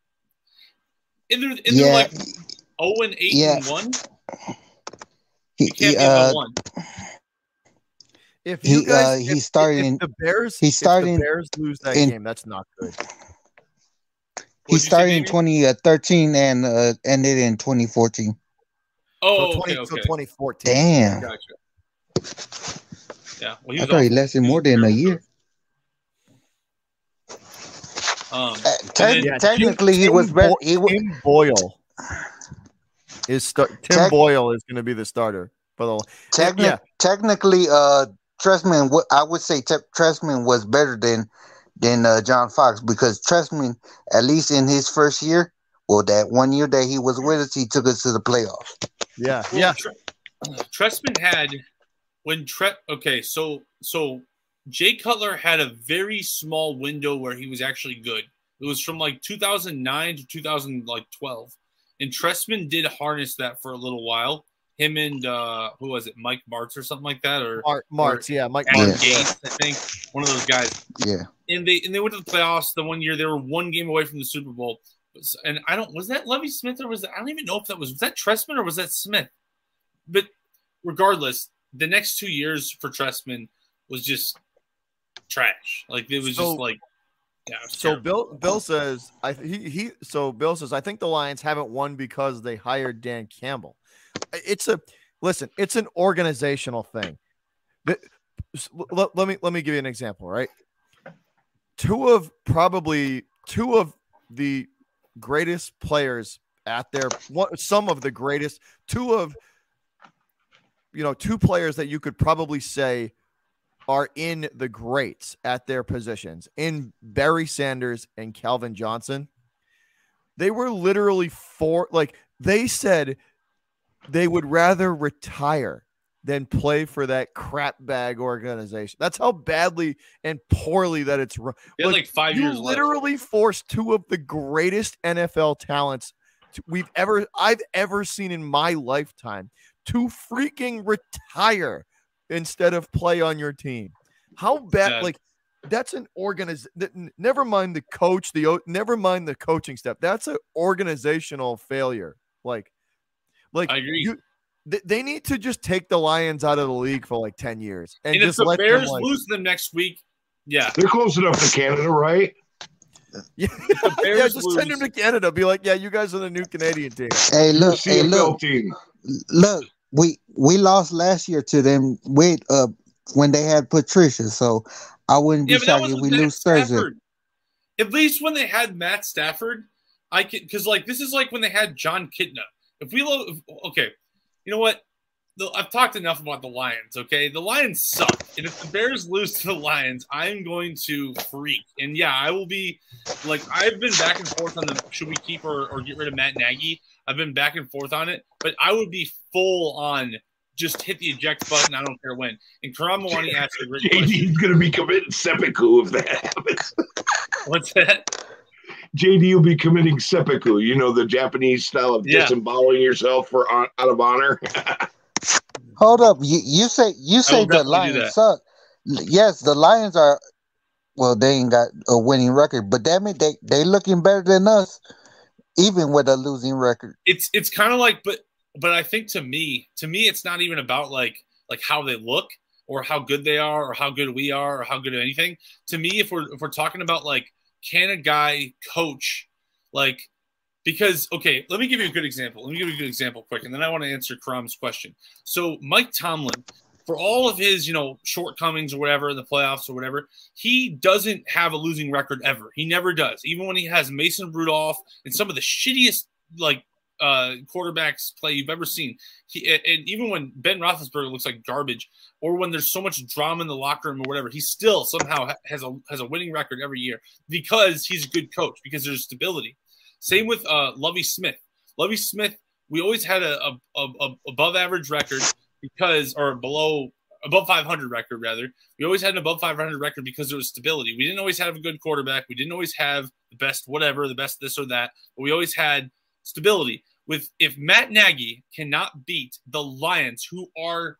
Speaker 2: And they're, and yeah. they're like zero oh and eight yeah. and one. You can't he, uh, one.
Speaker 1: If you he, guys, uh,
Speaker 5: if, he started
Speaker 1: if, if the Bears,
Speaker 5: he started
Speaker 1: the Bears lose that in, game, that's not good.
Speaker 5: He started in 2013 and uh, ended in 2014.
Speaker 2: Oh, so 20, okay, okay. So
Speaker 1: 2014.
Speaker 5: Damn.
Speaker 2: Gotcha. Yeah.
Speaker 5: Well, I thought he lasted more than a year.
Speaker 2: Um, uh,
Speaker 5: te- yeah, technically, Tim, he was better. He
Speaker 1: was, Tim Boyle is start. Tim Tec- Boyle is going to be the starter for the.
Speaker 5: Techni- yeah. Technically, uh, Trestman, I would say Te- Trestman was better than than uh, John Fox because Trestman, at least in his first year, well, that one year that he was with us, he took us to the playoffs.
Speaker 1: Yeah, well, yeah.
Speaker 2: Trestman had when Tre. Okay, so so Jay Cutler had a very small window where he was actually good. It was from like 2009 to 2012. And Trestman did harness that for a little while. Him and uh, who was it, Mike Martz or something like that, or
Speaker 1: Mar- Martz, or yeah, Mike
Speaker 2: Martz, Gates, I think one of those guys.
Speaker 5: Yeah.
Speaker 2: And they and they went to the playoffs the one year. They were one game away from the Super Bowl. And I don't was that Lovie Smith or was that I don't even know if that was was that Trestman or was that Smith. But regardless, the next two years for Trestman was just trash. Like it was so, just like yeah,
Speaker 1: so Bill Bill says I he he so Bill says I think the Lions haven't won because they hired Dan Campbell. It's a listen, it's an organizational thing. let, let me let me give you an example, right? Two of probably two of the greatest players at their one, some of the greatest, two of you know, two players that you could probably say are in the greats at their positions in Barry Sanders and Calvin Johnson. They were literally four, like they said they would rather retire than play for that crap bag organization. That's how badly and poorly that it's run.
Speaker 2: Like, like, five
Speaker 1: you
Speaker 2: years.
Speaker 1: literally
Speaker 2: left.
Speaker 1: forced two of the greatest NFL talents we've ever I've ever seen in my lifetime to freaking retire instead of play on your team. How bad? Yeah. Like that's an organization. Never mind the coach. The never mind the coaching stuff. That's an organizational failure. Like, like
Speaker 2: I agree.
Speaker 1: You, they need to just take the Lions out of the league for like 10 years. And,
Speaker 2: and
Speaker 1: just
Speaker 2: if the Bears
Speaker 1: them, like,
Speaker 2: lose them next week, yeah.
Speaker 6: They're close enough to Canada, right?
Speaker 1: Yeah, [LAUGHS] yeah just lose. send them to Canada. Be like, yeah, you guys are the new Canadian team.
Speaker 5: Hey, look, hey, look, team. look we we lost last year to them with uh when they had Patricia, so I wouldn't be yeah, shocked if we Matt lose Thursday.
Speaker 2: At least when they had Matt Stafford, I can because like this is like when they had Jon Kitna. If we lo- okay, you know what? I've talked enough about the Lions. Okay, the Lions suck, and if the Bears lose to the Lions, I'm going to freak. And yeah, I will be like I've been back and forth on the should we keep or, or get rid of Matt Nagy. I've been back and forth on it, but I would be full on just hit the eject button. I don't care when. And Karamawani asked a great [LAUGHS]
Speaker 6: JD's going to be committing seppuku if that happens.
Speaker 2: What's that?
Speaker 6: JD will be committing seppuku. You know the Japanese style of yeah. disemboweling yourself for uh, out of honor. [LAUGHS]
Speaker 5: Hold up. You you say you say the Lions suck. Yes, the Lions are well, they ain't got a winning record, but damn it, they they looking better than us, even with a losing record.
Speaker 2: It's it's kind of like, but but I think to me, to me, it's not even about like like how they look or how good they are or how good we are or how good anything. To me, if we're if we're talking about like can a guy coach like because okay, let me give you a good example. Let me give you a good example quick, and then I want to answer Crum's question. So Mike Tomlin, for all of his you know shortcomings or whatever in the playoffs or whatever, he doesn't have a losing record ever. He never does. Even when he has Mason Rudolph and some of the shittiest like uh, quarterbacks play you've ever seen. He, and even when Ben Roethlisberger looks like garbage, or when there's so much drama in the locker room or whatever, he still somehow has a has a winning record every year because he's a good coach because there's stability. Same with uh, Lovie Smith. Lovie Smith, we always had a, a, a, above average record because, or below above 500 record rather. We always had an above 500 record because there was stability. We didn't always have a good quarterback. We didn't always have the best whatever, the best this or that, but we always had stability. With if Matt Nagy cannot beat the Lions, who are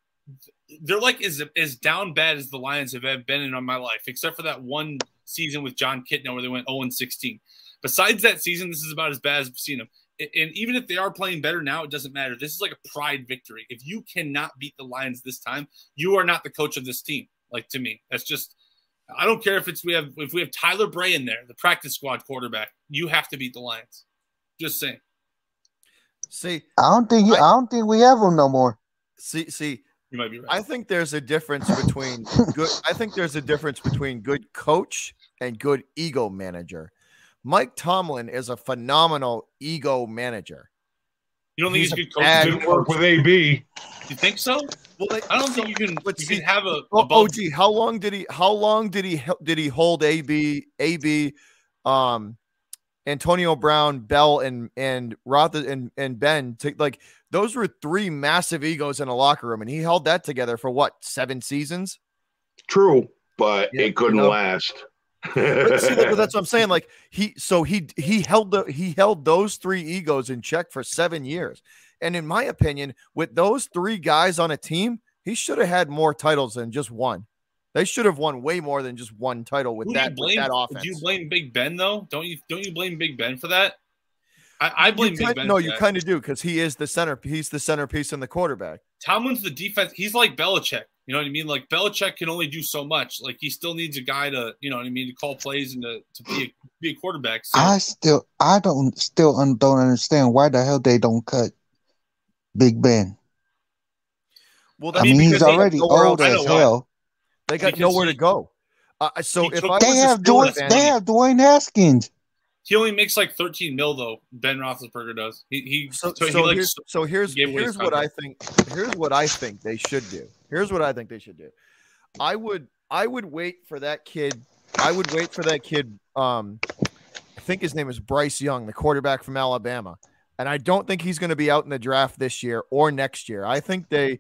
Speaker 2: they're like as as down bad as the Lions have ever been in my life, except for that one season with Jon Kitna where they went 0 16. Besides that season, this is about as bad as we've seen them. And even if they are playing better now, it doesn't matter. This is like a pride victory. If you cannot beat the Lions this time, you are not the coach of this team. Like to me, that's just. I don't care if it's we have if we have Tyler Bray in there, the practice squad quarterback. You have to beat the Lions. Just saying.
Speaker 1: See,
Speaker 5: I don't think I, I don't think we have them no more.
Speaker 1: See, see,
Speaker 2: you might be right.
Speaker 1: I think there's a difference between [LAUGHS] good. I think there's a difference between good coach and good ego manager. Mike Tomlin is a phenomenal ego manager.
Speaker 2: You don't think he's, he's a good coach?
Speaker 6: Didn't work with AB.
Speaker 2: You think so? Well, I don't think you can. But you see, can have a.
Speaker 1: Oh, oh, gee, how long did he? How long did he? Did he hold AB? AB, um, Antonio Brown, Bell, and and Roth and and Ben. To, like those were three massive egos in a locker room, and he held that together for what seven seasons.
Speaker 6: True, but yeah, it couldn't you know? last
Speaker 1: but, see, that's what I'm saying. [LAUGHS] Like he, so he he held the he held those three egos in check for seven years, and in my opinion, with those three guys on a team, he should have had more titles than just one. They should have won way more than just one title with, that,
Speaker 2: blame,
Speaker 1: with that offense.
Speaker 2: Do you blame Big Ben though? Don't you don't you blame Big Ben for that? I, I blame
Speaker 1: Big
Speaker 2: Ben.
Speaker 1: No, you kind of do because he is the center. He's the centerpiece in the quarterback.
Speaker 2: Tomlin's the defense. He's like Belichick. You know what I mean? Like Belichick can only do so much. Like he still needs a guy to, you know what I mean, to call plays and to, to be a, be a quarterback.
Speaker 5: So. I still, I don't still don't understand why the hell they don't cut Big Ben. Well, I mean, he's already old as hell.
Speaker 1: They got because nowhere he, to go. Uh, so if I
Speaker 5: they have Dwayne, they have Dwayne Haskins.
Speaker 2: He only makes like 13 mil though. Ben Roethlisberger does. He, he
Speaker 1: so, so, so, he here's, so here's here's what I think. Here's what I think they should do. Here's what I think they should do. I would I would wait for that kid. I would wait for that kid. Um, I think his name is Bryce Young, the quarterback from Alabama, and I don't think he's going to be out in the draft this year or next year. I think they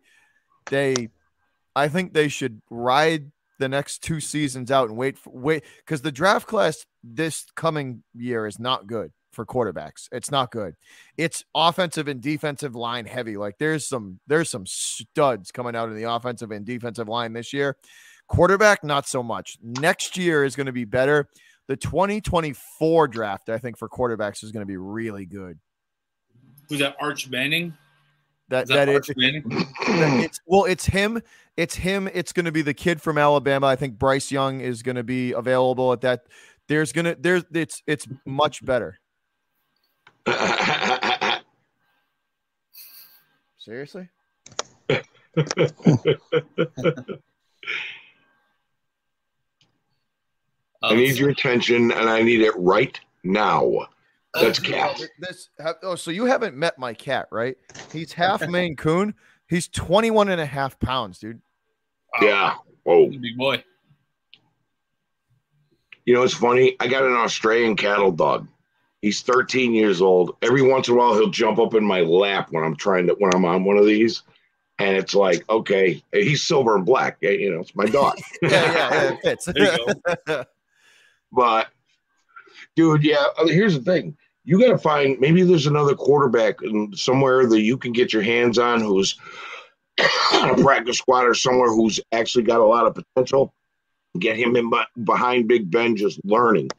Speaker 1: they I think they should ride the next two seasons out and wait for wait because the draft class this coming year is not good for quarterbacks. It's not good. It's offensive and defensive line heavy. Like there's some there's some studs coming out in the offensive and defensive line this year. Quarterback not so much. Next year is going to be better. The 2024 draft I think for quarterbacks is going to be really good.
Speaker 2: Who's that Arch Manning?
Speaker 1: That that, that, it, that it's well, it's him. It's him. It's going to be the kid from Alabama. I think Bryce Young is going to be available at that. There's gonna there's it's it's much better. [LAUGHS] Seriously? [LAUGHS]
Speaker 6: I need your attention and I need it right now. That's cat.
Speaker 1: This, oh, so you haven't met my cat, right? He's half [LAUGHS] Maine Coon. He's 21 and a half pounds, dude.
Speaker 6: Yeah. Whoa.
Speaker 2: Big boy.
Speaker 6: You know, it's funny. I got an Australian cattle dog. He's 13 years old. Every once in a while, he'll jump up in my lap when I'm trying to when I'm on one of these, and it's like, okay, he's silver and black. You know, it's my dog. [LAUGHS]
Speaker 1: yeah, yeah, it fits. [LAUGHS]
Speaker 6: but, dude, yeah. Here's the thing: you got to find maybe there's another quarterback somewhere that you can get your hands on who's [COUGHS] a practice squad or somewhere who's actually got a lot of potential. Get him in behind Big Ben, just learning.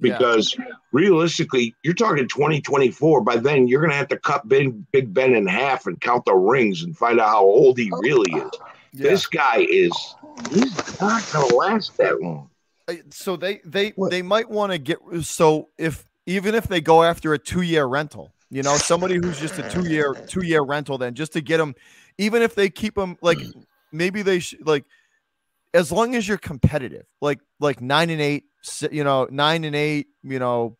Speaker 6: Because yeah. realistically, you're talking 2024. By then, you're going to have to cut Big, Big Ben in half and count the rings and find out how old he really is. Yeah. This guy is he's not going to last that long.
Speaker 1: So they they what? they might want to get so if even if they go after a two year rental, you know, somebody who's just a two year two year rental, then just to get them, even if they keep them like maybe they should like as long as you're competitive, like like nine and eight, you know, nine and eight, you know,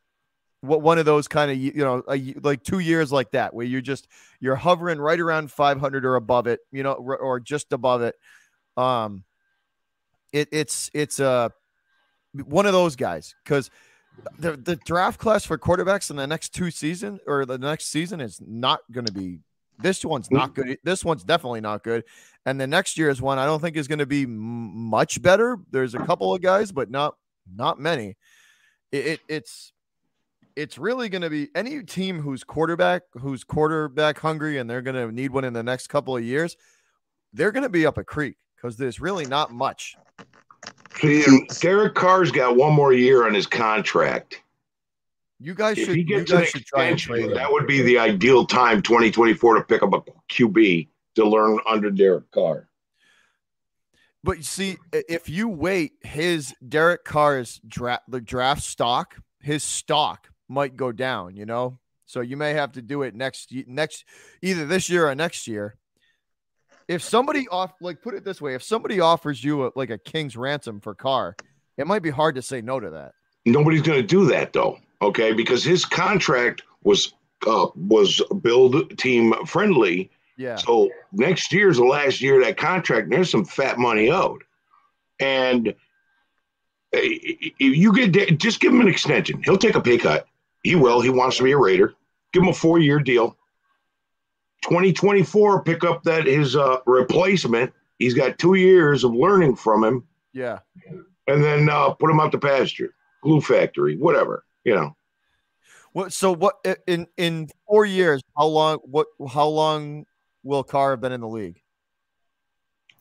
Speaker 1: what one of those kind of you know a, like two years like that where you're just you're hovering right around 500 or above it, you know, or just above it. Um, it it's it's a uh, one of those guys because the the draft class for quarterbacks in the next two season or the next season is not going to be. This one's not good. This one's definitely not good. And the next year's one, I don't think is going to be much better. There's a couple of guys, but not not many. It, it it's it's really going to be any team who's quarterback who's quarterback hungry and they're going to need one in the next couple of years. They're going to be up a creek because there's really not much
Speaker 6: See, Derek Carr's got one more year on his contract.
Speaker 1: You guys if should. He gets an extension,
Speaker 6: that would be the ideal time, 2024, to pick up a QB to learn under Derek Carr.
Speaker 1: But you see, if you wait, his Derek Carr's draft the draft stock, his stock might go down. You know, so you may have to do it next next either this year or next year if somebody off like put it this way, if somebody offers you a, like a king's ransom for Carr, it might be hard to say no to that.
Speaker 6: Nobody's going to do that though, okay? Because his contract was uh, was build team friendly.
Speaker 1: Yeah.
Speaker 6: So next year's the last year of that contract. there's some fat money owed, and if you get just give him an extension. He'll take a pay cut. He will. He wants to be a Raider. Give him a four year deal. 2024 pick up that his uh, replacement. He's got two years of learning from him.
Speaker 1: Yeah.
Speaker 6: And then uh, put him out to pasture, glue factory, whatever, you know.
Speaker 1: What so what in in four years, how long what how long will Carr have been in the league?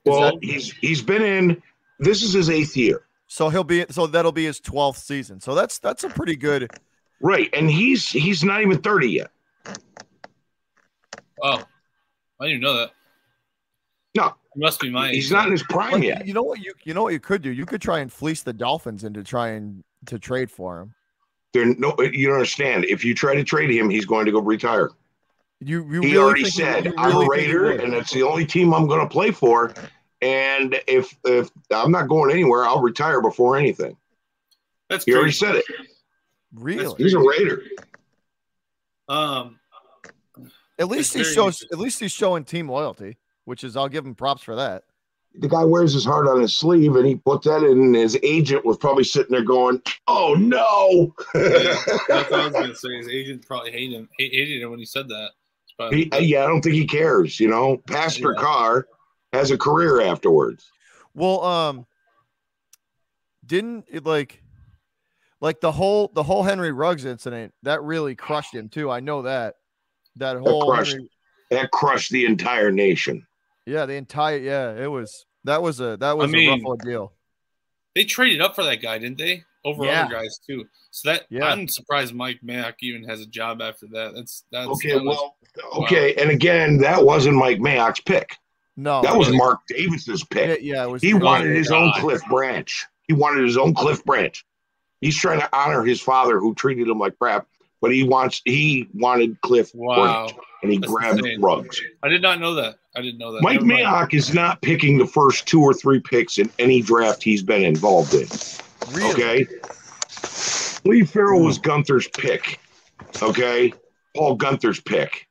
Speaker 6: Is well, that- he's he's been in this is his eighth year.
Speaker 1: So he'll be so that'll be his 12th season. So that's that's a pretty good
Speaker 6: Right. And he's he's not even 30 yet.
Speaker 2: Oh, I didn't even know that.
Speaker 6: No,
Speaker 2: he must be my.
Speaker 6: He's not in his prime yet.
Speaker 1: You know what you you know what you could do? You could try and fleece the Dolphins into trying to trade for him.
Speaker 6: There no, you don't understand. If you try to trade him, he's going to go retire.
Speaker 1: You, you
Speaker 6: he
Speaker 1: really
Speaker 6: already said, really "I'm a Raider, and it's the only team I'm going to play for." And if if I'm not going anywhere, I'll retire before anything. That's he crazy. already said it.
Speaker 1: Really,
Speaker 6: he's a Raider.
Speaker 2: Um,
Speaker 1: at least he shows. At least he's showing team loyalty, which is I'll give him props for that.
Speaker 6: The guy wears his heart on his sleeve, and he put that in. And his agent was probably sitting there going, "Oh no!"
Speaker 2: yeah, that's what I was going to say. His agent probably hated him. Hated him when he said that.
Speaker 6: He, yeah, I don't think he cares. You know, Pastor yeah. Carr has a career afterwards.
Speaker 1: Well, um, didn't it like, like the whole the whole Henry Ruggs incident that really crushed him too. I know that. That whole
Speaker 6: that crushed, that crushed the entire nation.
Speaker 1: Yeah, the entire yeah, it was that was a that was I mean, a rough ordeal.
Speaker 2: They traded up for that guy, didn't they? Over yeah. other guys too. So that yeah. I'm surprised Mike Mayock even has a job after that. That's that's
Speaker 6: okay.
Speaker 2: That
Speaker 6: was, well, okay, wow. and again, that wasn't Mike Mayock's pick.
Speaker 1: No,
Speaker 6: that was Mark Davis's pick.
Speaker 1: Yeah, yeah
Speaker 6: he wanted his God. own Cliff Branch. He wanted his own Cliff Branch. He's trying to honor his father, who treated him like crap but he wants he wanted Cliff wow. and he That's grabbed insane. Ruggs.
Speaker 2: I did not know that. I didn't know that.
Speaker 6: Mike Mayock is not picking the first two or three picks in any draft he's been involved in. Really? Okay. Lee Farrell was Gunther's pick. Okay. Paul Gunther's pick.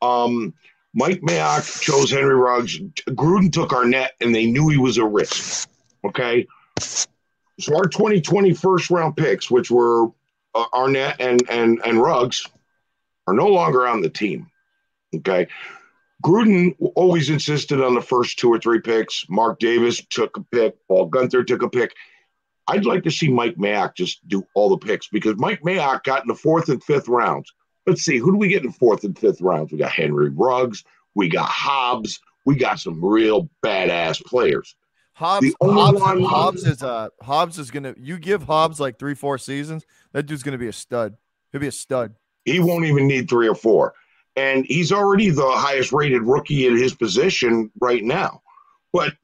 Speaker 6: Um, Mike Mayock chose Henry Ruggs. Gruden took Arnette, and they knew he was a risk. Okay. So our 2020 first round picks, which were Arnette and and and Ruggs are no longer on the team. Okay. Gruden always insisted on the first two or three picks. Mark Davis took a pick. Paul Gunther took a pick. I'd like to see Mike Mayock just do all the picks because Mike Mayock got in the fourth and fifth rounds. Let's see, who do we get in fourth and fifth rounds? We got Henry Ruggs. We got Hobbs. we got some real badass players.
Speaker 1: Hobbs, Hobbs, one, Hobbs is uh Hobbs is gonna you give Hobbs like three, four seasons, that dude's gonna be a stud. He'll be a stud.
Speaker 6: He won't even need three or four. And he's already the highest rated rookie in his position right now. But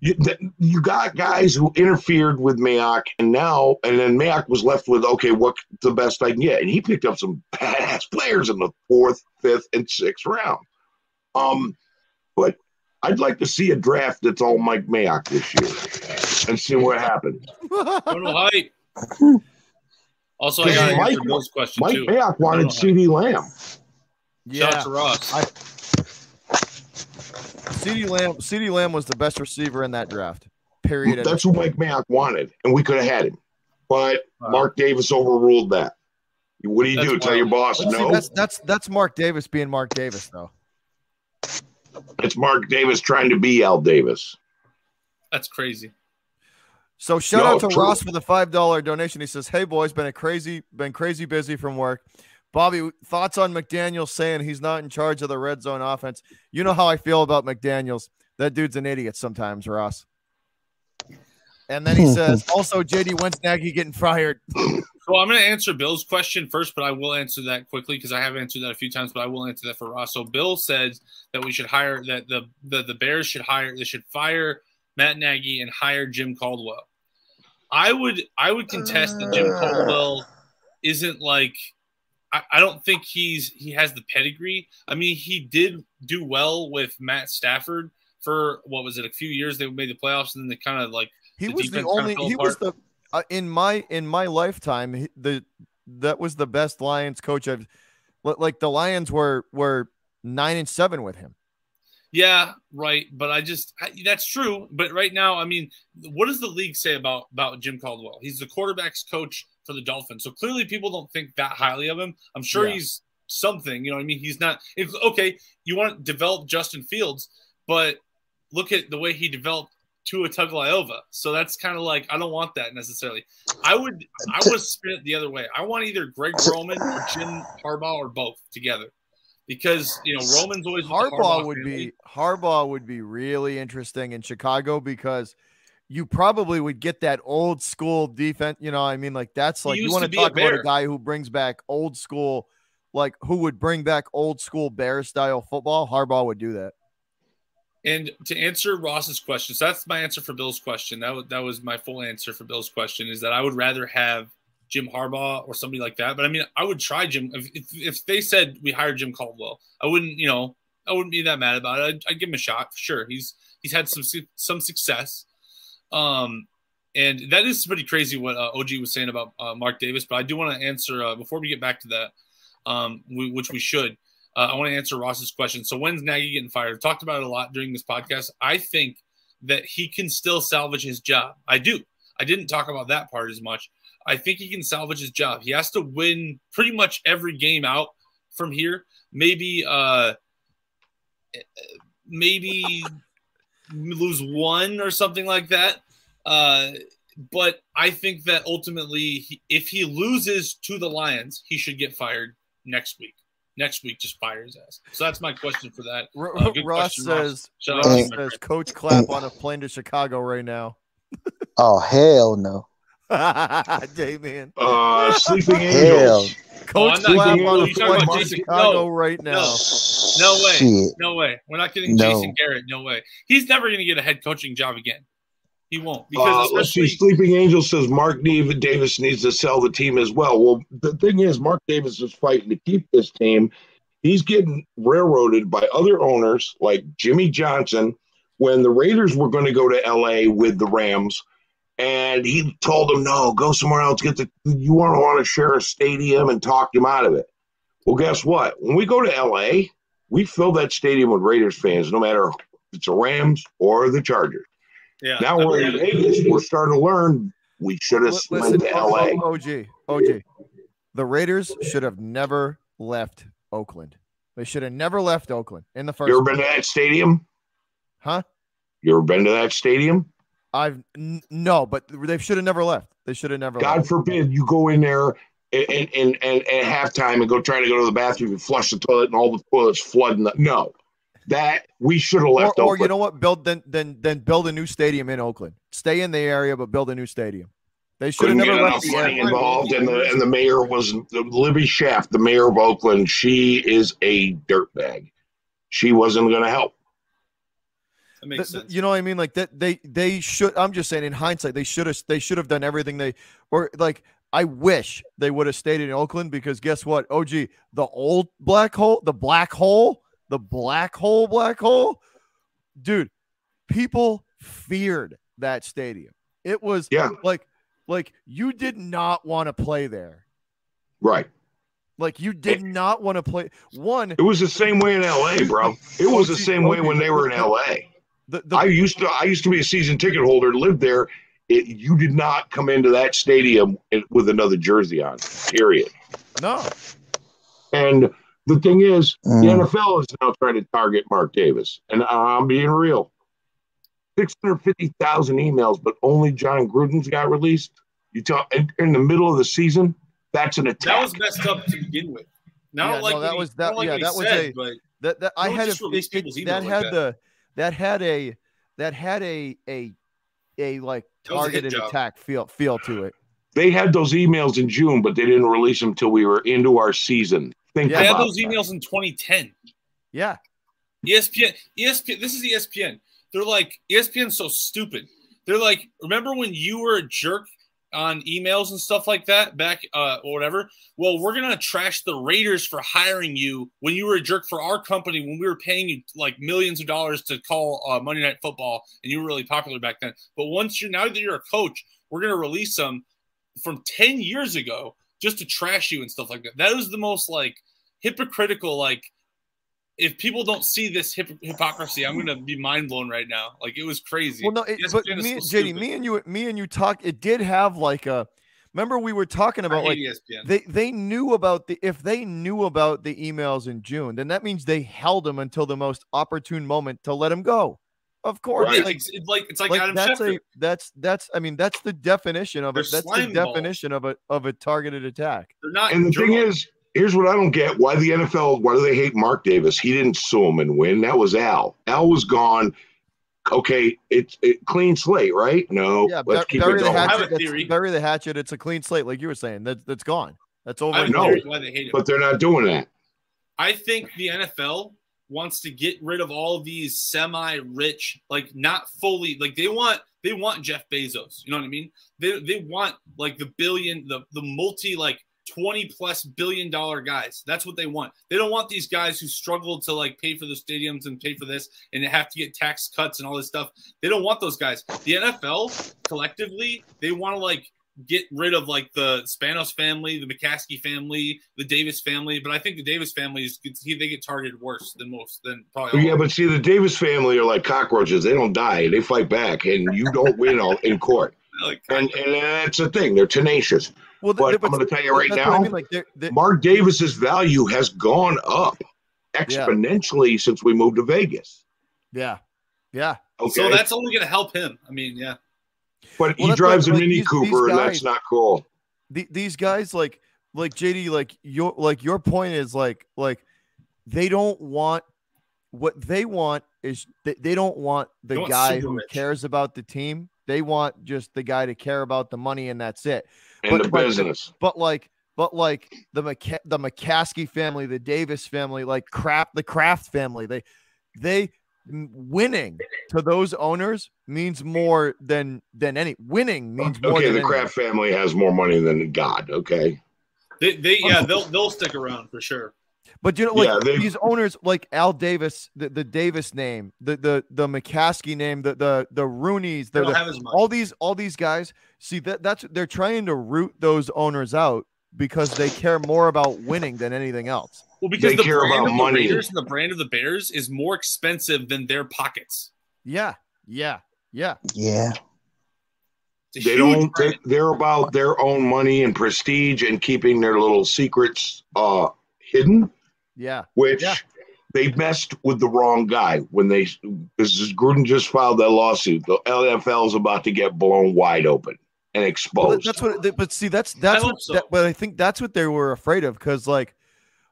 Speaker 6: you, you got guys who interfered with Mayock, and now, and then Mayock was left with, okay, what's the best I can get? And he picked up some badass players in the fourth, fifth, and sixth round. Um, but I'd like to see a draft that's all Mike Mayock this year and see what happens.
Speaker 2: height. Also, I got Mike, Bill's question
Speaker 6: Mike
Speaker 2: too.
Speaker 6: Mayock wanted CeeDee Lamb.
Speaker 2: Yeah. Shout out to Ross. I,
Speaker 1: CeeDee Lamb, CeeDee Lamb was the best receiver in that draft. Period.
Speaker 6: That's who Mike Mayock wanted, and we could have had him, but wow. Mark Davis overruled that. What do you that's do? Tell your boss no. See,
Speaker 1: that's that's that's Mark Davis being Mark Davis, though.
Speaker 6: It's Mark Davis trying to be Al Davis.
Speaker 2: That's crazy.
Speaker 1: So shout no, out to true. Ross for the five dollar donation. He says, "Hey boys, been a crazy, been crazy busy from work. Bobby, thoughts on McDaniels saying he's not in charge of the red zone offense? You know how I feel about McDaniels. That dude's an idiot sometimes, Ross. And then he says, [LAUGHS] also, JD, when's Nagy getting fired?
Speaker 2: So I'm going to answer Bill's question first, but I will answer that quickly because I have answered that a few times, but I will answer that for Ross. So Bill says that we should hire that the, the the Bears should hire they should fire Matt Nagy and hire Jim Caldwell. I would I would contest that Jim uh. Caldwell isn't like I, I don't think he's he has the pedigree. I mean, he did do well with Matt Stafford for what was it a few years they made the playoffs and then they kind of like
Speaker 1: he was the only he apart. was the uh, in my in my lifetime the that was the best Lions coach I've like the Lions were were 9 and 7 with him.
Speaker 2: Yeah, right, but I just I, that's true, but right now, I mean, what does the league say about about Jim Caldwell? He's the quarterbacks coach for the Dolphins. So clearly people don't think that highly of him. I'm sure yeah. he's something, you know what I mean? He's not it's okay, you want to develop Justin Fields, but look at the way he developed Tua Tagovailoa. So that's kind of like I don't want that necessarily. I would I would spin it the other way. I want either Greg Roman or Jim Harbaugh or both together. Because you know Roman's always
Speaker 1: Harbaugh, Harbaugh would family. be Harbaugh would be really interesting in Chicago because you probably would get that old school defense. You know, I mean, like that's like you want to talk a about a guy who brings back old school, like who would bring back old school bear style football. Harbaugh would do that.
Speaker 2: And to answer Ross's question, so that's my answer for Bill's question. That was, that was my full answer for Bill's question is that I would rather have Jim Harbaugh or somebody like that. But I mean, I would try Jim. If, if, if they said we hired Jim Caldwell, I wouldn't, you know, I wouldn't be that mad about it. I'd, I'd give him a shot for sure. He's he's had some some success. Um, and that is pretty crazy what uh, OG was saying about uh, Mark Davis. But I do want to answer uh, before we get back to that, um, we, which we should. Uh, I want to answer Ross's question. So when's Nagy getting fired? Talked about it a lot during this podcast. I think that he can still salvage his job. I do. I didn't talk about that part as much. I think he can salvage his job. He has to win pretty much every game out from here. Maybe, uh, maybe lose one or something like that. Uh, but I think that ultimately, he, if he loses to the Lions, he should get fired next week. Next week, just fire his ass. So that's my question for that.
Speaker 1: Uh, Ross question, says, Ross. Ross says, Coach Clap on a plane to Chicago right now. [LAUGHS]
Speaker 5: oh hell no! [LAUGHS]
Speaker 1: Damien.
Speaker 6: Uh, sleeping [LAUGHS] angels.
Speaker 1: Coach oh, Clap on a plane to Chicago no, right now. No,
Speaker 2: no way. Shit. No way. We're not getting no. Jason Garrett. No way. He's never going to get a head coaching job again. He won't
Speaker 6: because uh, let's see. Sleeping Angel says Mark Davis needs to sell the team as well. Well, the thing is, Mark Davis is fighting to keep this team. He's getting railroaded by other owners like Jimmy Johnson. When the Raiders were going to go to LA with the Rams, and he told them, "No, go somewhere else. Get the you want to want to share a stadium and talk him out of it." Well, guess what? When we go to LA, we fill that stadium with Raiders fans, no matter if it's the Rams or the Chargers. Yeah. Now we're in Vegas. We're starting to learn we should have went to LA.
Speaker 1: OG, OG. The Raiders should have never left Oakland. They should have never left Oakland in the first.
Speaker 6: You ever been to that stadium?
Speaker 1: Huh?
Speaker 6: You ever been to that stadium?
Speaker 1: I've n- no, but they should have never left. They should have never.
Speaker 6: God
Speaker 1: left.
Speaker 6: forbid you go in there and and, and, and at halftime and go try to go to the bathroom and flush the toilet and all the toilets flooding. The, no, that we should have left.
Speaker 1: Or, or you know what? Build then then then build a new stadium in Oakland. Stay in the area, but build a new stadium. They should have never left
Speaker 6: money involved, and the and the mayor was Libby Schaaf, the mayor of Oakland. She is a dirtbag. She wasn't going to help.
Speaker 2: That makes the, sense.
Speaker 1: You know what I mean? Like that they they should. I'm just saying, in hindsight, they should have they should have done everything they or like. I wish they would have stayed in Oakland because guess what? Oh, OG, the old black hole, the black hole, the black hole, black hole, dude. People feared that stadium. It was
Speaker 6: yeah.
Speaker 1: like like you did not want to play there.
Speaker 6: Right.
Speaker 1: Like you did not want to play one.
Speaker 6: It was the same way in LA, bro. Oh, it was the same oh, way when they were in LA. The, the, I used to I used to be a season ticket holder, lived there. It, you did not come into that stadium eh, with another jersey on. Period.
Speaker 1: No.
Speaker 6: And the thing is, mm. the NFL is now trying to target Mark Davis, and I'm being real. 650,000 emails, but only Jon Gruden's got released. You tell in, in, the middle of the season, that's an attack.
Speaker 2: That was messed up to begin with. Not
Speaker 1: yeah,
Speaker 2: like
Speaker 1: no, that
Speaker 2: he,
Speaker 1: was that.
Speaker 2: Like
Speaker 1: yeah, that was
Speaker 2: said,
Speaker 1: a that, that I had a
Speaker 2: it,
Speaker 1: it, that had that. the that had a that had a a a like targeted a attack feel feel to it.
Speaker 6: They had those emails in June, but they didn't release them until we were into our season. Think
Speaker 2: yeah, they had those emails in 2010.
Speaker 1: Yeah.
Speaker 2: ESPN, ESPN. This is ESPN. They're like ESPN's so stupid. They're like, remember when you were a jerk on emails and stuff like that back uh, or whatever? Well, we're gonna trash the Raiders for hiring you when you were a jerk for our company when we were paying you like millions of dollars to call uh, Monday Night Football and you were really popular back then. But once you're now that you're a coach, we're gonna release them from ten years ago just to trash you and stuff like that. That was the most like hypocritical like if people don't see this hip- hypocrisy, I'm gonna be mind blown right now. Like it was crazy.
Speaker 1: Well, no, it, but me, so JD, me and you, me and you talk. It did have like a. Remember, we were talking about like ESPN. they they knew about the if they knew about the emails in June, then that means they held them until the most opportune moment to let them go. Of course,
Speaker 2: right. like, it's, like it's like, like Adam
Speaker 1: that's
Speaker 2: Schefter.
Speaker 1: a that's that's I mean that's the definition of it. That's the definition of a of a targeted attack.
Speaker 2: They're not.
Speaker 6: And the thing is, here's what I don't get: why the NFL? Why do they hate Mark Davis? He didn't sue him and win. That was Al. Al was gone. Okay, it's it, clean slate, right? No,
Speaker 1: yeah, let's keep bury it the hatchet. Bury the hatchet. It's a clean slate, like you were saying. That that's gone. That's over.
Speaker 6: I know, why they hate but they're not doing that.
Speaker 2: I think the NFL wants to get rid of all of these semi-rich, like not fully, like they want they want Jeff Bezos. You know what I mean? They they want like the billion, the the multi like 20 plus billion dollar guys. That's what they want. They don't want these guys who struggle to like pay for the stadiums and pay for this and have to get tax cuts and all this stuff. They don't want those guys. The NFL collectively, they want to like get rid of like the Spanos family, the McCaskey family, the Davis family. But I think the Davis family is they get targeted worse than most than probably.
Speaker 6: Yeah, but see, the Davis family are like cockroaches. They don't die. They fight back, and you don't win all in court. [LAUGHS] Like and, and that's the thing. They're tenacious. Well, but, but I'm going to tell you right now, I mean. like they're, they're, Mark Davis's value has gone up exponentially yeah. since we moved to Vegas.
Speaker 1: Yeah, yeah.
Speaker 2: Okay. So that's only going to help him. I mean, yeah.
Speaker 6: But well, he drives a Mini these, Cooper, these guys, and that's not cool.
Speaker 1: The, these guys, like, like JD, like your, like your point is like, like they don't want what they want is they, they don't want the don't guy who rich. cares about the team. They want just the guy to care about the money, and that's it
Speaker 6: in but, the business.
Speaker 1: But, but like, but like the McC- the McCaskey family, the Davis family, like crap, the Kraft family, they they winning to those owners means more than than any winning means more.
Speaker 6: Okay,
Speaker 1: the
Speaker 6: Kraft family has more money than God. Okay,
Speaker 2: they, they yeah they'll they'll stick around for sure.
Speaker 1: But you know, like yeah, these owners, like Al Davis, the, the Davis name, the the the McCaskey name, the the the Rooneys, the, all these all these guys. See that that's they're trying to root those owners out because they care more about winning than anything else.
Speaker 2: Well, because they the care brand about of money. The Raiders and the brand of the Bears is more expensive than their pockets.
Speaker 1: Yeah, yeah, yeah,
Speaker 5: yeah.
Speaker 6: They don't. They, they're about their own money and prestige and keeping their little secrets uh, hidden.
Speaker 1: Yeah.
Speaker 6: Which
Speaker 1: yeah.
Speaker 6: they messed with the wrong guy when they this is Gruden just filed that lawsuit. The NFL is about to get blown wide open and exposed. Well,
Speaker 1: that's what. They, but see, that's that's what. So. That, but I think that's what they were afraid of because like,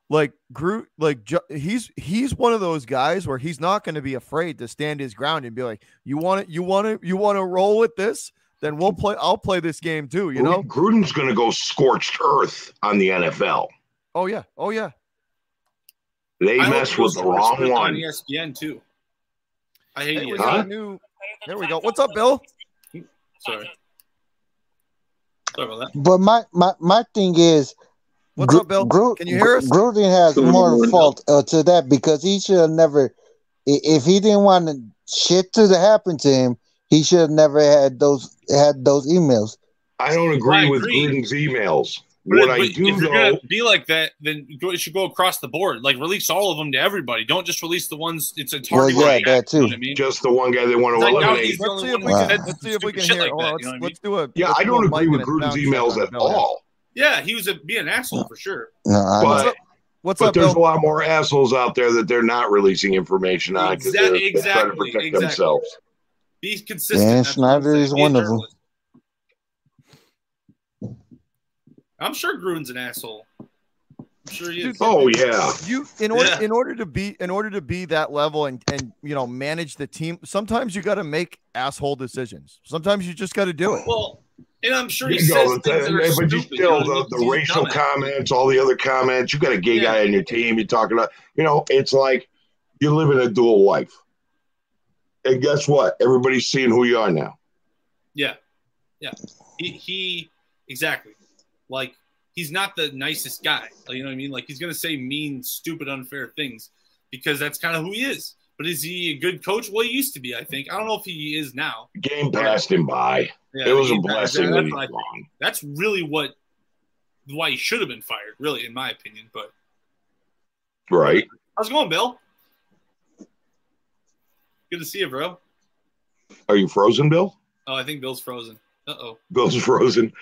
Speaker 1: like Groot, like he's he's one of those guys where he's not going to be afraid to stand his ground and be like, "You want it? You want it? You want to roll with this? Then we'll play. I'll play this game too." You know,
Speaker 6: Gruden's going to go scorched earth on the NFL.
Speaker 1: Oh yeah, oh yeah.
Speaker 6: They I mess with the wrong one. On
Speaker 2: ESPN too. I hate
Speaker 1: hey, huh? New... There we go. What's up, Bill?
Speaker 2: Sorry. Sorry about that.
Speaker 5: But my my my thing is
Speaker 1: What's Gr- up, Bill? Gr- Can you hear us?
Speaker 5: Gruden has more fault uh, to that because he should have never, if he didn't want shit to happen to him, he should have never had those had those emails.
Speaker 6: I don't agree I with agree. Gruden's emails. But what I do
Speaker 2: if
Speaker 6: you're gonna
Speaker 2: be like that, then it should go across the board. Like release all of them to everybody. Don't just release the ones. It's a target.
Speaker 5: Well, yeah, that too. You know
Speaker 6: I mean? Just the one guy they want to eliminate.
Speaker 1: Let's see if we can. Let's see if we can hear. Like let's, let's do a.
Speaker 6: Yeah, I don't agree with Gruden's emails at all.
Speaker 2: Yeah, he was a, be an asshole for sure.
Speaker 5: No,
Speaker 6: but,
Speaker 1: What's
Speaker 6: but
Speaker 1: up,
Speaker 6: there's
Speaker 1: Bill?
Speaker 6: a lot more assholes out there that they're not releasing information on because they're, exactly, they're, trying to protect exactly. themselves.
Speaker 2: Be consistent.
Speaker 5: Dan Snyder is one of them.
Speaker 2: I'm sure Gruden's an asshole. I'm sure he is.
Speaker 6: Oh yeah.
Speaker 1: You in order yeah. in order to be in order to be that level and and you know manage the team. Sometimes you got to make asshole decisions. Sometimes you just got to do it.
Speaker 2: Well, and I'm sure he you says things that, that but
Speaker 6: you still you know, the, the racial comments, all the other comments. You got a gay yeah. guy on your team. You're talking about, you know, it's like you're living a dual life. And guess what? Everybody's seeing who you are now.
Speaker 2: Yeah, yeah. He, he exactly like he's not the nicest guy. You know what I mean? Like he's gonna say mean, stupid, unfair things because that's kind of who he is. But is he a good coach? Well, he used to be, I think. I don't know if he is now.
Speaker 6: Game passed him by. Yeah, it was a blessing that he's
Speaker 2: gone. That's really what why he should have been fired, really, in my opinion. But
Speaker 6: right.
Speaker 2: How's it going, Bill? Good to see you, bro.
Speaker 6: Are you frozen, Bill?
Speaker 2: Oh, I think Bill's frozen. Uh oh.
Speaker 6: Bill's frozen.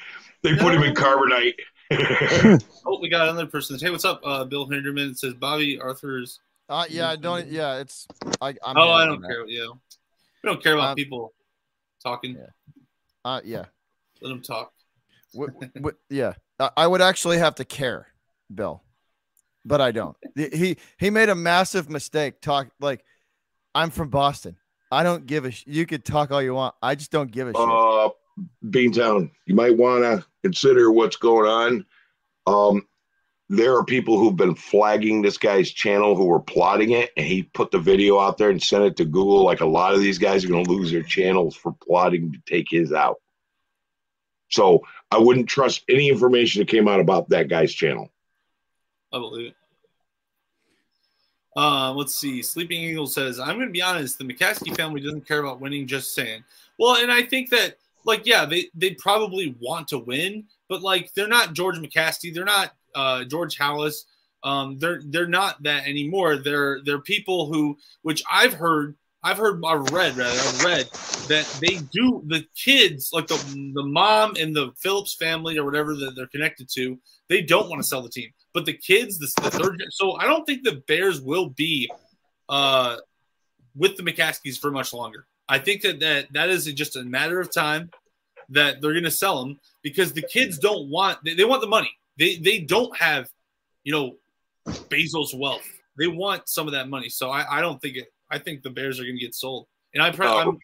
Speaker 6: They no. put him in carbonite. [LAUGHS]
Speaker 2: oh, we got another person. Hey, what's up, uh, Bill Hinderman? It says Bobby Arthur's.
Speaker 1: Uh, yeah, I don't. Yeah, it's. I. I'm
Speaker 2: oh, I don't care. That. Yeah, we don't care about um, people talking.
Speaker 1: Yeah. Uh, yeah.
Speaker 2: Let them talk.
Speaker 1: what, [LAUGHS] what, yeah, I would actually have to care, Bill, but I don't. He he made a massive mistake. Talk like I'm from Boston. I don't give a. Sh- you could talk all you want. I just don't give a shit.
Speaker 6: Beantown, you might want to consider what's going on. Um, there are people who've been flagging this guy's channel who were plotting it, and he put the video out there and sent it to Google. Like a lot of these guys are going to lose their channels for plotting to take his out. So I wouldn't trust any information that came out about that guy's channel.
Speaker 2: I believe it. Uh, let's see. Sleeping Eagle says, I'm going to be honest. The McCaskey family doesn't care about winning, just saying. Well, and I think that, like, yeah, they, they probably want to win, but, like, they're not George McCaskey. They're not uh, George Halas. Um, they're they're not that anymore. They're they're people who, which I've heard, I've heard, I've read rather, I've read that they do the kids like the the mom and the Phillips family or whatever that they're connected to. They don't want to sell the team, but the kids, the, the third. So I don't think the Bears will be uh, with the McCaskeys for much longer. I think that that that is just a matter of time that they're going to sell them because the kids don't want they, they want the money. They they don't have, you know, Bezos' wealth. They want some of that money. So I, I don't think it. I think the Bears are going to get sold, and I pre- oh.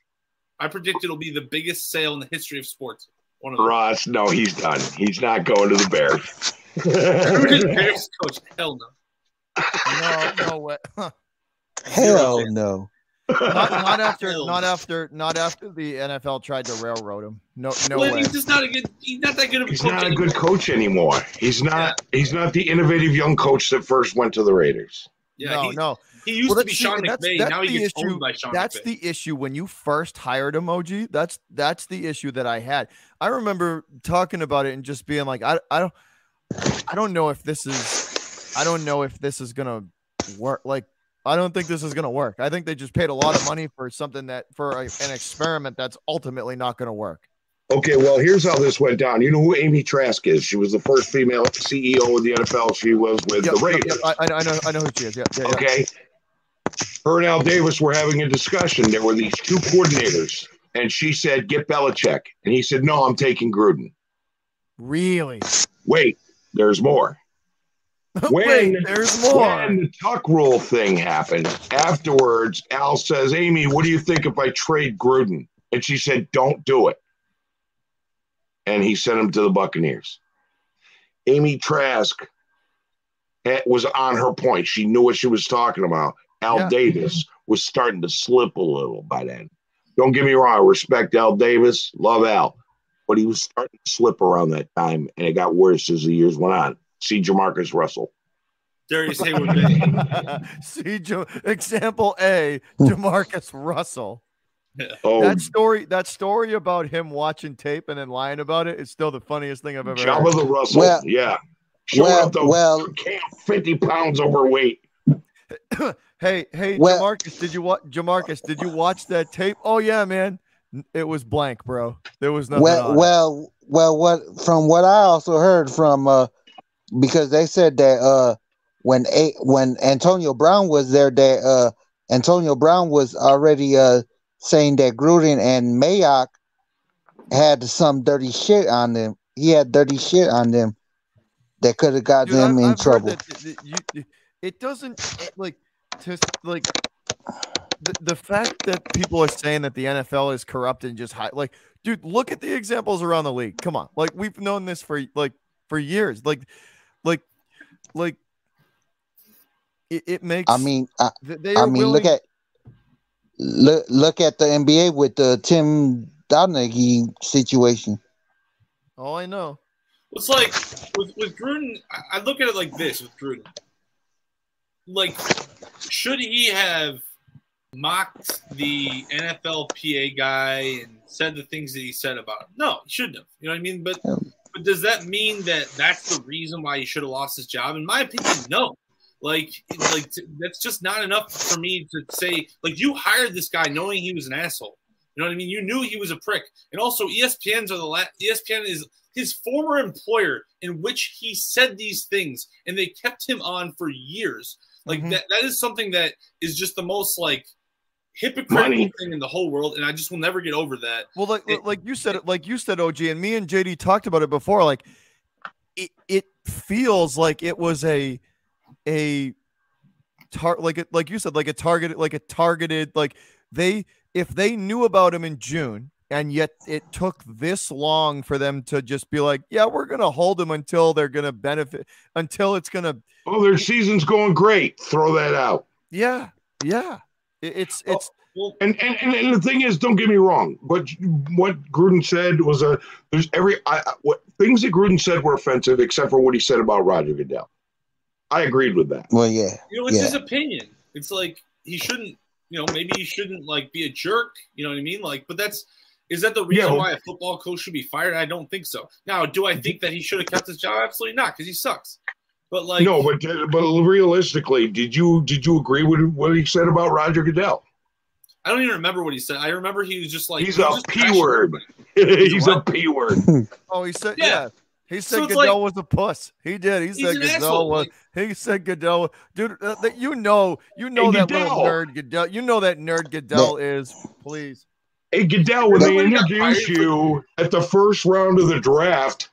Speaker 2: i predict it'll be the biggest sale in the history of sports.
Speaker 6: One of Ross, no, he's done. He's not going to the Bears. [LAUGHS]
Speaker 2: Bears coach? Hell no.
Speaker 1: No, no way. [LAUGHS]
Speaker 5: Hell no
Speaker 1: not, [LAUGHS] not after not after not after the NFL tried to railroad him. No, no well, way.
Speaker 2: He's just not a good. He's not that good of a
Speaker 6: he's
Speaker 2: coach.
Speaker 6: not a good coach anymore. He's not. Yeah. He's not the innovative young coach that first went to the Raiders.
Speaker 1: Yeah, no,
Speaker 2: he,
Speaker 1: no.
Speaker 2: He used well, to be Sean McVay. That's, that's now he gets issue, owned by Sean
Speaker 1: That's
Speaker 2: McVay.
Speaker 1: the issue when you first hired emoji. That's that's the issue that I had. I remember talking about it and just being like, I I don't I don't know if this is I don't know if this is gonna work. Like I don't think this is going to work. I think they just paid a lot of money for something that for a, an experiment that's ultimately not going to work.
Speaker 6: Okay, well, here's how this went down. You know who Amy Trask is? She was the first female CEO of the NFL. She was with yep, the Raiders. Yep,
Speaker 1: yep. I, I, know, I know who she is. Yeah. yeah
Speaker 6: okay. Her and Al Davis were having a discussion. There were these two coordinators, and she said, "Get Belichick," and he said, "No, I'm taking Gruden."
Speaker 1: Really?
Speaker 6: Wait, there's more. [LAUGHS] When Wait, there's more. When the tuck rule thing happened, afterwards, Al says, "Amy, what do you think if I trade Gruden?" And she said, "Don't do it." And he sent him to the Buccaneers. Amy Trask was on her point. She knew what she was talking about. Al yeah. Davis was starting to slip a little by then. Don't get me wrong, I respect Al Davis, love Al, but he was starting to slip around that time, and it got worse as the years went on. See Jamarcus Russell.
Speaker 2: Darius [LAUGHS] Heyward.
Speaker 1: See, example A, Jamarcus Russell. [LAUGHS] Oh, that story, that story about him watching tape and then lying about it is still the funniest thing I've ever
Speaker 6: Jabba
Speaker 1: heard.
Speaker 6: the Russell, well, yeah. Showing well, up the well, camp, fifty pounds overweight. [LAUGHS]
Speaker 1: hey, hey, well, Jamarcus, did you watch Jamarcus? Did you watch that tape? Oh yeah, man, it was blank, bro. There was nothing.
Speaker 5: Well, well, well. What from what I also heard from uh, because they said that uh, when a when Antonio Brown was there, that uh, Antonio Brown was already uh saying that Gruden and Mayock had some dirty shit on them. He had dirty shit on them that could have got Dude, them I've, in I've trouble. That,
Speaker 1: that you, it doesn't like to like the, the fact that people are saying that the NFL is corrupt and just high, like, dude, look at the examples around the league. Come on, like we've known this for like for years. Like, like, like, it, it makes.
Speaker 5: I mean, I, I mean, willing... look at look look at the NBA with the Tim Donaghy situation.
Speaker 1: Oh, I know.
Speaker 2: It's like with, with Gruden, I look at it like this with Gruden. Like, should he have mocked the NFLPA guy and said the things that he said about him? No, he shouldn't have. You know what I mean? But but does that mean that that's the reason why he should have lost his job? In my opinion, no. Like, like that's just not enough for me to say. Like, you hired this guy knowing he was an asshole. You know what I mean? You knew he was a prick. And also, ESPN's are the last. ESPN is his former employer in which he said these things and they kept him on for years. Like mm-hmm. that, that is something that is just the most like hypocritical Money. thing in the whole world, and I just will never get over that.
Speaker 1: Well, like it, like you said, like you said, OG, and me and JD talked about it before. Like it, it feels like it was a a tar like it like you said, like a targeted, like a targeted, like they if they knew about him in June and yet it took this long for them to just be like, yeah, we're gonna hold them until they're gonna benefit, until it's gonna.
Speaker 6: Oh, their season's going great. Throw that out.
Speaker 1: Yeah, yeah. It's oh, it's.
Speaker 6: Well, and, and and the thing is, don't get me wrong, but what Gruden said was a there's every I, what things that Gruden said were offensive, except for what he said about Roger Goodell. I agreed with that.
Speaker 5: Well, yeah,
Speaker 2: you know, it's
Speaker 5: yeah.
Speaker 2: his opinion. It's like he shouldn't, you know, maybe he shouldn't like be a jerk. You know what I mean? Like, but that's is that the reason yeah, why a football coach should be fired? I don't think so. Now, do I think that he should have kept his job? Absolutely not, because he sucks. But like,
Speaker 6: no, but but realistically, did you did you agree with what he said about Roger Goodell?
Speaker 2: I don't even remember what he said. I remember he was just like
Speaker 6: he's he a [LAUGHS] p word. he's a p word.
Speaker 1: oh, he said yeah. yeah. He said so Goodell like, was a puss. He did. He said Goodell asshole. was. He said Goodell, dude. Uh, you know, you know that Goodell. little nerd Goodell. You know that nerd Goodell is. Please.
Speaker 6: Hey, Goodell, when they introduce you at the first round of the draft,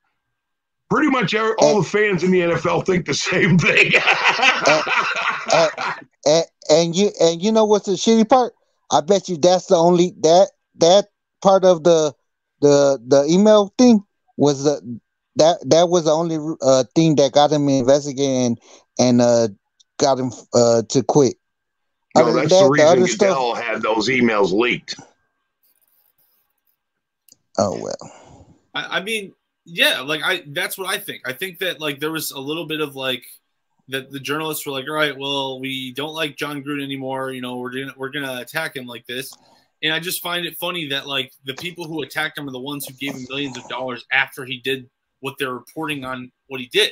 Speaker 6: pretty much all the fans in the NFL think the same thing.
Speaker 5: and, [LAUGHS] and, and, you and you know what's the shitty part? I bet you that's the only that that part of the the the email thing was the that that was the only uh, thing that got him investigated and, and uh, got him uh, to quit.
Speaker 6: No, that's that, the reason the Goodell stuff, had those emails leaked.
Speaker 5: Oh well.
Speaker 2: I, I mean, yeah, like I that's what I think. I think that like there was a little bit of like that the journalists were like, all right, well, we don't like Jon Gruden anymore. You know, we're gonna we're gonna attack him like this. And I just find it funny that like the people who attacked him are the ones who gave him millions of dollars after he did what they're reporting on what he did.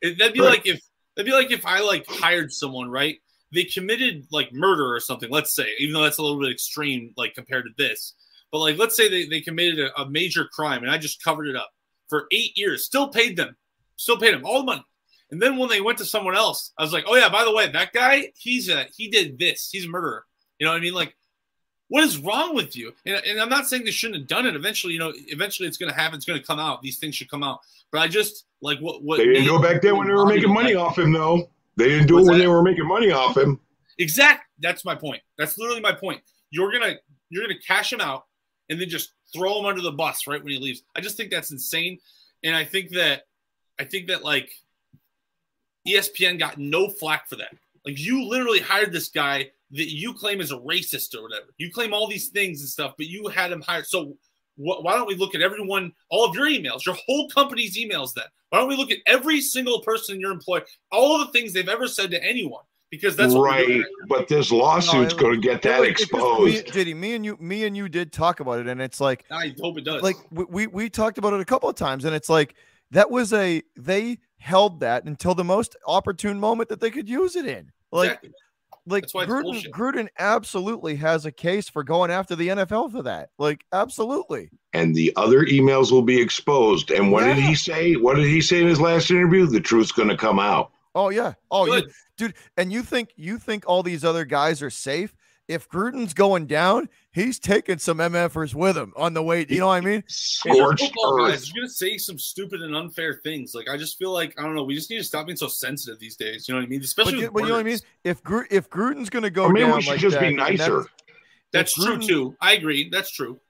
Speaker 2: It, that'd be right. like if that'd be like if I like hired someone, right? They committed like murder or something, let's say, even though that's a little bit extreme, like compared to this. But like, let's say they, they committed a, a major crime and I just covered it up for eight years, still paid them, still paid them all the money. And then when they went to someone else, I was like, oh yeah, by the way, that guy, he's a he did this, he's a murderer. You know what I mean? Like, What is wrong with you? And, and I'm not saying they shouldn't have done it. Eventually, you know, eventually it's going to happen. It's going to come out. These things should come out. But I just like what what
Speaker 6: they didn't do it back then when they were making money off him, though. They didn't do it when that? they were making money off him.
Speaker 2: Exact. That's my point. That's literally my point. You're gonna you're gonna cash him out and then just throw him under the bus right when he leaves. I just think that's insane. And I think that I think that like ESPN got no flack for that. Like you literally hired this guy that you claim is a racist or whatever. You claim all these things and stuff, but you had him hired. So wh- why don't we look at everyone, all of your emails, your whole company's emails? Then why don't we look at every single person in your employ, all of the things they've ever said to anyone? Because that's
Speaker 6: right. But this lawsuit's no, going to get that exposed.
Speaker 1: Just, me, me and you, me and you did talk about it, and it's like
Speaker 2: I hope it does.
Speaker 1: Like we, we we talked about it a couple of times, and it's like that was a they held that until the most opportune moment that they could use it in. Like, exactly. like Gruden, Gruden absolutely has a case for going after the NFL for that. Like, absolutely.
Speaker 6: And the other emails will be exposed. And what yeah. did he say? What did he say in his last interview? The truth's going to come out.
Speaker 1: Oh yeah. Oh, you, dude. And you think you think all these other guys are safe? if Gruden's going down, he's taking some MFers with him on the way. You know what I mean?
Speaker 6: Scorched football
Speaker 2: guys, you're gonna say some stupid and unfair things. Like I just feel like I don't know. We just need to stop being so sensitive these days. You know what I mean? Especially,
Speaker 1: but, but you know what I mean? If Gru- if Gruden's gonna go,
Speaker 6: maybe
Speaker 1: down
Speaker 6: we should
Speaker 1: like
Speaker 6: just
Speaker 1: that,
Speaker 6: be nicer.
Speaker 2: That's, that's true too. I agree. That's true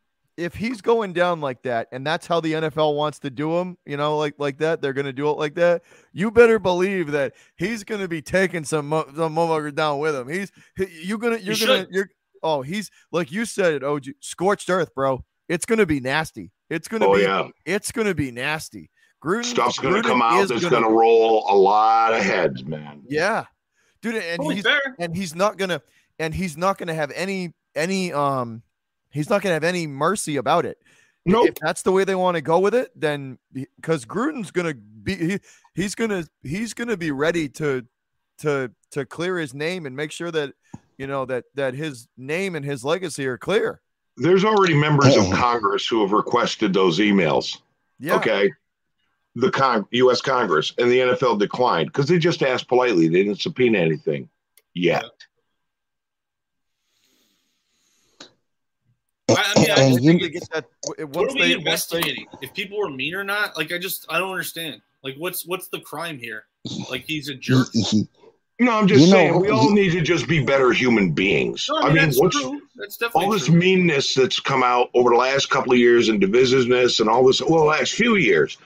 Speaker 1: if he's going down like that and that's how the NFL wants to do him, you know, like like that, they're going to do it like that. You better believe that he's going to be taking some some motherfucker down with him. He's he, you're going to you're going to you're oh, he's like you said, it, oh, scorched earth, bro. It's going to be nasty. It's going to oh, be yeah. it's going to be nasty.
Speaker 6: Gruden, Stuff's going to come out that's going to roll a lot of heads, man.
Speaker 1: Yeah. Dude, and he's and he's not going to and he's not going to have any any um He's not going to have any mercy about it.
Speaker 6: Nope.
Speaker 1: If that's the way they want to go with it, then because Gruden's going to be, he, he's going to he's going to be ready to to to clear his name and make sure that you know that that his name and his legacy are clear.
Speaker 6: There's already members of oh. Congress who have requested those emails.
Speaker 1: Yeah.
Speaker 6: Okay. The Con- U.S. Congress and the NFL declined because they just asked politely. They didn't subpoena anything yet.
Speaker 2: I, mean, I just think get that. What are we they, investigating? They, if people were mean or not? Like, I just I don't understand. Like, what's what's the crime here? Like, he's a jerk. [LAUGHS]
Speaker 6: No, I'm just you saying know, we all need to just be better human beings.
Speaker 2: No, I mean, I mean what's
Speaker 6: all this true. meanness that's come out over the last couple of years and divisiveness and all this well, last few years.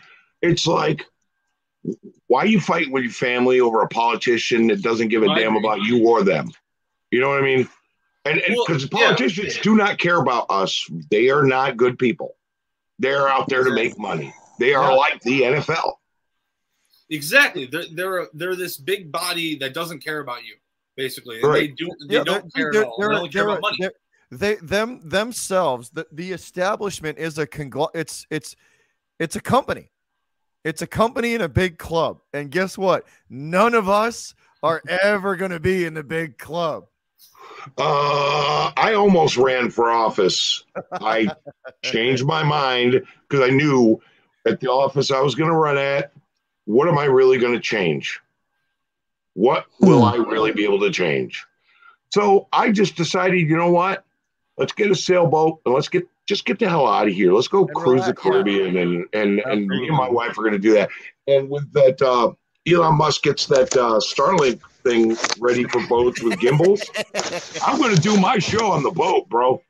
Speaker 6: It's like why are you fighting with your family over a politician that doesn't give a damn about you or them? You know what I mean? And because well, politicians yeah. do not care about us, they are not good people. They're out there to make money. They are yeah. like the NFL.
Speaker 2: Exactly. They're they're they're this big body that doesn't care about you, basically. Right. they do they yeah, don't care at all. They only care about money.
Speaker 1: They them themselves, the, the establishment is a congl- it's it's it's a company. It's a company in a big club. And guess what? None of us are ever going to be in the big club.
Speaker 6: Uh, I almost ran for office. I changed my mind because I knew at the office I was going to run at, what am I really going to change? What will I really be able to change? So I just decided, you know what? Let's get a sailboat and let's get just get the hell out of here. Let's go and cruise relax, the Caribbean yeah. and and and me and my wife are going to do that. And with that, uh, Elon Musk gets that uh, Starlink thing ready for boats with gimbals. [LAUGHS] I'm going to do my show on the boat, bro.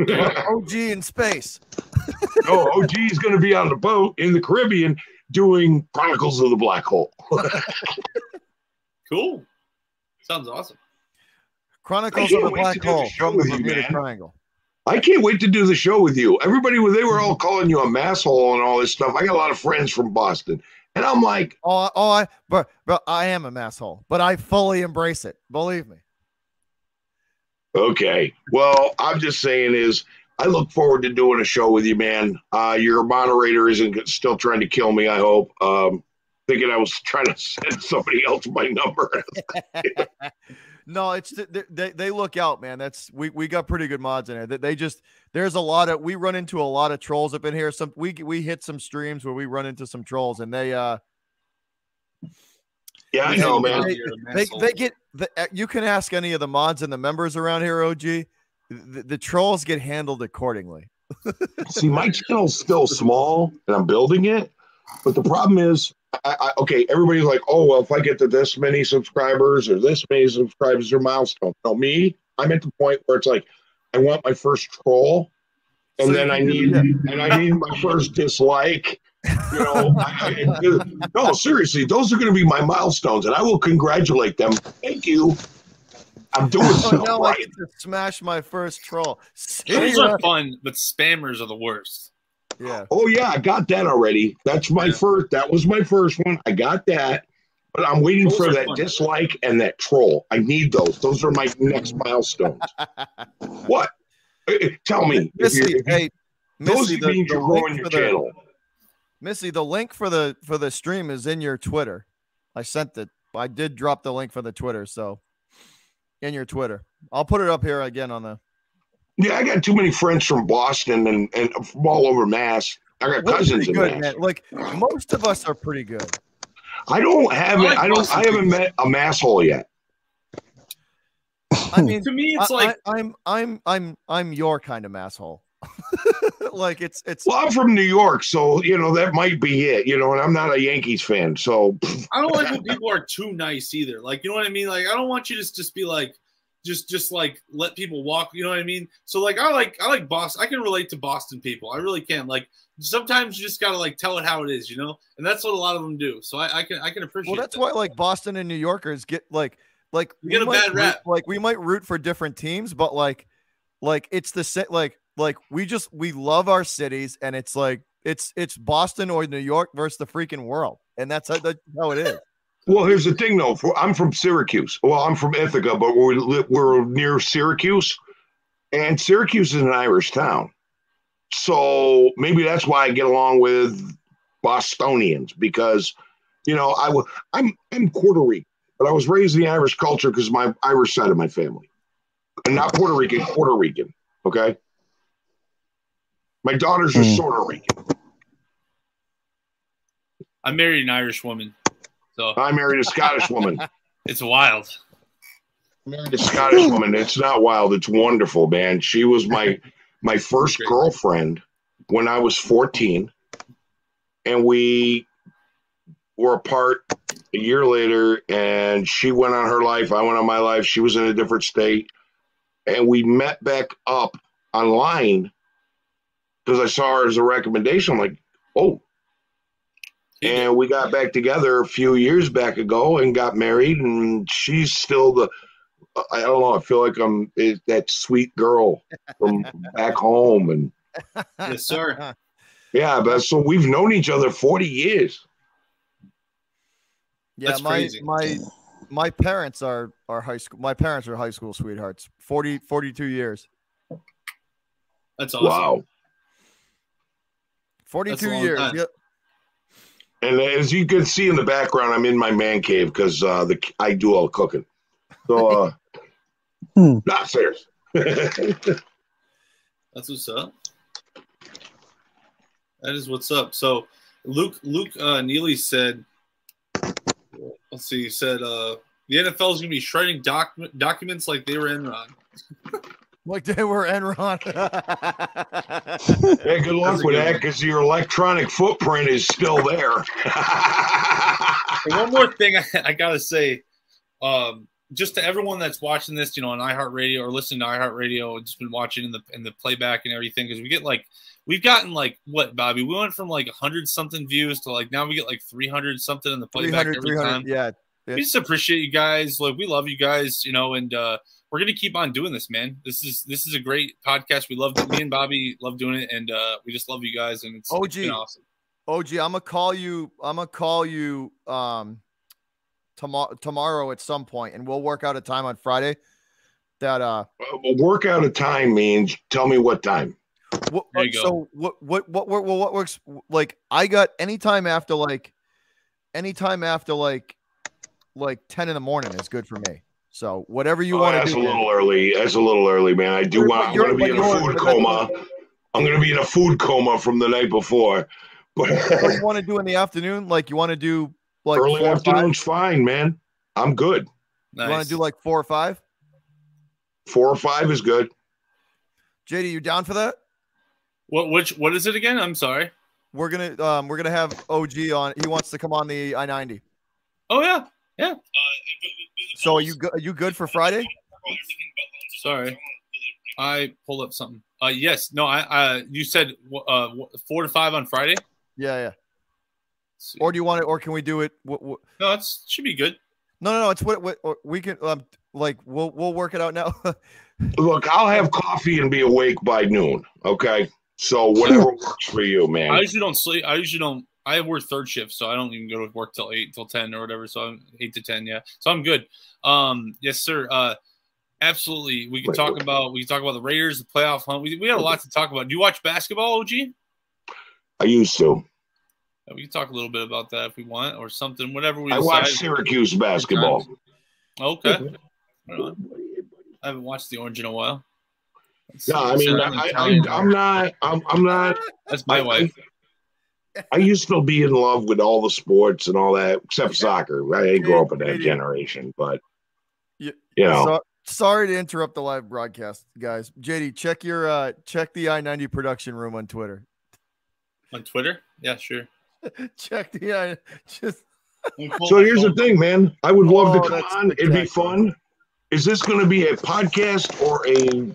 Speaker 1: OG in space. [LAUGHS]
Speaker 6: oh, OG is going to be on the boat in the Caribbean doing Chronicles of the Black Hole. [LAUGHS]
Speaker 2: cool. Sounds awesome.
Speaker 1: Chronicles of the Black Hole from the Bermuda Triangle.
Speaker 6: I can't wait to do the show with you. Everybody, they were all calling you a masshole and all this stuff. I got a lot of friends from Boston. And I'm like,
Speaker 1: oh, oh, I, but, but I am a masshole, but I fully embrace it. Believe me.
Speaker 6: Okay. Well, I'm just saying is I look forward to doing a show with you, man. Uh, your moderator isn't still trying to kill me. I hope. Um, thinking I was trying to [LAUGHS] send somebody else my number. [LAUGHS]
Speaker 1: No, it's they, they look out, man. That's we, we got pretty good mods in there. That they just there's a lot of we run into a lot of trolls up in here. Some we we hit some streams where we run into some trolls, and they uh
Speaker 6: yeah, I know, man.
Speaker 1: They, they, they, get the, uh, you can ask any of the mods and the members around here, OG. the, the trolls get handled accordingly. [LAUGHS]
Speaker 6: See, my channel's still small and I'm building it, but the problem is, I, I, okay, everybody's like, oh well, if I get to this many subscribers or this many subscribers or milestone. No, me, I'm at the point where it's like, I want my first troll, and so then I need yeah. and I need my first dislike. You know, [LAUGHS] I, I, no, seriously, those are going to be my milestones, and I will congratulate them. Thank you. I'm doing [LAUGHS] oh, so now right. I get
Speaker 1: to smash my first troll.
Speaker 2: Trolls are fun, but spammers are the worst.
Speaker 1: Yeah.
Speaker 6: Oh yeah, I got that already. That's my yeah. first. That was my first one. I got that, but I'm waiting those for that fun. dislike and that troll. I need those. Those are my next [LAUGHS] milestones. what? Eh, eh, tell me.
Speaker 1: Missy, hey,
Speaker 6: those Missy, means the, you're growing your channel.
Speaker 1: Missy, the link for the for the stream is in your Twitter. I sent it. I did drop the link for the Twitter, so in your Twitter. I'll put it up here again on the.
Speaker 6: Yeah, I got too many friends from Boston and, and from all over Mass. I got cousins in
Speaker 1: good, Mass. Man. Like most of us are pretty good.
Speaker 6: I don't have I, like I don't. I haven't met a masshole yet.
Speaker 1: I mean, to me, it's I, like I, am I'm I'm I'm your kind of asshole. [LAUGHS] like it's it's.
Speaker 6: Well, I'm from New York, so you know that might be it. You know, and I'm not a Yankees fan, so.
Speaker 2: I don't like when people are too nice either. Like, you know what I mean? Like, I don't want you to just be like, just just like let people walk. You know what I mean? So like, I like I like Boston. I can relate to Boston people. I really can. Like, sometimes you just gotta like tell it how it is, you know. And that's what a lot of them do. So I, I can I can appreciate.
Speaker 1: Well, that's
Speaker 2: that.
Speaker 1: why like Boston and New Yorkers get like like
Speaker 2: you get a bad rap.
Speaker 1: Root, like we might root for different teams, but like like it's the same. Like like we just we love our cities, and it's like it's it's Boston or New York versus the freaking world, and that's how, that's how it is.
Speaker 6: Well, here's the thing, though. I'm from Syracuse. Well, I'm from Ithaca, but we're we're near Syracuse, and Syracuse is an Irish town. So maybe that's why I get along with Bostonians because, you know, I I'm I'm Puerto Rican. But I was raised in the Irish culture because my Irish side of my family, and not Puerto Rican, Puerto Rican. Okay. My daughters are mm. sort of Rican.
Speaker 2: I married an Irish woman. So
Speaker 6: I married a Scottish [LAUGHS] woman.
Speaker 2: it's wild.
Speaker 6: I married a Scottish woman. It's not wild. It's wonderful, man. She was my my first girlfriend when I was 14. And we were apart a year later, and she went on her life. I went on my life. She was in a different state, and we met back up online because I saw her as a recommendation. I'm like, oh. And we got back together a few years back ago and got married, and she's still the. I don't know. I feel like I'm that sweet girl from [LAUGHS] back home, and
Speaker 2: yes, sir.
Speaker 6: Yeah, but so we've known each other 40 years.
Speaker 1: Yeah, That's my crazy. my my parents are are high school. My parents are high school sweethearts. 40, 42 years.
Speaker 2: That's awesome. Wow.
Speaker 1: 42 years. Yep.
Speaker 6: And as you can see in the background, I'm in my man cave because uh, the I do all the cooking. So, uh, [LAUGHS] hmm. not serious. [LAUGHS]
Speaker 2: That's what's up. That is what's up. So, Luke Luke uh, Neely said let's see. He said uh, the NFL is going to be shredding doc- documents like they were Enron. [LAUGHS]
Speaker 1: like they were Enron.
Speaker 6: hey, good luck with that because your electronic footprint is still there.
Speaker 2: one more thing I, I got to say. Um, just to everyone that's watching this, you know, on iHeartRadio or listening to iHeartRadio, and just been watching in the in the playback and everything, because we get like we've gotten like what Bobby? We went from like hundred something views to like now we get like three hundred something in the playback every time.
Speaker 1: Yeah,
Speaker 2: yeah, we just appreciate you guys. Like we love you guys, you know, and uh we're gonna keep on doing this, man. This is this is a great podcast. We love me and Bobby love doing it, and uh we just love you guys, and it's,
Speaker 1: OG.
Speaker 2: it's been awesome.
Speaker 1: OG, I'm gonna call you. I'm gonna call you. Um tomorrow tomorrow at some point, and we'll work out a time on Friday. That uh,
Speaker 6: work out a time means tell me what time.
Speaker 1: What, so what, what what what what works like? I got anytime after like anytime after like like ten in the morning is good for me. So whatever you oh, want to
Speaker 6: do.
Speaker 1: That's
Speaker 6: a little man. early. That's a little early, man. I do want. I'm going to be in a food coma. I'm going to be in a food coma from the night before. [LAUGHS] But
Speaker 1: what you want to do in the afternoon? Like you want to do like
Speaker 6: early afternoon's fine, man. I'm good.
Speaker 1: Nice. You want to do like four or five?
Speaker 6: Four or five is good.
Speaker 1: JD, you down for that?
Speaker 2: What which what is it again? I'm sorry.
Speaker 1: We're gonna um we're gonna have OG on. He wants to come on the I ninety.
Speaker 2: Oh yeah, yeah.
Speaker 1: So are you go- are you good for Friday?
Speaker 2: Sorry, I pulled up something. Uh, yes, no, I uh, you said uh four to five on Friday.
Speaker 1: Yeah, yeah. Or do you want it? Or can we do it? What, what?
Speaker 2: No, it should be good.
Speaker 1: No, no, no. It's what, what we can um like. We'll we'll work it out now. [LAUGHS]
Speaker 6: Look, I'll have coffee and be awake by noon. Okay, so whatever [LAUGHS] works for you, man.
Speaker 2: I usually don't sleep. I usually don't. I work third shift, so I don't even go to work till eight, till ten or whatever. So I'm eight to ten, yeah. So I'm good. Um, yes, sir. Uh, absolutely. We can talk about we can talk about the Raiders, the playoff hunt. We we had a lot to talk about. Do you watch basketball, OG?
Speaker 6: I used to.
Speaker 2: We can talk a little bit about that if we want, or something. Whatever we.
Speaker 6: I watch Syracuse basketball.
Speaker 2: Okay. I haven't watched the Orange in a while.
Speaker 6: No, I mean, I, am not. I'm, I'm not.
Speaker 2: That's my
Speaker 6: I,
Speaker 2: wife.
Speaker 6: I, I, used to be in love with all the sports and all that, except soccer. I didn't grow up in that generation, but you, you know. So,
Speaker 1: sorry to interrupt the live broadcast, guys. JD, check your uh check the I ninety production room on Twitter.
Speaker 2: On Twitter? Yeah, sure. [LAUGHS]
Speaker 1: check the I just.
Speaker 6: so here's the thing, man. I would love oh, to come on. It'd be fun. Is this going to be a podcast or a?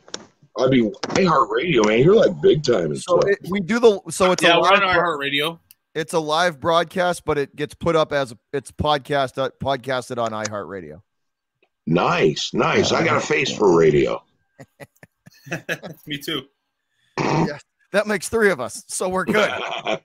Speaker 6: I mean, iHeartRadio, man. You're like big time.
Speaker 1: So it, we do the. So it's
Speaker 2: yeah,
Speaker 1: a
Speaker 2: we're on iHeartRadio.
Speaker 1: It's a live broadcast, but it gets put up as it's podcast uh, podcasted on iHeartRadio.
Speaker 6: Nice, nice. I got a face for radio. [LAUGHS]
Speaker 2: Me too.
Speaker 1: Yeah, that makes three of us, so we're good. [LAUGHS]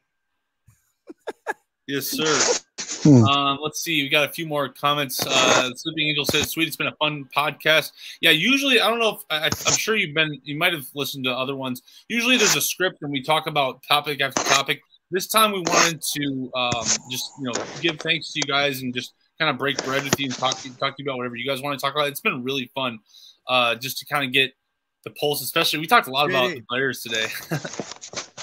Speaker 2: yes, sir. Hmm. Um, let's see. We got a few more comments. Uh, Sleeping Angel says, "Sweet, it's been a fun podcast." Yeah, usually I don't know if I, am sure you've been. You might have listened to other ones. Usually there's a script and we talk about topic after topic. This time we wanted to um, just you know give thanks to you guys and just kind of break bread with you and talk to, talk to you about whatever you guys want to talk about. It's been really fun uh, just to kind of get the pulse, especially we talked a lot about the players today. [LAUGHS]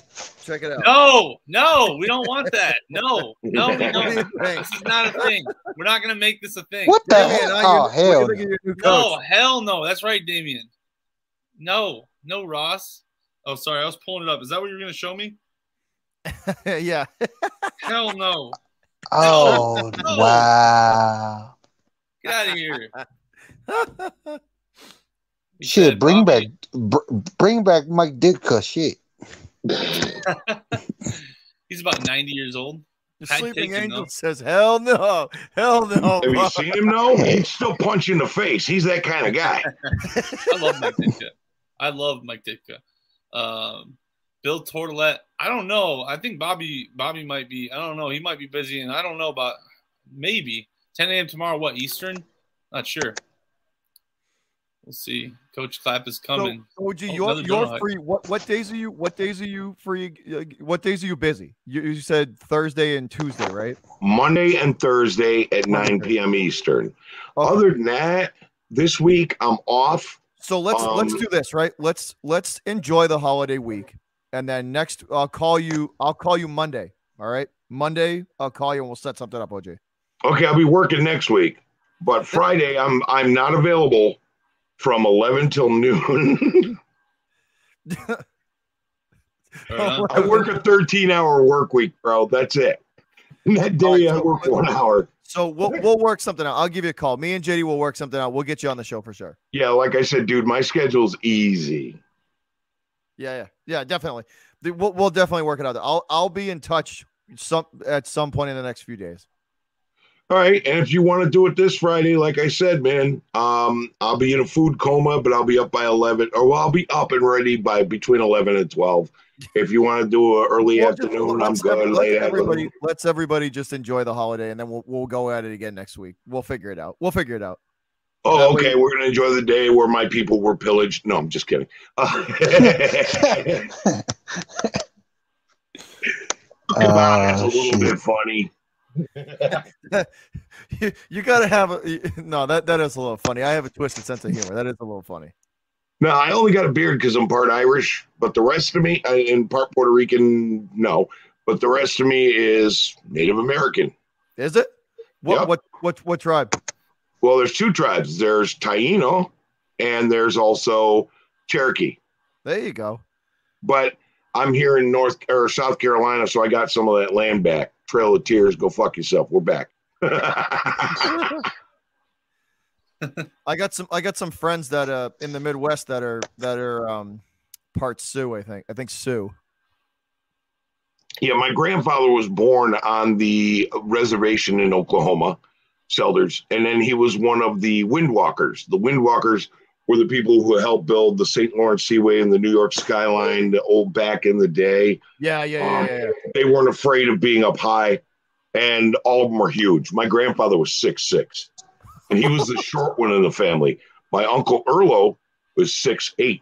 Speaker 1: Check it out.
Speaker 2: No, no, we don't want that. No, no, no. [LAUGHS] this is not a thing. We're not gonna make this a thing.
Speaker 5: What the hell? Oh, hell.
Speaker 2: No, hell no. That's right, Damien. No, no, Ross. Oh, sorry, I was pulling it up. Is that what you're gonna show me? [LAUGHS]
Speaker 1: yeah.
Speaker 2: hell no. [LAUGHS]
Speaker 5: Oh no. wow.
Speaker 2: Get out of here.
Speaker 5: Shit, bring back, br- bring back Mike Ditka. Shit. [LAUGHS]
Speaker 2: He's about 90 years old.
Speaker 1: The sleeping angel says, "Hell no, hell no."
Speaker 6: Have you seen him? No, [LAUGHS] he's still punch in the face. He's that kind of guy. [LAUGHS]
Speaker 2: I love Mike Ditka. I love Mike Ditka. Um, Bill Tortolet. I don't know. I think Bobby Bobby might be. I don't know. He might be busy, and I don't know about maybe 10 a.m. tomorrow. What Eastern? Not sure. We'll see. Coach Clapp is coming.
Speaker 1: So, OG, oh, you're, you're free. What what days are you? What days are you free? Uh, what days are you busy? You, you said Thursday and Tuesday, right?
Speaker 6: Monday and Thursday at 9 p.m. Eastern. Okay. Other than that, this week I'm off.
Speaker 1: So let's um, let's do this, right? Let's let's enjoy the holiday week, and then next I'll call you. I'll call you Monday. All right, Monday I'll call you and we'll set something up, OJ.
Speaker 6: Okay, I'll be working next week, but Friday I'm I'm not available from 11 till noon. [LAUGHS] I work a 13 hour work week, bro. That's it. And that day I work one hour.
Speaker 1: So we'll we'll work something out. I'll give you a call. Me and JD will work something out. We'll get you on the show for sure.
Speaker 6: Yeah, like I said, dude, my schedule's easy.
Speaker 1: Yeah, yeah, yeah, definitely. We'll, we'll definitely work it out. I'll I'll be in touch some at some point in the next few days.
Speaker 6: All right, and if you want to do it this Friday, like I said, man, um, I'll be in a food coma, but I'll be up by eleven, or well, I'll be up and ready by between eleven and twelve. If you want to do an early well, afternoon, I'm good. Late
Speaker 1: everybody, let's everybody just enjoy the holiday, and then we'll we'll go at it again next week. We'll figure it out. We'll figure it out.
Speaker 6: Oh, that okay. Way- We're gonna enjoy the day where my people were pillaged. No, I'm just kidding. Uh, uh, it's a little bit funny. [LAUGHS]
Speaker 1: you, you got to have a no. That that is a little funny. I have a twisted sense of humor. That is a little funny.
Speaker 6: No, I only got a beard because I'm part Irish, but the rest of me, uh, and part Puerto Rican, no. But the rest of me is Native American.
Speaker 1: Is it? What yep. what what what tribe?
Speaker 6: Well, there's two tribes. There's Taino, and there's also Cherokee.
Speaker 1: There you go.
Speaker 6: But I'm here in North or South Carolina, so I got some of that land back. Trail of Tears, go fuck yourself. We're back. [LAUGHS]
Speaker 1: I got some I got some friends that uh in the Midwest that are that are um part Sioux, I think. I think Sioux.
Speaker 6: Yeah, my grandfather was born on the reservation in Oklahoma, Selders, and then he was one of the Windwalkers. The Windwalkers were the people who helped build the St. Lawrence Seaway and the New York skyline, the old back in the day.
Speaker 1: Yeah, yeah, um, yeah, yeah.
Speaker 6: They weren't afraid of being up high, and all of them were huge. My grandfather was six six, and he was the [LAUGHS] short one in the family. My uncle Erlo was six eight.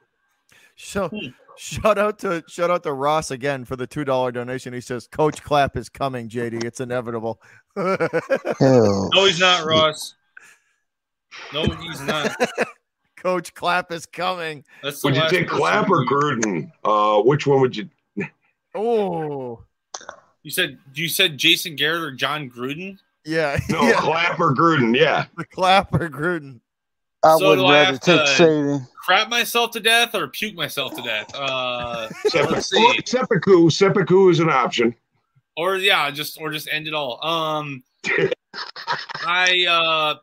Speaker 1: So Shout out to shout out to Ross again for the two dollar donation. He says, "Coach Clap is coming, JD. It's inevitable." [LAUGHS]
Speaker 2: no, he's not, Ross. No, he's not. [LAUGHS]
Speaker 1: Coach Clapp is coming.
Speaker 6: would you take Clapp or Gruden? Uh, which one would you? [LAUGHS]
Speaker 1: oh,
Speaker 2: you said you said Jason Garrett or Jon Gruden?
Speaker 1: Yeah. [LAUGHS]
Speaker 6: No,
Speaker 1: yeah.
Speaker 6: Clapp or Gruden. Yeah.
Speaker 1: The Clapp or Gruden.
Speaker 5: I so would rather take Saban.
Speaker 2: Crap myself to death or puke myself to death. Uh,
Speaker 6: Seppuku. Seppuku is an option.
Speaker 2: Or yeah, just or just end it all. Um, [LAUGHS] I uh,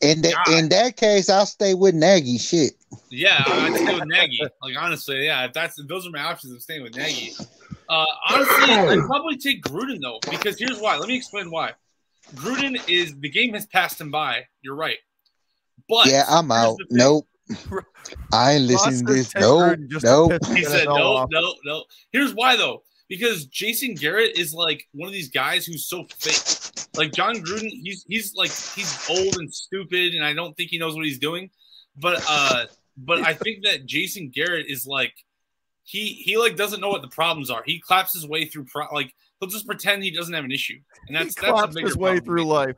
Speaker 5: in the, in that case, I'll stay with Nagy. Shit.
Speaker 2: Yeah, I'd stay with Nagy. Like honestly, yeah, if that's if those are my options, I'm staying with Nagy. Uh, honestly, I'd probably take Gruden though, because here's why. Let me explain why. Gruden is the game has passed him by. You're right. But
Speaker 5: yeah, I'm out. Nope. [LAUGHS] I ain't listening to this. No, Nope.
Speaker 2: He said no, no, no. Here's why though. Because Jason Garrett is like one of these guys who's so fake. Like Jon Gruden, he's he's like he's old and stupid, and I don't think he knows what he's doing. But uh, but I think that Jason Garrett is like he he like doesn't know what the problems are. He claps his way through pro- like he'll just pretend he doesn't have an issue, and that's
Speaker 1: he
Speaker 2: that's
Speaker 1: his way through life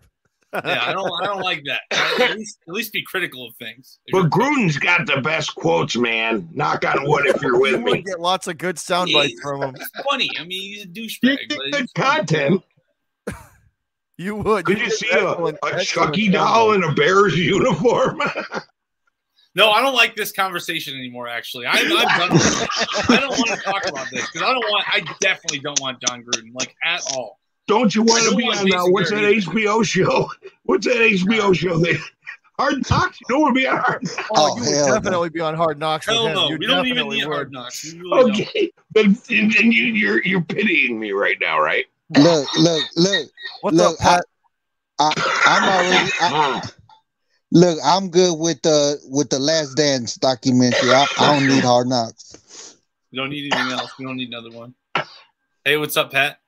Speaker 2: yeah, I don't, I don't like that. At least, at least be critical of things.
Speaker 6: But Gruden's got the best quotes, man. Knock on wood if you're with [LAUGHS] me.
Speaker 1: Get lots of good sound bites from him. [LAUGHS]
Speaker 2: funny. I mean, he's a douchebag.
Speaker 6: Good content. [LAUGHS]
Speaker 1: You would.
Speaker 6: Could you, you see a, a Chucky doll in a Bears uniform?
Speaker 2: No, I don't like this conversation anymore. Actually, I, I'm done. With it. I don't want to talk about this because I don't want. I definitely don't want Jon Gruden like at all.
Speaker 6: Don't you want to be on uh, what's that HBO show? [LAUGHS] What's that HBO show? They Hard Knocks. You don't want to be on Hard Knocks.
Speaker 1: Oh, oh you would definitely no. be on Hard Knocks.
Speaker 2: Hell no,
Speaker 1: you
Speaker 2: we don't even need would. Hard Knocks. Really
Speaker 6: okay, don't. but and, and you, you're you're pitying me right now, right?
Speaker 5: Look, look, look.
Speaker 1: What's
Speaker 5: look,
Speaker 1: up, Pat?
Speaker 5: I, I, am already. I, look, I'm good with the with the Last Dance documentary. I, I don't need Hard Knocks.
Speaker 2: We don't need anything else. We don't need another one. Hey, what's up, Pat?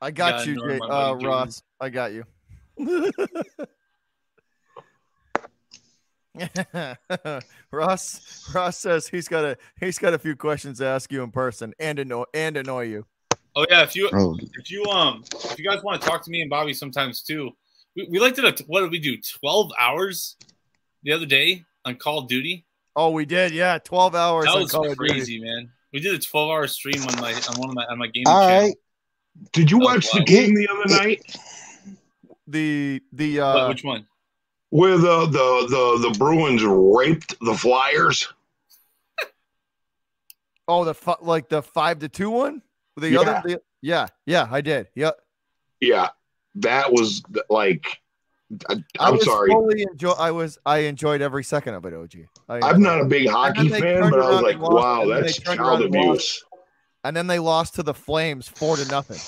Speaker 1: I got you, Jay, uh, Ross. I got you. Ross Ross says he's got a he's got a few questions to ask you in person and annoy and annoy you.
Speaker 2: Oh yeah, if you oh. if you um if you guys want to talk to me and Bobby sometimes too, we, we like to what did we do? Twelve hours the other day on Call of Duty.
Speaker 1: Oh, we did, yeah, twelve hours.
Speaker 2: That was crazy, man. We did a twelve hour stream on my on one of my on my game.
Speaker 5: All channel. right.
Speaker 6: Did you watch the game the other night?
Speaker 1: The the uh what,
Speaker 2: which one?
Speaker 6: Where the the the the Bruins raped the Flyers. [LAUGHS]
Speaker 1: oh, the fu- like the five to two one. The yeah. other, the, yeah, yeah, I did. Yep.
Speaker 6: Yeah, that was like. I, am sorry.
Speaker 1: Enjoy, I was. I enjoyed every second of it. OG.
Speaker 6: I, am not a big hockey fan, but I was like, wow, that's child abuse
Speaker 1: and then they lost to the Flames four to nothing.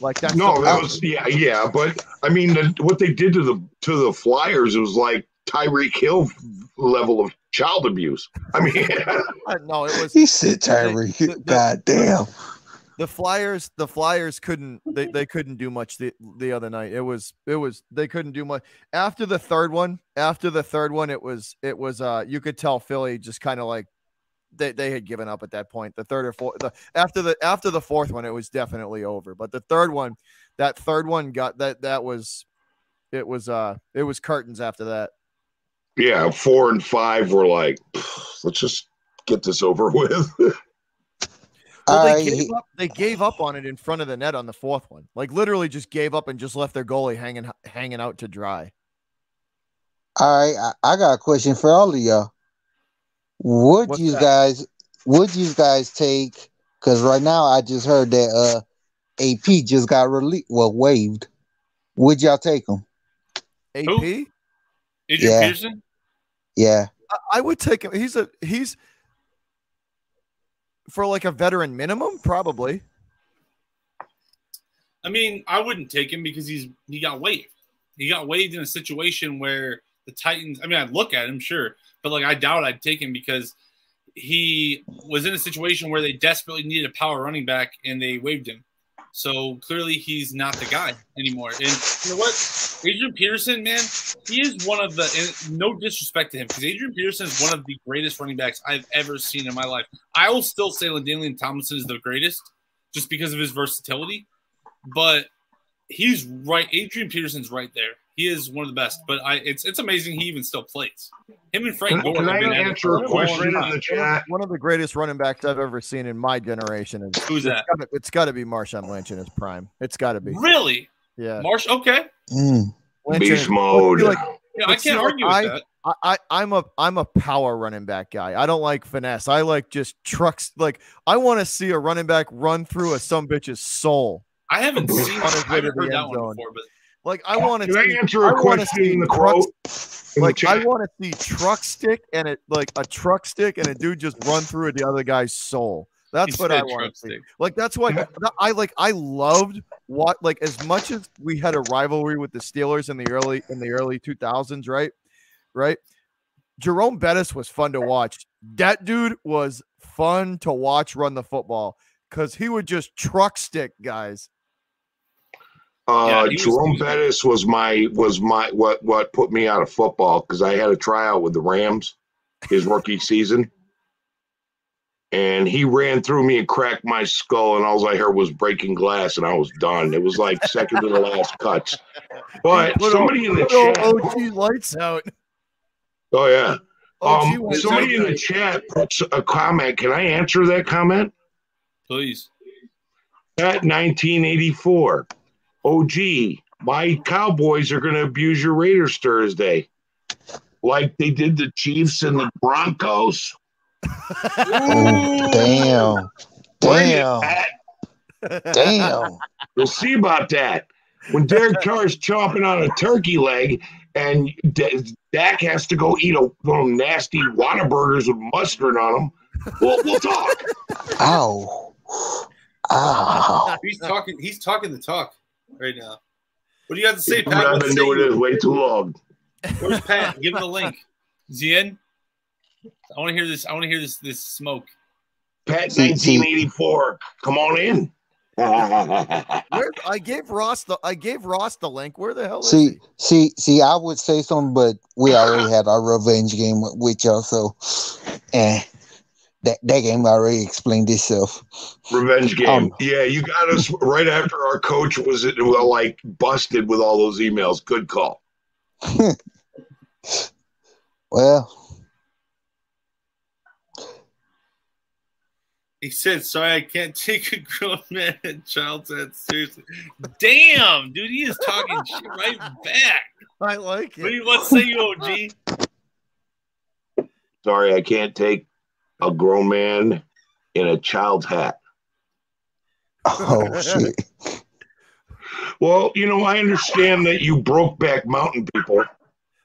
Speaker 1: Like that.
Speaker 6: No, that was yeah, yeah. But I mean, the, what they did to the to the Flyers, it was like Tyreek Hill level of child abuse. I mean, [LAUGHS] [LAUGHS]
Speaker 1: no, it was.
Speaker 5: He said Tyreek. God damn.
Speaker 1: The Flyers, the Flyers couldn't they, [LAUGHS] they couldn't do much the, the other night. It was it was they couldn't do much after the third one. After the third one, it was it was uh you could tell Philly just kind of like they, they had given up at that point. The third or fourth, the, after the after the fourth one, it was definitely over. But the third one, that third one got that that was it was uh it was curtains after that.
Speaker 6: Yeah, four and five were like, let's just get this over [LAUGHS] with.
Speaker 1: Well, they, gave up, they gave up on it in front of the net on the fourth one. Like literally just gave up and just left their goalie hanging hanging out to dry.
Speaker 5: All right, I, I got a question for all of y'all. Would What's you that? guys would you guys take because right now I just heard that uh AP just got released well waived. Would y'all take him?
Speaker 1: AP?
Speaker 2: Adrian yeah. Peterson?
Speaker 5: Yeah.
Speaker 1: I, I would take him. He's a he's for like a veteran minimum, probably.
Speaker 2: I mean, I wouldn't take him because he's he got waived. He got waived in a situation where the Titans. I mean, I'd look at him, sure, but like I doubt I'd take him because he was in a situation where they desperately needed a power running back and they waived him. So clearly he's not the guy anymore. And you know what? Adrian Peterson, man, he is one of the no disrespect to him, because Adrian Peterson is one of the greatest running backs I've ever seen in my life. I will still say LaDainian Tomlinson is the greatest just because of his versatility. But he's right. Adrian Peterson's right there. He is one of the best, but I it's it's amazing he even still plays. Him and Frank
Speaker 6: Can, can I answer a question in the chat?
Speaker 1: One of the greatest running backs I've ever seen in my generation. Is,
Speaker 2: Who's that?
Speaker 1: Gotta, it's got to be Marshawn Lynch in his prime. It's got to be.
Speaker 2: Really?
Speaker 1: Yeah.
Speaker 2: Marsh. Okay.
Speaker 5: Mm.
Speaker 6: Beast mode.
Speaker 2: Like, yeah, I can't argue I, with that.
Speaker 1: I, I, am a I'm a power running back guy. I don't like finesse. I like just trucks. Like I want to see a running back run through a some bitch's soul.
Speaker 2: I haven't seen. I haven't heard that one before, but
Speaker 1: like I want to.
Speaker 6: Can see, I answer a I question in the quote?
Speaker 1: like the I want to see truck stick and it like a truck stick and a dude just run through the other guy's soul. That's what I want to see. Like that's why yeah. I like. I loved what like as much as we had a rivalry with the Steelers in the early in the early two thousands, right? Right. Jerome Bettis was fun to watch. That dude was fun to watch run the football because he would just truck stick guys
Speaker 6: uh, yeah, Jerome was, Bettis was my was my what what put me out of football because I had a tryout with the Rams his rookie season, and he ran through me and cracked my skull, and all I heard was breaking glass, and I was done. It was like second to the last cuts. But somebody in the chat,
Speaker 1: OG lights out.
Speaker 6: Oh yeah. Um, somebody in the chat puts a comment. Can I answer that comment?
Speaker 2: Please.
Speaker 6: At 1984. Oh gee, my Cowboys are going to abuse your Raiders Thursday, like they did the Chiefs and the Broncos.
Speaker 5: oh, [LAUGHS] damn, damn, damn.
Speaker 6: We'll see about that. When Derek Carr is chomping on a turkey leg and D- Dak has to go eat a little nasty Whataburgers with mustard on them, we'll, we'll talk.
Speaker 5: Ow. Ow.
Speaker 2: He's talking. He's talking the talk right now. What do you have to say, Pat?
Speaker 6: I've been doing this way too long.
Speaker 2: Where's Pat? Give him the link. Is he in? I want to hear this. I want to hear this. This smoke.
Speaker 6: Pat, 1984. Come on in. [LAUGHS]
Speaker 1: Where, I gave Ross the I gave Ross the link. Where the hell
Speaker 5: see,
Speaker 1: he?
Speaker 5: See, see, I would say something, but we already had our revenge game with, with y'all, so eh that that game already explained itself.
Speaker 6: Revenge game. Um, yeah, you got us right after our coach was like busted with all those emails. Good call. [LAUGHS]
Speaker 5: well,
Speaker 2: he said, "Sorry, I can't take a grown man and child that seriously." Damn, dude, he is talking [LAUGHS] shit right back.
Speaker 1: I like it.
Speaker 2: What do you, what say you,
Speaker 6: OG? Sorry, I can't take a grown man in a child's hat.
Speaker 5: Oh [LAUGHS] shit.
Speaker 6: well, you know, I understand that you broke back mountain people,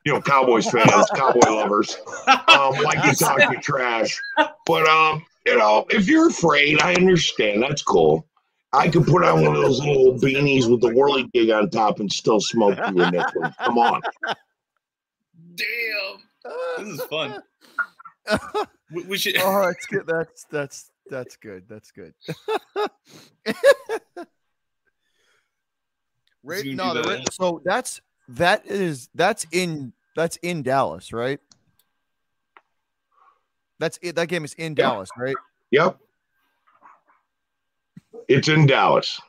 Speaker 6: you know, Cowboys fans, Cowboy lovers, um, like you talk your trash. But um, you know, if you're afraid, I understand. That's cool. I could put on one of those little beanies with the whirly gig on top and still smoke you in this one. Come on.
Speaker 2: Damn. [LAUGHS] This is fun. [LAUGHS] we, we should.
Speaker 1: Oh, [LAUGHS] that's good. That's that's that's good. That's good. [LAUGHS] right? No, that. so that's that is that's in that's in Dallas, right? That's it. That game is in yep. Dallas, right?
Speaker 6: Yep. It's in Dallas.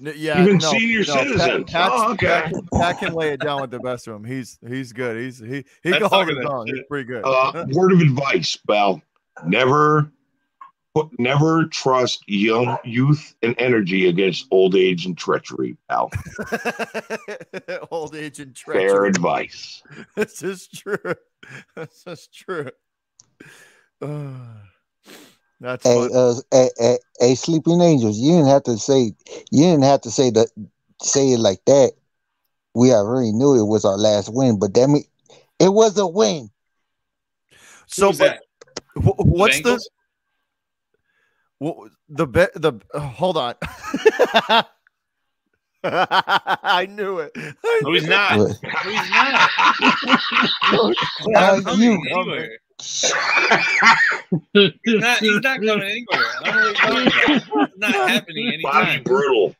Speaker 1: Yeah,
Speaker 6: even
Speaker 1: no,
Speaker 6: senior
Speaker 1: no,
Speaker 6: citizens.
Speaker 1: Pat,
Speaker 6: oh, okay.
Speaker 1: Pat, Pat, can lay it down with the best of them. He's he's good. He's he he can hold his own. He's pretty good.
Speaker 6: Uh, [LAUGHS] word of advice, Bell: never put never trust young youth and energy against old age and treachery, pal. [LAUGHS]
Speaker 1: old age and treachery.
Speaker 6: Fair advice. [LAUGHS]
Speaker 1: This is true. This is true. [SIGHS] [SIGHS] that's
Speaker 5: hey, uh, hey, hey, hey, sleeping angels. You didn't have to say. You didn't have to say that. Say it like that. We already knew it was our last win, but damn it, it was a win.
Speaker 1: So, but what's the what, the be, the uh, hold on. [LAUGHS] I knew it. I
Speaker 2: no, he's not. [LAUGHS] No, he's not.
Speaker 5: uh, you,
Speaker 2: he's, not, he's not coming anywhere. I don't know what you're talking about. It's not happening anytime.
Speaker 6: Bobby brutal.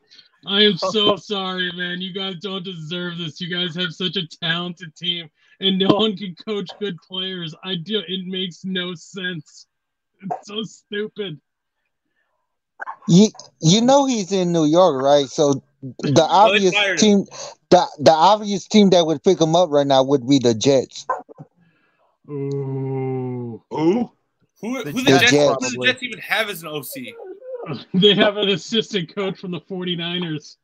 Speaker 7: I am so sorry, man. You guys don't deserve this. You guys have such a talented team, and no one can coach good players. I do. It makes no sense. It's so stupid.
Speaker 5: You you know he's in New York, right? So the obvious team, the the obvious team that would pick him up right now would be the Jets.
Speaker 7: Ooh.
Speaker 6: Who?
Speaker 2: Who, the, who the, Jets, Jets. Who the Jets even have as an OC? [LAUGHS]
Speaker 7: they have an assistant coach from the 49ers.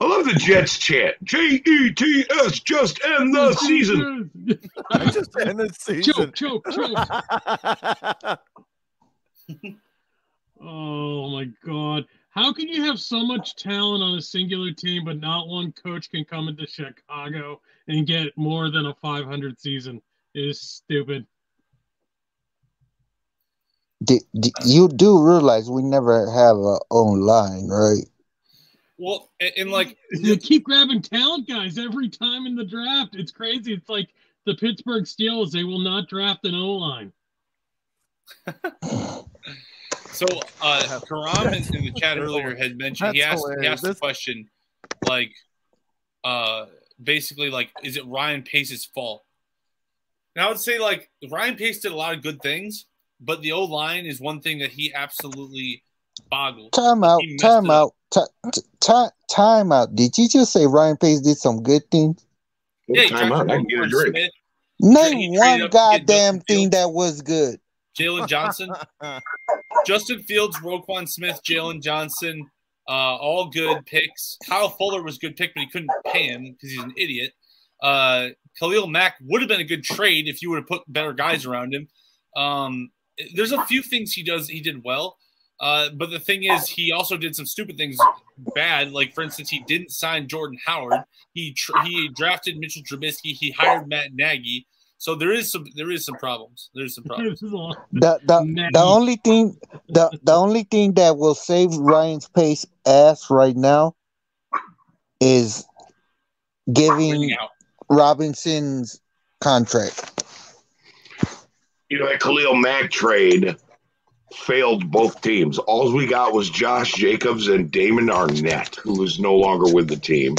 Speaker 6: I love the Jets chant. J E T S, just end the season. [LAUGHS]
Speaker 1: just end the season.
Speaker 7: Choke, choke, choke. [LAUGHS] oh my god. How can you have so much talent on a singular team, but not one coach can come into Chicago and get more than a 500 season? It is stupid.
Speaker 5: you do realize we never have our own line, right?
Speaker 2: Well, and like [LAUGHS]
Speaker 7: they keep grabbing talent guys every time in the draft. It's crazy. It's like the Pittsburgh Steelers; they will not draft an O line. [LAUGHS]
Speaker 2: so, uh, Karam in, in the chat earlier had mentioned he asked he asked the question, like, uh, basically, like, is it Ryan Pace's fault? And I would say, like, Ryan Pace did a lot of good things, but the O line is one thing that he absolutely boggled.
Speaker 5: Time out. Time out. Time, time out. Did you just say Ryan Pace did some good things?
Speaker 6: Yeah, time out. I can get a drink. Smith.
Speaker 5: Name one goddamn thing that was good.
Speaker 2: Jaylon Johnson, [LAUGHS] Justin Fields, Roquan Smith, Jaylon Johnson, uh, all good picks. Kyle Fuller was a good pick, but he couldn't pay him because he's an idiot. Uh, Khalil Mack would have been a good trade if you would have put better guys around him. Um, there's a few things he does he did well. Uh, but the thing is, he also did some stupid things bad. Like for instance, he didn't sign Jordan Howard. He tr- he drafted Mitchell Trubisky. He hired Matt Nagy. So there is some there is some problems. There's some problems.
Speaker 5: The the, the only thing the the only thing that will save Ryan's pace ass right now is giving Robinson's contract.
Speaker 6: You know that Khalil Mack trade failed both teams. All we got was Josh Jacobs and Damon Arnette, who is no longer with the team.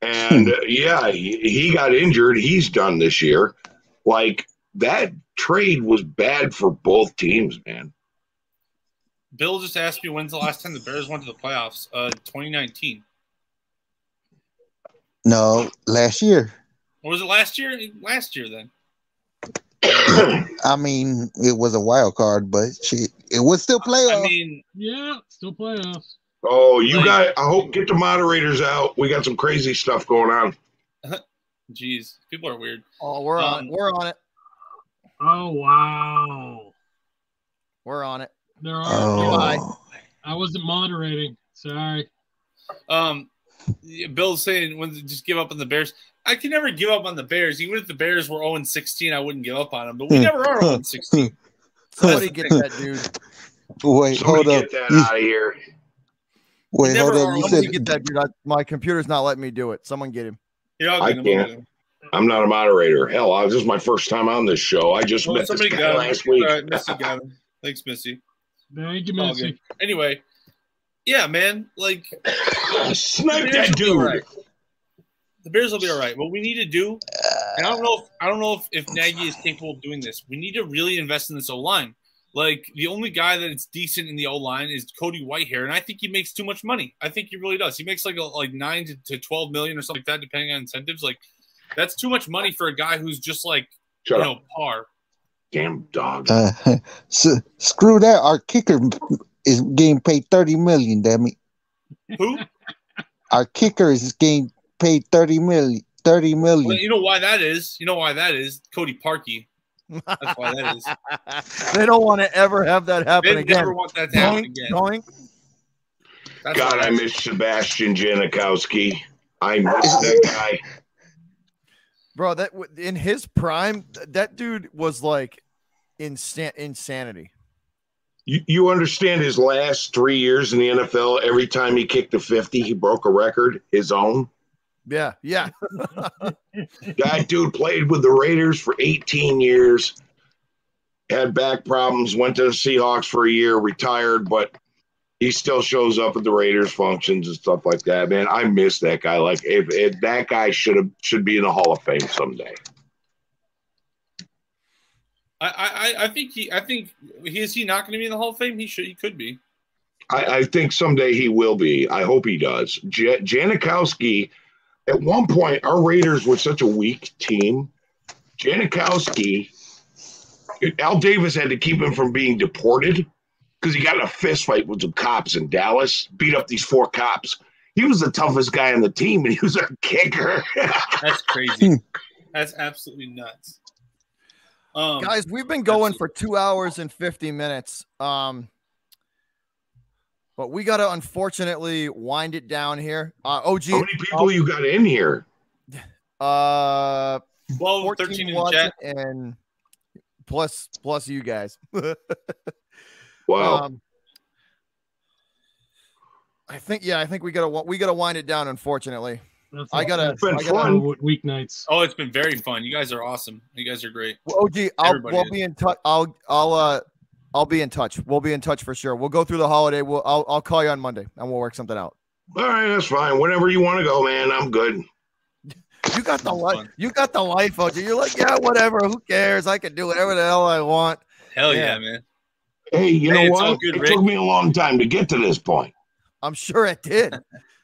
Speaker 6: And uh, yeah, he, he got injured. He's done this year. Like that trade was bad for both teams, man.
Speaker 2: Bill just asked me when's the last time the Bears went to the playoffs? Uh, 2019.
Speaker 5: No, last year.
Speaker 2: Or was it last year? Last year then. [COUGHS]
Speaker 5: I mean, it was a wild card, but she it was still playoffs. I
Speaker 2: mean,
Speaker 7: yeah, still playoffs.
Speaker 6: Oh, you like, got. I hope get the moderators out. We got some crazy stuff going on. [LAUGHS]
Speaker 2: Jeez, people are weird.
Speaker 1: Oh, we're um, on. We're on it.
Speaker 7: Oh wow,
Speaker 1: we're on it.
Speaker 7: There are. Oh. I wasn't moderating. Sorry.
Speaker 2: Um, Bill's saying when just give up on the Bears. I can never give up on the Bears. Even if the Bears were 0 16, I wouldn't give up on them. But we hmm. never are 0 16. [LAUGHS]
Speaker 1: Somebody get hmm. that dude.
Speaker 5: Wait,
Speaker 6: Somebody
Speaker 5: hold up.
Speaker 6: Get that out of here.
Speaker 5: Wait, hold up. You oh
Speaker 1: said get that dude. I, my computer's not letting me do it. Someone get him.
Speaker 2: Yeah,
Speaker 6: I can't. I'm not a moderator. Hell, I, this is my first time on this show. I just well, met somebody this guy last week.
Speaker 2: All right, Missy got him. Thanks, Missy.
Speaker 7: Thank you, Missy.
Speaker 2: Anyway, yeah, man. Like, [LAUGHS]
Speaker 6: snipe that dude
Speaker 2: the Bears will be all right. What we need to do, and I don't know if I don't know if, if Nagy is capable of doing this. We need to really invest in this O line. Like the only guy that is decent in the O line is Cody Whitehair, and I think he makes too much money. I think he really does. He makes like a, like nine to, to twelve million or something like that, depending on incentives. Like that's too much money for a guy who's just like Shut you up. know par.
Speaker 6: Damn dog.
Speaker 5: Uh, [LAUGHS] so, screw that. Our kicker is getting paid thirty million. Damn it.
Speaker 2: Who?
Speaker 5: Our kicker is getting paid thirty million. Thirty million.
Speaker 2: Well, you know why that is? You know why that is? Cody Parkey. That's why that
Speaker 1: is. [LAUGHS] they don't want to ever have that happen
Speaker 2: they
Speaker 1: again.
Speaker 2: Never want that to happen again. Doink.
Speaker 6: God, I miss Sebastian Janikowski. I [LAUGHS] miss that guy.
Speaker 1: Bro, that in his prime, that dude was like insan- insanity.
Speaker 6: You, you understand his last three years in the NFL, every time he kicked a 50, he broke a record, his own.
Speaker 1: Yeah, yeah.
Speaker 6: that dude played with the Raiders for 18 years, had back problems, went to the Seahawks for a year, retired, but he still shows up at the Raiders functions and stuff like that. Man, I miss that guy. Like if, if that guy should have should be in the Hall of Fame someday.
Speaker 2: I, I, I think he I think he is he not going to be in the Hall of Fame? He should he could be.
Speaker 6: I, I think someday he will be. I hope he does. J- Janikowski, at one point, our Raiders were such a weak team. Janikowski, Al Davis had to keep him from being deported because he got in a fist fight with some cops in Dallas, beat up these four cops. He was the toughest guy on the team, and he was a kicker. [LAUGHS]
Speaker 2: That's crazy. That's absolutely nuts.
Speaker 1: Um, Guys, we've been going for two hours and 50 minutes. Um, but we got to unfortunately wind it down here. Uh, OG,
Speaker 6: how many people you got in here?
Speaker 1: Uh,
Speaker 2: 12, 13 in chat.
Speaker 1: and plus plus you guys. [LAUGHS]
Speaker 6: Wow. Um,
Speaker 1: I think yeah, I think we gotta we gotta wind it down. Unfortunately,
Speaker 7: That's
Speaker 1: I gotta.
Speaker 6: Been
Speaker 1: I
Speaker 6: gotta fun.
Speaker 7: weeknights.
Speaker 2: Oh, it's been very fun. You guys are awesome. You guys are great.
Speaker 1: Well, OG, I'll we'll be in touch. I'll I'll uh I'll be in touch. We'll be in touch for sure. We'll go through the holiday. We'll I'll I'll call you on Monday and we'll work something out.
Speaker 6: All right, that's fine. Whenever you want to go, man, I'm good. [LAUGHS]
Speaker 1: You got the life. You got the life, OG. You're like, yeah, whatever. Who cares? I can do whatever the hell I want.
Speaker 2: Hell yeah, yeah man.
Speaker 6: Hey, you hey, know what? Good, it Rick. took me a long time to get to this point.
Speaker 1: I'm sure it did.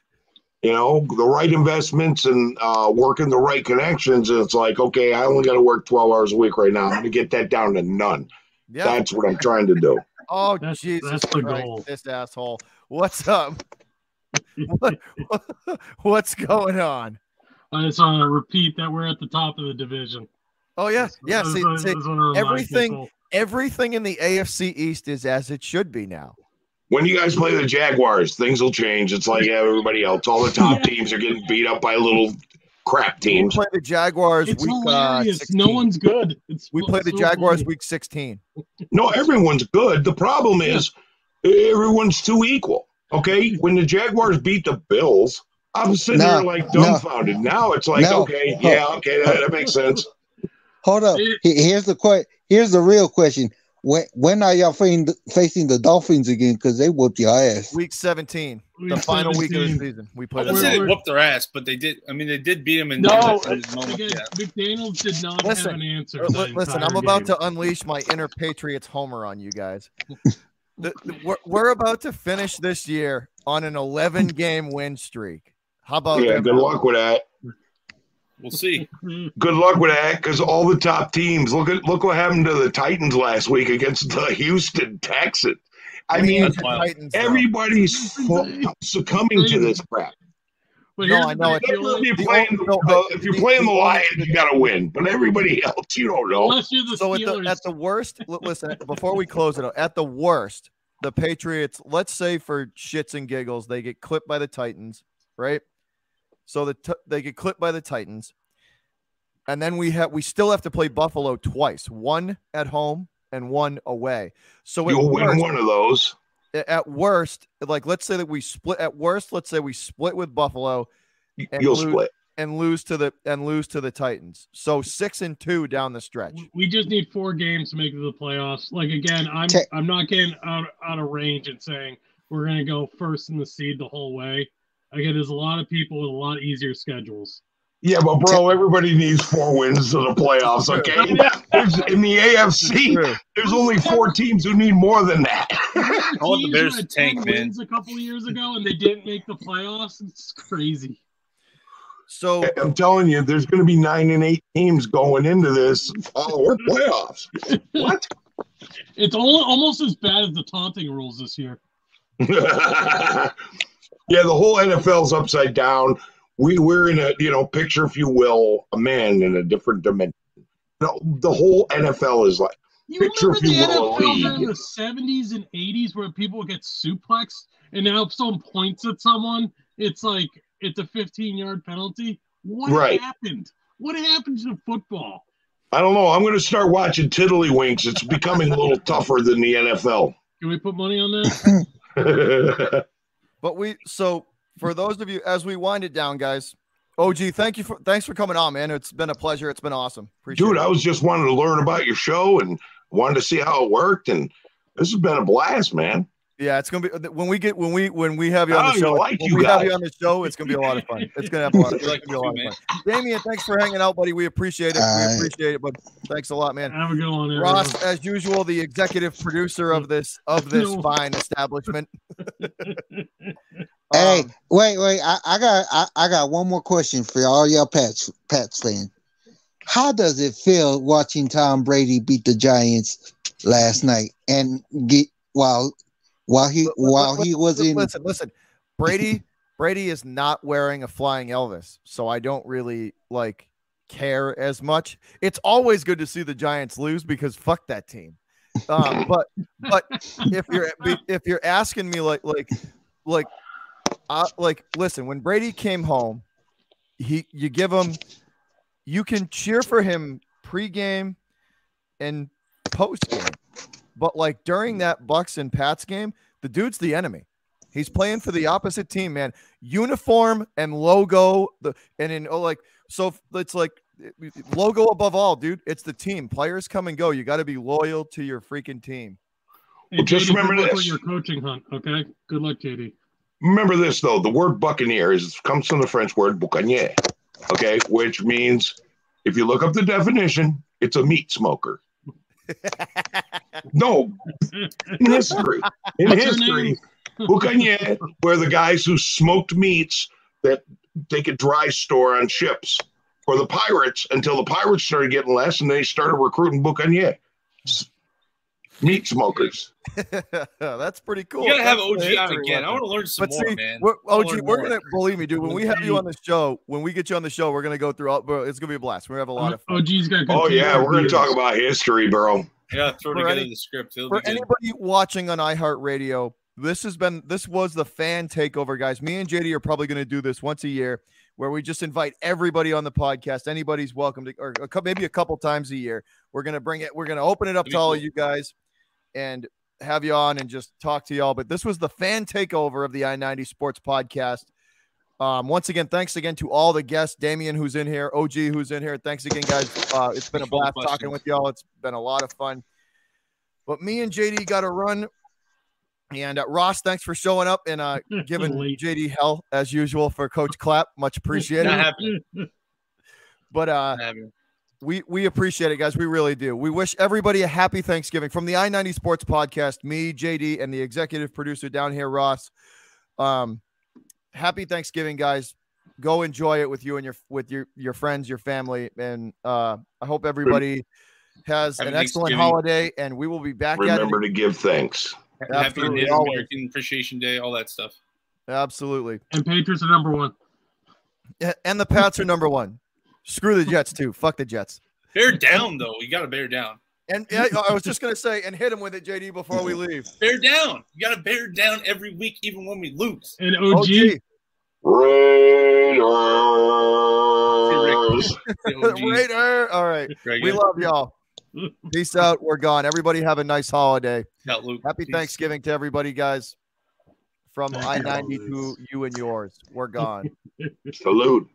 Speaker 1: [LAUGHS]
Speaker 6: you know, the right investments and uh, working the right connections. It's like, okay, I only got to work 12 hours a week right now. I'm going to get that down to none. Yeah. That's what I'm trying to do. [LAUGHS]
Speaker 1: Oh, that's, Jesus that's the Christ, goal. this asshole. What's up? what, [LAUGHS] what's going on?
Speaker 7: I just want to repeat that we're at the top of the division.
Speaker 1: Oh yeah, yeah. See, see everything, everything in the AFC East is as it should be now.
Speaker 6: When you guys play the Jaguars, things will change. It's like everybody else. All the top teams are getting beat up by little crap teams.
Speaker 1: We play the Jaguars
Speaker 7: it's
Speaker 1: week uh,
Speaker 7: No one's good.
Speaker 1: It's we play the Jaguars week 16.
Speaker 6: No, everyone's good. The problem is everyone's too equal. Okay, when the Jaguars beat the Bills, I'm sitting no, there like dumbfounded. No, now it's like, no, okay, yeah, okay, that, that makes sense.
Speaker 5: Hold up. Here's the question. Here's the real question. When when are y'all facing the, facing the Dolphins again? Because they whooped your ass.
Speaker 1: Week 17, week the final 17. week of the season. We played.
Speaker 2: I
Speaker 1: say
Speaker 2: they whooped their ass, but they did. I mean, they did beat them in.
Speaker 7: No, again, McDaniel's did not listen, have an answer.
Speaker 1: listen, I'm about game. to unleash my inner Patriots homer on you guys. [LAUGHS] the, the, we're, we're about to finish this year on an 11 game win streak. How about
Speaker 6: yeah? Good luck with that.
Speaker 2: We'll see. Mm-hmm.
Speaker 6: Good luck with that, because all the top teams. Look at look what happened to the Titans last week against the Houston Texans. I mean, Titans, uh, everybody's eh? succumbing to this crap.
Speaker 1: no, I know. If
Speaker 6: you're playing, the, uh, if you're playing the Lions, you got to win. But everybody else, you don't know.
Speaker 7: Unless you're the so
Speaker 1: at the, at the worst, listen. Before we close it, out, at the worst, the Patriots. Let's say for shits and giggles, they get clipped by the Titans, right? So the t- they get clipped by the Titans, and then we have we still have to play Buffalo twice, one at home and one away. So
Speaker 6: you'll win one of those.
Speaker 1: At worst, like let's say that we split. At worst, let's say we split with Buffalo.
Speaker 6: You'll lose, split
Speaker 1: and lose to the and lose to the Titans. So six and two down the stretch.
Speaker 7: We just need four games to make it to the playoffs. Like again, I'm I'm not getting out out of range and saying we're gonna go first in the seed the whole way. Again, there's a lot of people with a lot easier schedules.
Speaker 6: Yeah, but bro, everybody needs four wins to the playoffs. Okay, in the AFC, there's only four teams who need more than that.
Speaker 2: I want the Bears to tank, man.
Speaker 7: A couple of years ago, and they didn't make the playoffs. It's crazy.
Speaker 1: So
Speaker 6: I'm telling you, there's going to be nine and eight teams going into this. Oh, we're playoffs. [LAUGHS] what?
Speaker 7: It's all, almost as bad as the taunting rules this year. [LAUGHS]
Speaker 6: yeah, the whole NFL's upside down. We we're in a you know picture, if you will, a man in a different dimension. No, the whole NFL is like
Speaker 7: You
Speaker 6: picture, if you
Speaker 7: the
Speaker 6: will, a
Speaker 7: NFL during
Speaker 6: league.
Speaker 7: the seventies and eighties where people get suplexed, and now if someone points at someone, it's like it's a fifteen yard penalty. What
Speaker 6: Right.
Speaker 7: happened? What happened to football?
Speaker 6: I don't know. I'm going to start watching Tiddlywinks. It's becoming a little [LAUGHS] tougher than the NFL.
Speaker 7: Can we put money on that? [LAUGHS]
Speaker 1: But we so for those of you as we wind it down, guys. OG, thank you for thanks for coming on, man. It's been a pleasure. It's been awesome. Appreciate
Speaker 6: Dude,
Speaker 1: it.
Speaker 6: I was just wanting to learn about your show and wanted to see how it worked, and this has been a blast, man.
Speaker 1: Yeah, it's gonna be when we get when we when we have you on the
Speaker 6: don't
Speaker 1: show.
Speaker 6: even like
Speaker 1: when
Speaker 6: you
Speaker 1: we have you on the show, it's gonna be a lot of fun. It's gonna have a lot of, [LAUGHS]
Speaker 2: like
Speaker 1: it's gonna be a lot
Speaker 2: you,
Speaker 1: of fun. Damien, thanks for hanging out, buddy. We appreciate it.
Speaker 5: All
Speaker 1: we
Speaker 5: right.
Speaker 1: appreciate it, but thanks a lot, man.
Speaker 7: Have a good one, everyone.
Speaker 1: Ross, as usual, the executive producer of this of this
Speaker 7: No.
Speaker 1: fine establishment. [LAUGHS]
Speaker 5: Hey,
Speaker 1: Um,
Speaker 5: wait, wait. I, I got I, I got one more question for all y'all Pats Pats fans. How does it feel watching Tom Brady beat the Giants last night and get while while he while he was in
Speaker 1: listen, listen. Brady, [LAUGHS] Brady is not wearing a flying Elvis, so I don't really like care as much. It's always good to see the Giants lose because fuck that team. Um, [LAUGHS] but but if you're if you're asking me like like like uh, like listen, when Brady came home, he you give him you can cheer for him pregame and post game. But like during mm. that Bucks and Pats game, the dude's the enemy. He's playing for the opposite team, man. Uniform and logo, the and in oh like so it's like logo above all, dude. It's the team. Players come and go. You got to be loyal to your freaking team.
Speaker 7: Hey,
Speaker 6: just
Speaker 7: JD,
Speaker 6: remember
Speaker 7: good luck
Speaker 6: this.
Speaker 7: with your coaching hunt. Okay, good luck, JD.
Speaker 6: Remember this though: the word "buccaneer" is comes from the French word "boucanier," okay, which means, if you look up the definition, it's a meat smoker. No, in history, in
Speaker 7: What's
Speaker 6: history, boucanier were the guys who smoked meats that they could dry store on ships? For the pirates until the pirates started getting less, and they started recruiting boucanier, S- meat smokers. [LAUGHS]
Speaker 1: That's pretty cool.
Speaker 2: You gotta have
Speaker 1: That's the
Speaker 2: OG on
Speaker 1: history
Speaker 2: again. I want to learn some
Speaker 1: But
Speaker 2: more,
Speaker 1: see,
Speaker 2: man.
Speaker 1: we're, OG, we're
Speaker 2: more.
Speaker 1: gonna believe me, dude. When we have you on the show, when we get you on the show, we're gonna go through all. Bro, it's gonna be a blast. We're gonna have a lot of fun.
Speaker 7: OG's got good
Speaker 6: Oh yeah, we're going to talk about history, bro.
Speaker 2: Yeah, throw
Speaker 1: For
Speaker 2: together
Speaker 1: any-
Speaker 2: the script. It'll
Speaker 1: For
Speaker 2: be
Speaker 1: anybody watching on iHeartRadio, this has been this was the fan takeover, guys. Me and JD are probably gonna do this once a year, where we just invite everybody on the podcast. Anybody's welcome to, or a, maybe a couple times a year. We're gonna bring it. We're gonna open it up to
Speaker 2: be
Speaker 1: all of you guys, and have you on and just talk to y'all. But this was the fan takeover of the I ninety Sports Podcast. Um, once again, thanks again to all the guests, Damien, who's in here, OG, who's in here. Thanks again, guys. Uh, it's been a blast talking with y'all. It's been a lot of fun. But me and JD got to run. And uh, Ross, thanks for showing up and uh, [LAUGHS] giving JD hell as usual for Coach Clap. Much [LAUGHS] appreciated. But uh,
Speaker 2: Not happening.
Speaker 1: We we appreciate it, guys. We really do. We wish everybody a happy Thanksgiving from the I ninety Sports Podcast. Me, JD, and the executive producer down here, Ross. Um, happy Thanksgiving, guys. Go enjoy it with you and your with your your friends, your family, and uh, I hope everybody has
Speaker 2: Happy
Speaker 1: an excellent holiday. And we will be back at it.
Speaker 6: Remember to give thanks.
Speaker 2: Happy Native. American Appreciation Day, all that stuff.
Speaker 1: Absolutely.
Speaker 7: And Patriots are number one.
Speaker 1: And the Pats are number one. Screw the Jets too. Fuck the Jets.
Speaker 2: Bear down, though. You got to bear down.
Speaker 1: And yeah, I was just gonna say, and hit him with it, JD, before we leave.
Speaker 2: Bear down. You got to bear down every week, even when we lose.
Speaker 7: And OG,
Speaker 1: OG,
Speaker 6: Raiders. [LAUGHS]
Speaker 1: Raider. All right, we love y'all. Peace out. We're gone. Everybody have a nice holiday.
Speaker 2: Out, Luke.
Speaker 1: Happy
Speaker 2: Peace.
Speaker 1: Thanksgiving to everybody, guys. From I ninety to you and yours. We're gone. [LAUGHS]
Speaker 6: Salute.